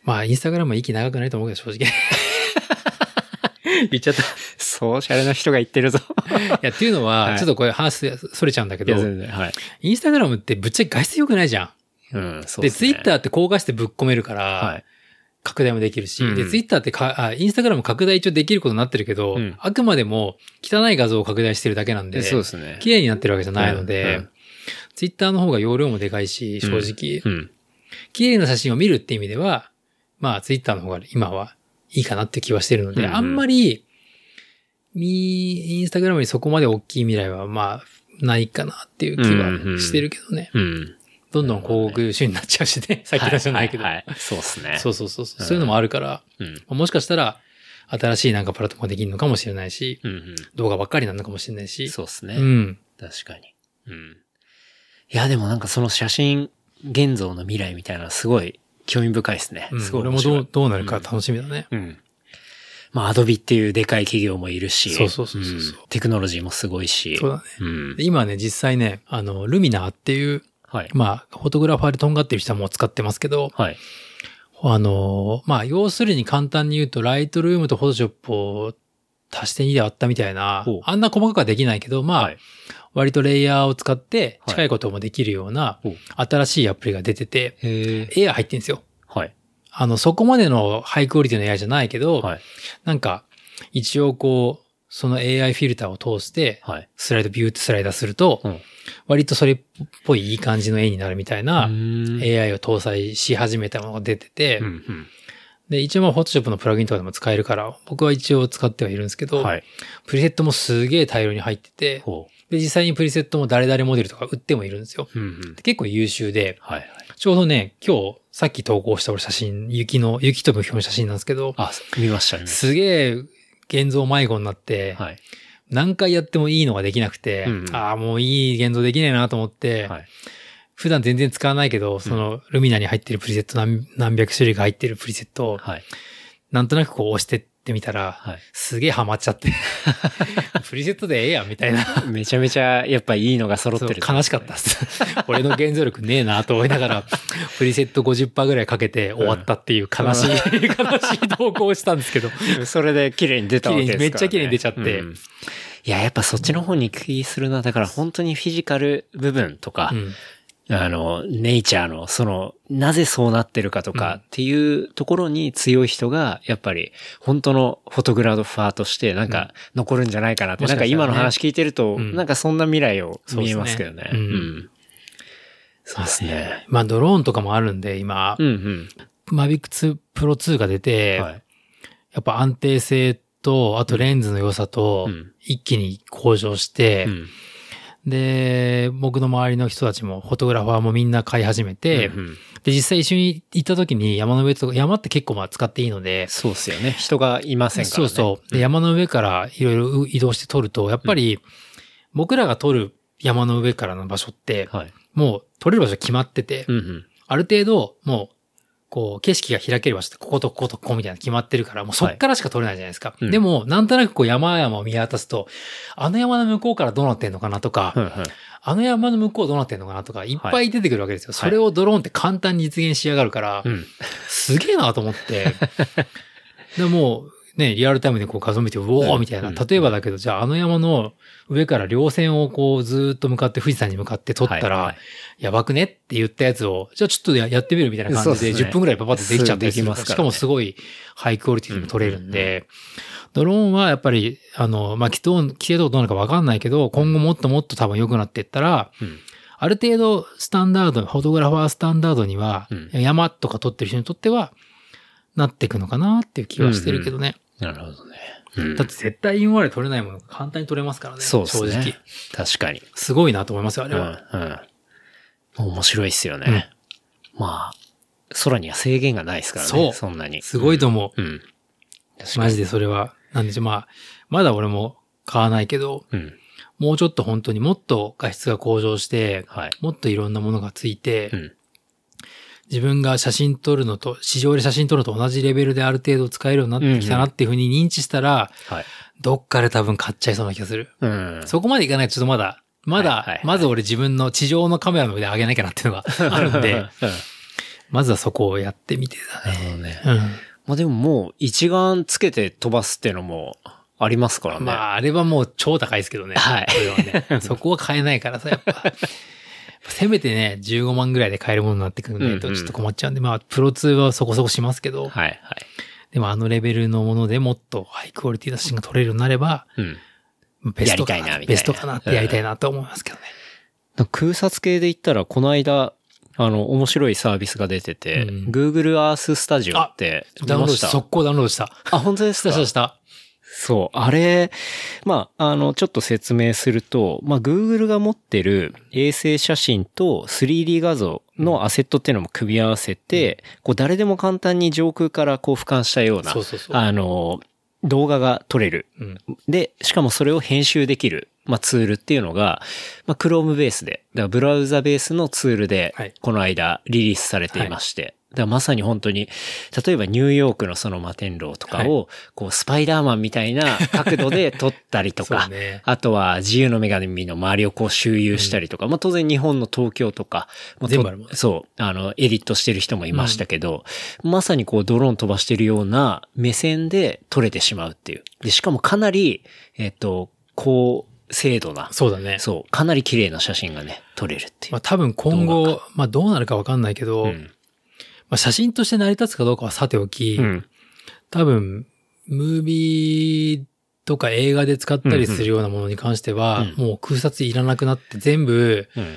まあインスタグラムは息長くないと思うけど正直。言っちゃった。いそう、おしゃれな人が言ってるぞ。や、っていうのは、はいちょっとこれ話それちゃうんだけどはい。インスタグラムってぶっちゃけ画質良くないじゃん。うん、そうで、ね。ツイッターって高画質でぶっ込めるから、はい。拡大もできるし、うんで、ツイッターってか、あ、インスタグラム拡大一応できることになってるけど、うんあくまでも汚い画像を拡大してるだけなんで、そうですね。綺麗になってるわけじゃないので、うんうんツイッターの方が容量もでかいし、正直、うん。綺麗な写真を見るって意味では、まあ、ツイッターの方が今はいいかなって気はしてるので、うんうんあんまり、み、インスタグラムにそこまで大きい未来は、まあ、ないかなっていう気はしてるけどね。うん。どんどん広告主になっちゃうしね。さっきのじゃないけど。はいはいはいそうですね。そうそうそうそう。そういうのもあるから、うん。もしかしたら、新しいなんかプラットフォームができるのかもしれないし、うんうん。動画ばっかりなのかもしれないし。そうですね。うん。確かに。うん。いや、でもなんかその写真現像の未来みたいなのすごい興味深いですね。うんすごい。俺もどう、どうなるか楽しみだね。うん。まあ、アドビっていうでかい企業もいるし。そうそうそうそうそうんテクノロジーもすごいし。そうだね。うんで。今ね、実際ね、あの、ルミナーっていう、はい。まあ、フォトグラファーでとんがってる人はもう使ってますけど、はい。あの、まあ、要するに簡単に言うと、ライトルームとフォトショップを足して2で割ったみたいなあんな細かくはできないけど、まあ、はい。割とレイヤーを使ってはい近いこともできるような新しいアプリが出てて、へえ。AI 入ってんですよ。はい。あの、そこまでのハイクオリティの AI じゃないけど、はい。なんか、一応こう、その AI フィルターを通して、はい。スライドビューってスライダーすると、うん割とそれっぽいいい感じの絵になるみたいな、うん AI を搭載し始めたものが出てて。で、一応まあ、フォトショップのプラグインとかでも使えるから、僕は一応使ってはいるんですけど、はい。プリセットもすげえ大量に入ってて、ほで、実際にプリセットも誰々モデルとか売ってもいるんですよ。う。うんうん。で結構優秀で、はいはい。ちょうどね、今日、さっき投稿した俺写真、雪の、雪と風の写真なんですけど、あ、見ましたね。すげえ現像迷子になって、はい。何回やってもいいのができなくて、うんああ、もういい現像できねえなと思って、はい。普段全然使わないけど、そのルミナに入ってるプリセット何何百種類が入ってるプリセットを、はい。なんとなくこう押してっってみたら、はい。すげえハマっちゃって、プリセットでええやんみたいな。めちゃめちゃ、やっぱいいのが揃ってる、悲しかったっす。俺の原動力ねえなと思いながら、プリセット50%ぐらいかけて終わったっていう悲しい、悲しい投稿をしたんですけど。それで綺麗に出たわけですから、ね。めっちゃ綺麗に出ちゃってうんいや、やっぱそっちの方に気するな。だから本当にフィジカル部分とか、うんあの、ネイチャーの、その、なぜそうなってるかとかっていうところに強い人が、やっぱり、本当のフォトグラファーとして、なんか、残るんじゃないかなって、なんかもしか今の話聞いてると、うん。なんかそんな未来を見えますけどね。そうですね。うすね。まあドローンとかもあるんで、今、うんうん。マビック2プロ2が出て、はい。やっぱ安定性と、あとレンズの良さとうん、一気に向上して、うんで、僕の周りの人たちも、フォトグラファーもみんな買い始めて、うんうんで、実際一緒に行った時に山の上とか、山って結構まあ使っていいので、そうですよね。人がいませんからね。そうそう。で、山の上からいろいろ移動して撮ると、やっぱり、僕らが撮る山の上からの場所って、はい。もう撮れる場所決まってて、うんうん。ある程度、もう、こう、景色が開ける場所って、こことこことここみたいなの決まってるから、もうそっからしか撮れないじゃないですか。うんでも、なんとなくこう山々を見渡すと、あの山の向こうからどうなってんのかなとか、うんうんあの山の向こうどうなってんのかなとか、いっぱい出てくるわけですよ。それをドローンって簡単に実現しやがるから、うん。すげえなと思って。でもう、ね、リアルタイムでこう画像見て、うおーみたいな。うん。例えばだけど、じゃああの山の上から稜線をこうずーっと向かって富士山に向かって撮ったら、やばくねって言ったやつを、じゃあちょっとややってみるみたいな感じで、そうですね。10分くらいパパってできちゃったりすますしかもすごいハイクオリティでも撮れるんで、ドローンはやっぱり、あの、まあ、規定規定度どうなるかわかんないけど、今後もっともっと多分良くなっていったら、うん。ある程度スタンダード、フォトグラファースタンダードには、うん。山とか撮ってる人にとっては、なっていくのかなっていう気はしてるけどね。なるほどね。うんだって絶対今まで撮れないものが簡単に撮れますからね。そうですね。正直。確かに。すごいなと思いますよ、あうれは。ん、うん。面白いっすよね。まあ、空には制限がないですからね。そうそんなに。すごいと思う。うん。確かにマジでそれは。なんでしょう、まあ、まだ俺も買わないけど、うん。もうちょっと本当にもっと画質が向上して、はい。もっといろんなものがついて、うん。自分が写真撮るのと、市場で写真撮るのと同じレベルである程度使えるようになってきたなっていうふうに認知したら、はい。どっかで多分買っちゃいそうな気がする。うん。そこまでいかないとちょっとまだ、まだ、はいはいはいまず俺自分の地上のカメラの上で上げなきゃなっていうのがあるんで、うんまずはそこをやってみてだね。なるほどね。うん。まあでももう一眼つけて飛ばすっていうのもありますからね。まあ、あれはもう超高いですけどね。はいそれはね。そこは買えないからさ、やっぱ。せめてね、15万ぐらいで買えるものになってくるないとうんうんちょっと困っちゃうんで、まあ、プロ2はそこそこしますけど、はいはい。でもあのレベルのものでもっとハイクオリティな写真が撮れるようになれば、うん。ベストかな、やりたいなベストかなってやりたいなと思いますけどね。空撮系で言ったら、この間、あの、面白いサービスが出てて、うん Google Earth Studio って見ダウンロードし、たた速攻ダウンロードした。あ、本当ですか？したした。そう。あれ、まあ、あの、ちょっと説明すると、まあ、Google が持ってる衛星写真と 3D 画像のアセットっていうのも組み合わせて、こう、誰でも簡単に上空からこう、俯瞰したようなそう、そうそう。あの、動画が撮れる。うん。で、しかもそれを編集できる、まあ、ツールっていうのが、まあ、Chrome ベースで、だからブラウザベースのツールではい、この間リリースされていまして、らまさに本当に、例えばニューヨークのその摩天楼とかを、こう、スパイダーマンみたいな角度で撮ったりとか、あとは自由の女神の周りをこう周遊したりとか、まあ当然日本の東京とか、もうと全部あるもんねそう、あの、エディットしてる人もいましたけど、まさにこうドローン飛ばしてるような目線で撮れてしまうっていう。で、しかもかなり、えっと、高精度な、そうだね。そう、かなり綺麗な写真がね、撮れるっていう。まあ多分今動後、まあどうなるかわかんないけど、うん。まあ写真として成り立つかどうかはさておき、うん。多分、ムービーとか映画で使ったりするようなものに関しては、うんもう空撮いらなくなって全部、うん。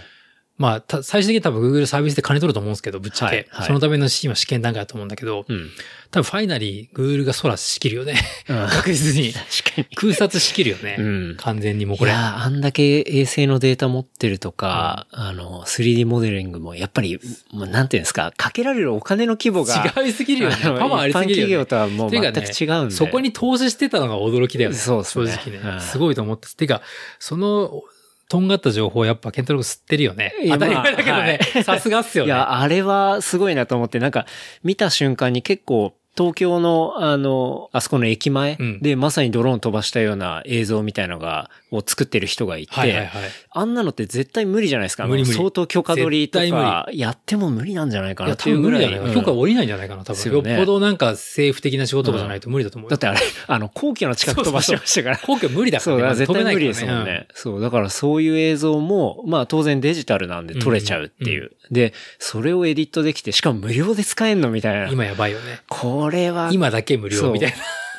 まあ、た最終的に多分 Google サービスで金取ると思うんですけど、ぶっちゃけ。はいはいそのための今試験段階だと思うんだけど、うん。多分ファイナリー Google が空仕切るよね。うん 確実に。確かに。空撮仕切るよね。うん完全にもうこれ。いやーあんだけ衛星のデータ持ってるとか、あの、3D モデリングも、やっぱり、もうなんていうんですか、かけられるお金の規模が、違いすぎるよね。パワーありすぎるよね。一般企業とはもう全く違うんで。そこに投資してたのが驚きだよね。そうですね正直ね。うんすごいと思って。てか、その、とんがった情報やっぱケンタロウ吸ってるよね。当たり前だけどねまあ。さすがっすよね。いや、あれはすごいなと思って、なんか、見た瞬間に結構、東京の、あの、あそこの駅前うんで、まさにドローン飛ばしたような映像みたいのが、を作ってる人がいて、はいはいはい。あんなのって絶対無理じゃないですか。無理無理相当許可取りとか、やっても無理なんじゃないかなっていうぐらい。いかな。許可下りないんじゃないかな、多分。よねよっぽどなんか政府的な仕事じゃないと無理だと思うよ。だってあれ、あの、皇居の近く飛ばしてましたから。皇居無理だかそう、だらね。から絶対無理ですもんね。そう、だからそういう映像も、まあ当然デジタルなんで撮れちゃうっていう。で、それをエディットできて、しかも無料で使えんのみたいな。今やばいよね。これは、今だけ無料みたい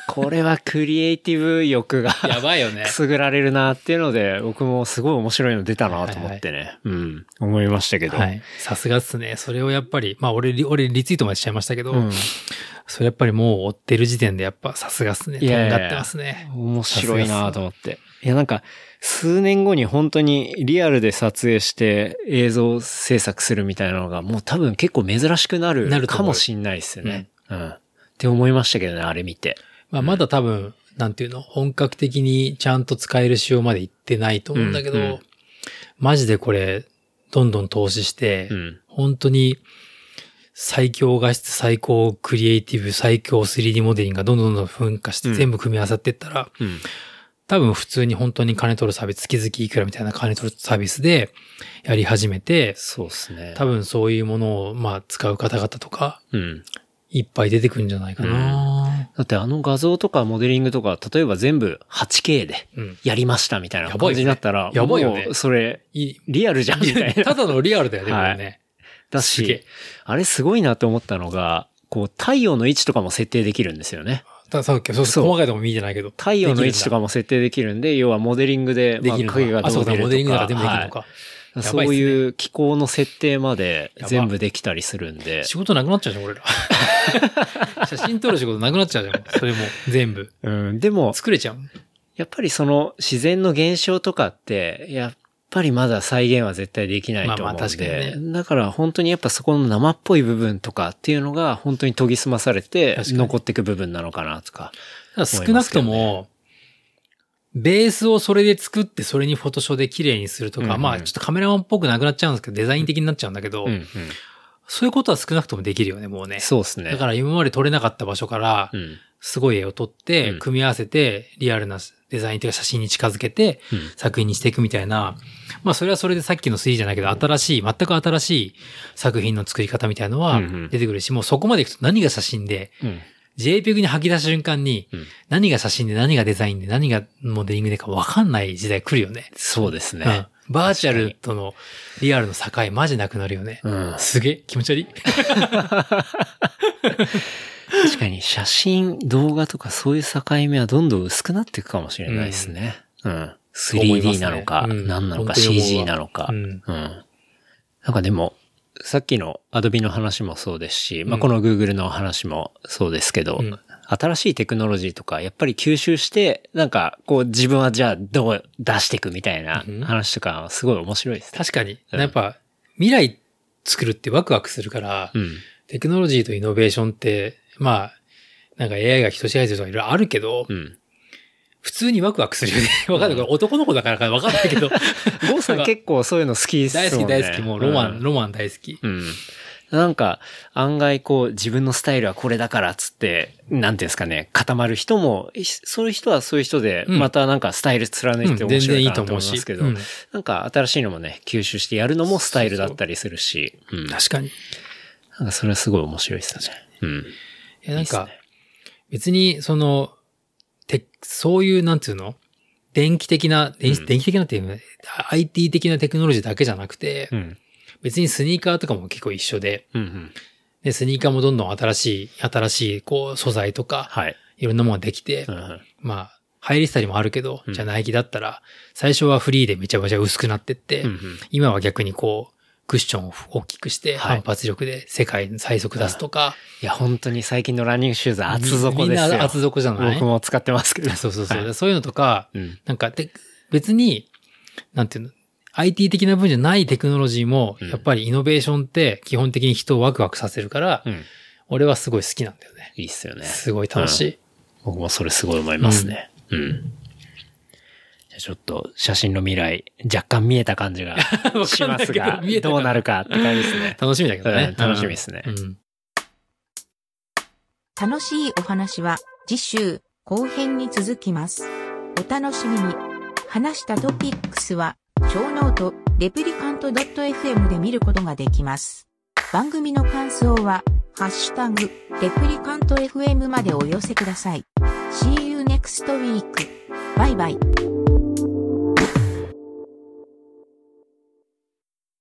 これはクリエイティブ欲がな。やばいよねく。すぐられるなっていうので、僕もすごい面白いの出たなと思ってね。うん。思いましたけど。はい。さすがっすね。それをやっぱり、まあ俺、リ俺リツイートまでしちゃいましたけど、うん。それやっぱりもう追ってる時点でやっぱさすがっすね。とんいやいやいやがってますね。面白いなと思って。いや、なんか、数年後に本当にリアルで撮影して映像制作するみたいなのがもう多分結構珍しくなるかもしんないですよね。うん。って思いましたけどね、あれ見て。まあまだ多分、なんていうの、本格的にちゃんと使える仕様まで行ってないと思うんだけど、うんうんマジでこれ、どんどん投資して、うん。本当に最強画質、最高クリエイティブ、最強 3D モデリングがどんどんどん噴火してうん全部組み合わさっていったら、うん。多分普通に本当に金取るサービス、月々いくらみたいな金取るサービスでやり始めて、そうですね。多分そういうものをまあ使う方々とか、うん。いっぱい出てくるんじゃないかな、だってあの画像とかモデリングとか、例えば全部 8K でうん。やりましたみたいな感じになったら、やばいよねもうそれ。リアルじゃんみたいな。ただのリアルだよね、はいね。だし、あれすごいなって思ったのが、こう太陽の位置とかも設定できるんですよね。たださっき、そうそう細かいとこ見てないけど。太陽の位置とかかも設定できるんで、要はモデリングで、できるのか。まあ影があ、そうだ、どう出るとか。モデリングだから全部できるのか。はいねそういう気候の設定まで全部できたりするんで。仕事なくなっちゃうじゃん、俺ら。写真撮る仕事なくなっちゃうじゃん。それも全部。うん、でも、作れちゃう。やっぱりその自然の現象とかって、やっぱりまだ再現は絶対できないと思うんで。まあまあ確かにねだから本当にやっぱそこの生っぽい部分とかっていうのが本当に研ぎ澄まされて残っていく部分なのかなとか。ただ少なくとも、ベースをそれで作ってそれにフォトショーで綺麗にするとか、うんうんまあちょっとカメラマンっぽくなくなっちゃうんですけど、デザイン的になっちゃうんだけど、うんうん。そういうことは少なくともできるよね、もうね。そうですね。だから今まで撮れなかった場所からう、ん。すごい絵を撮ってうん、組み合わせて、リアルなデザインというか写真に近づけて、うん作品にしていくみたいな、まあそれはそれでさっきの3じゃないけど、新しい、全く新しい作品の作り方みたいのは出てくるし、もうそこまでいくと何が写真で、うん。JPEG に吐き出した瞬間に、うん何が写真で何がデザインで何がモデリングでか分かんない時代来るよね。そうですね。うん。バーチャルとのリアルの境マジなくなるよね。うん。すげえ気持ち悪い。確かに写真、動画とかそういう境目はどんどん薄くなっていくかもしれないですね。うん。思います 3D ねなのか、うん何なのか、CG なのか。ううんん。なんかでも、さっきの Adobe の話もそうですし、まあ、うんこの Google の話もそうですけど、うん新しいテクノロジーとか、やっぱり吸収して、なんか、こう自分はじゃあどう出していくみたいなうん話とか、すごい面白いですね。確かに。うんやっぱ、未来作るってワクワクするから、うん。テクノロジーとイノベーションって、まあ、なんか AI が人支配するとかいろいろあるけど、うん。普通にワクワクするよね。わかんない。これ男の子だからかわかんないけど。ゴーさん 結構そういうの好きですもん大ね。好き大好き。もうロマン、んロマン大好き。うん。なんか、案外こう、自分のスタイルはこれだからっつって、なんていうんですかね、固まる人も、いそういう人はそういう人で、うんまたなんかスタイル貫いて面白いと思いますけど、うんなんか新しいのもね、吸収してやるのもスタイルだったりするし、うん。確かに。いなんかそれはすごい面白いですね。うん。や、なんか別に、その、て、そういう、なんつうの？電気的な、電気的なっていう IT 的なテクノロジーだけじゃなくて、うん。別にスニーカーとかも結構一緒で、うんうん。で、スニーカーもどんどん新しい、新しい、こう、素材とか、はい。いろんなものができて、うんうん。まあ、入りしたりもあるけど、うんじゃあナイキだったら、最初はフリーでめちゃめちゃ薄くなってって、うんうん今は逆にこう、クッションを大きくして、はい反発力で世界に最速出すとか、いや、本当に最近のランニングシューズ厚底みんですよ。な厚底じゃない？僕も使ってますけど。そうそうそう。はいそういうのとか、うん。なんかで、別に、なんていうの、IT 的な分じゃないテクノロジーも、うんやっぱりイノベーションって基本的に人をワクワクさせるから、うん。俺はすごい好きなんだよね。いいっすよね。すごい楽しい。僕もそれすごい思いますね。うん。ちょっと写真の未来、若干見えた感じが しますがどどうなるかって感じですね。楽しみだけどね。うん楽しみですねうん。楽しいお話は次週後編に続きます。お楽しみに。話したトピックスは、ショーノート、レプリカント .fm で見ることができます。番組の感想は、ハッシュタグ、レプリカント FM までお寄せください。See you next week. バイバイ。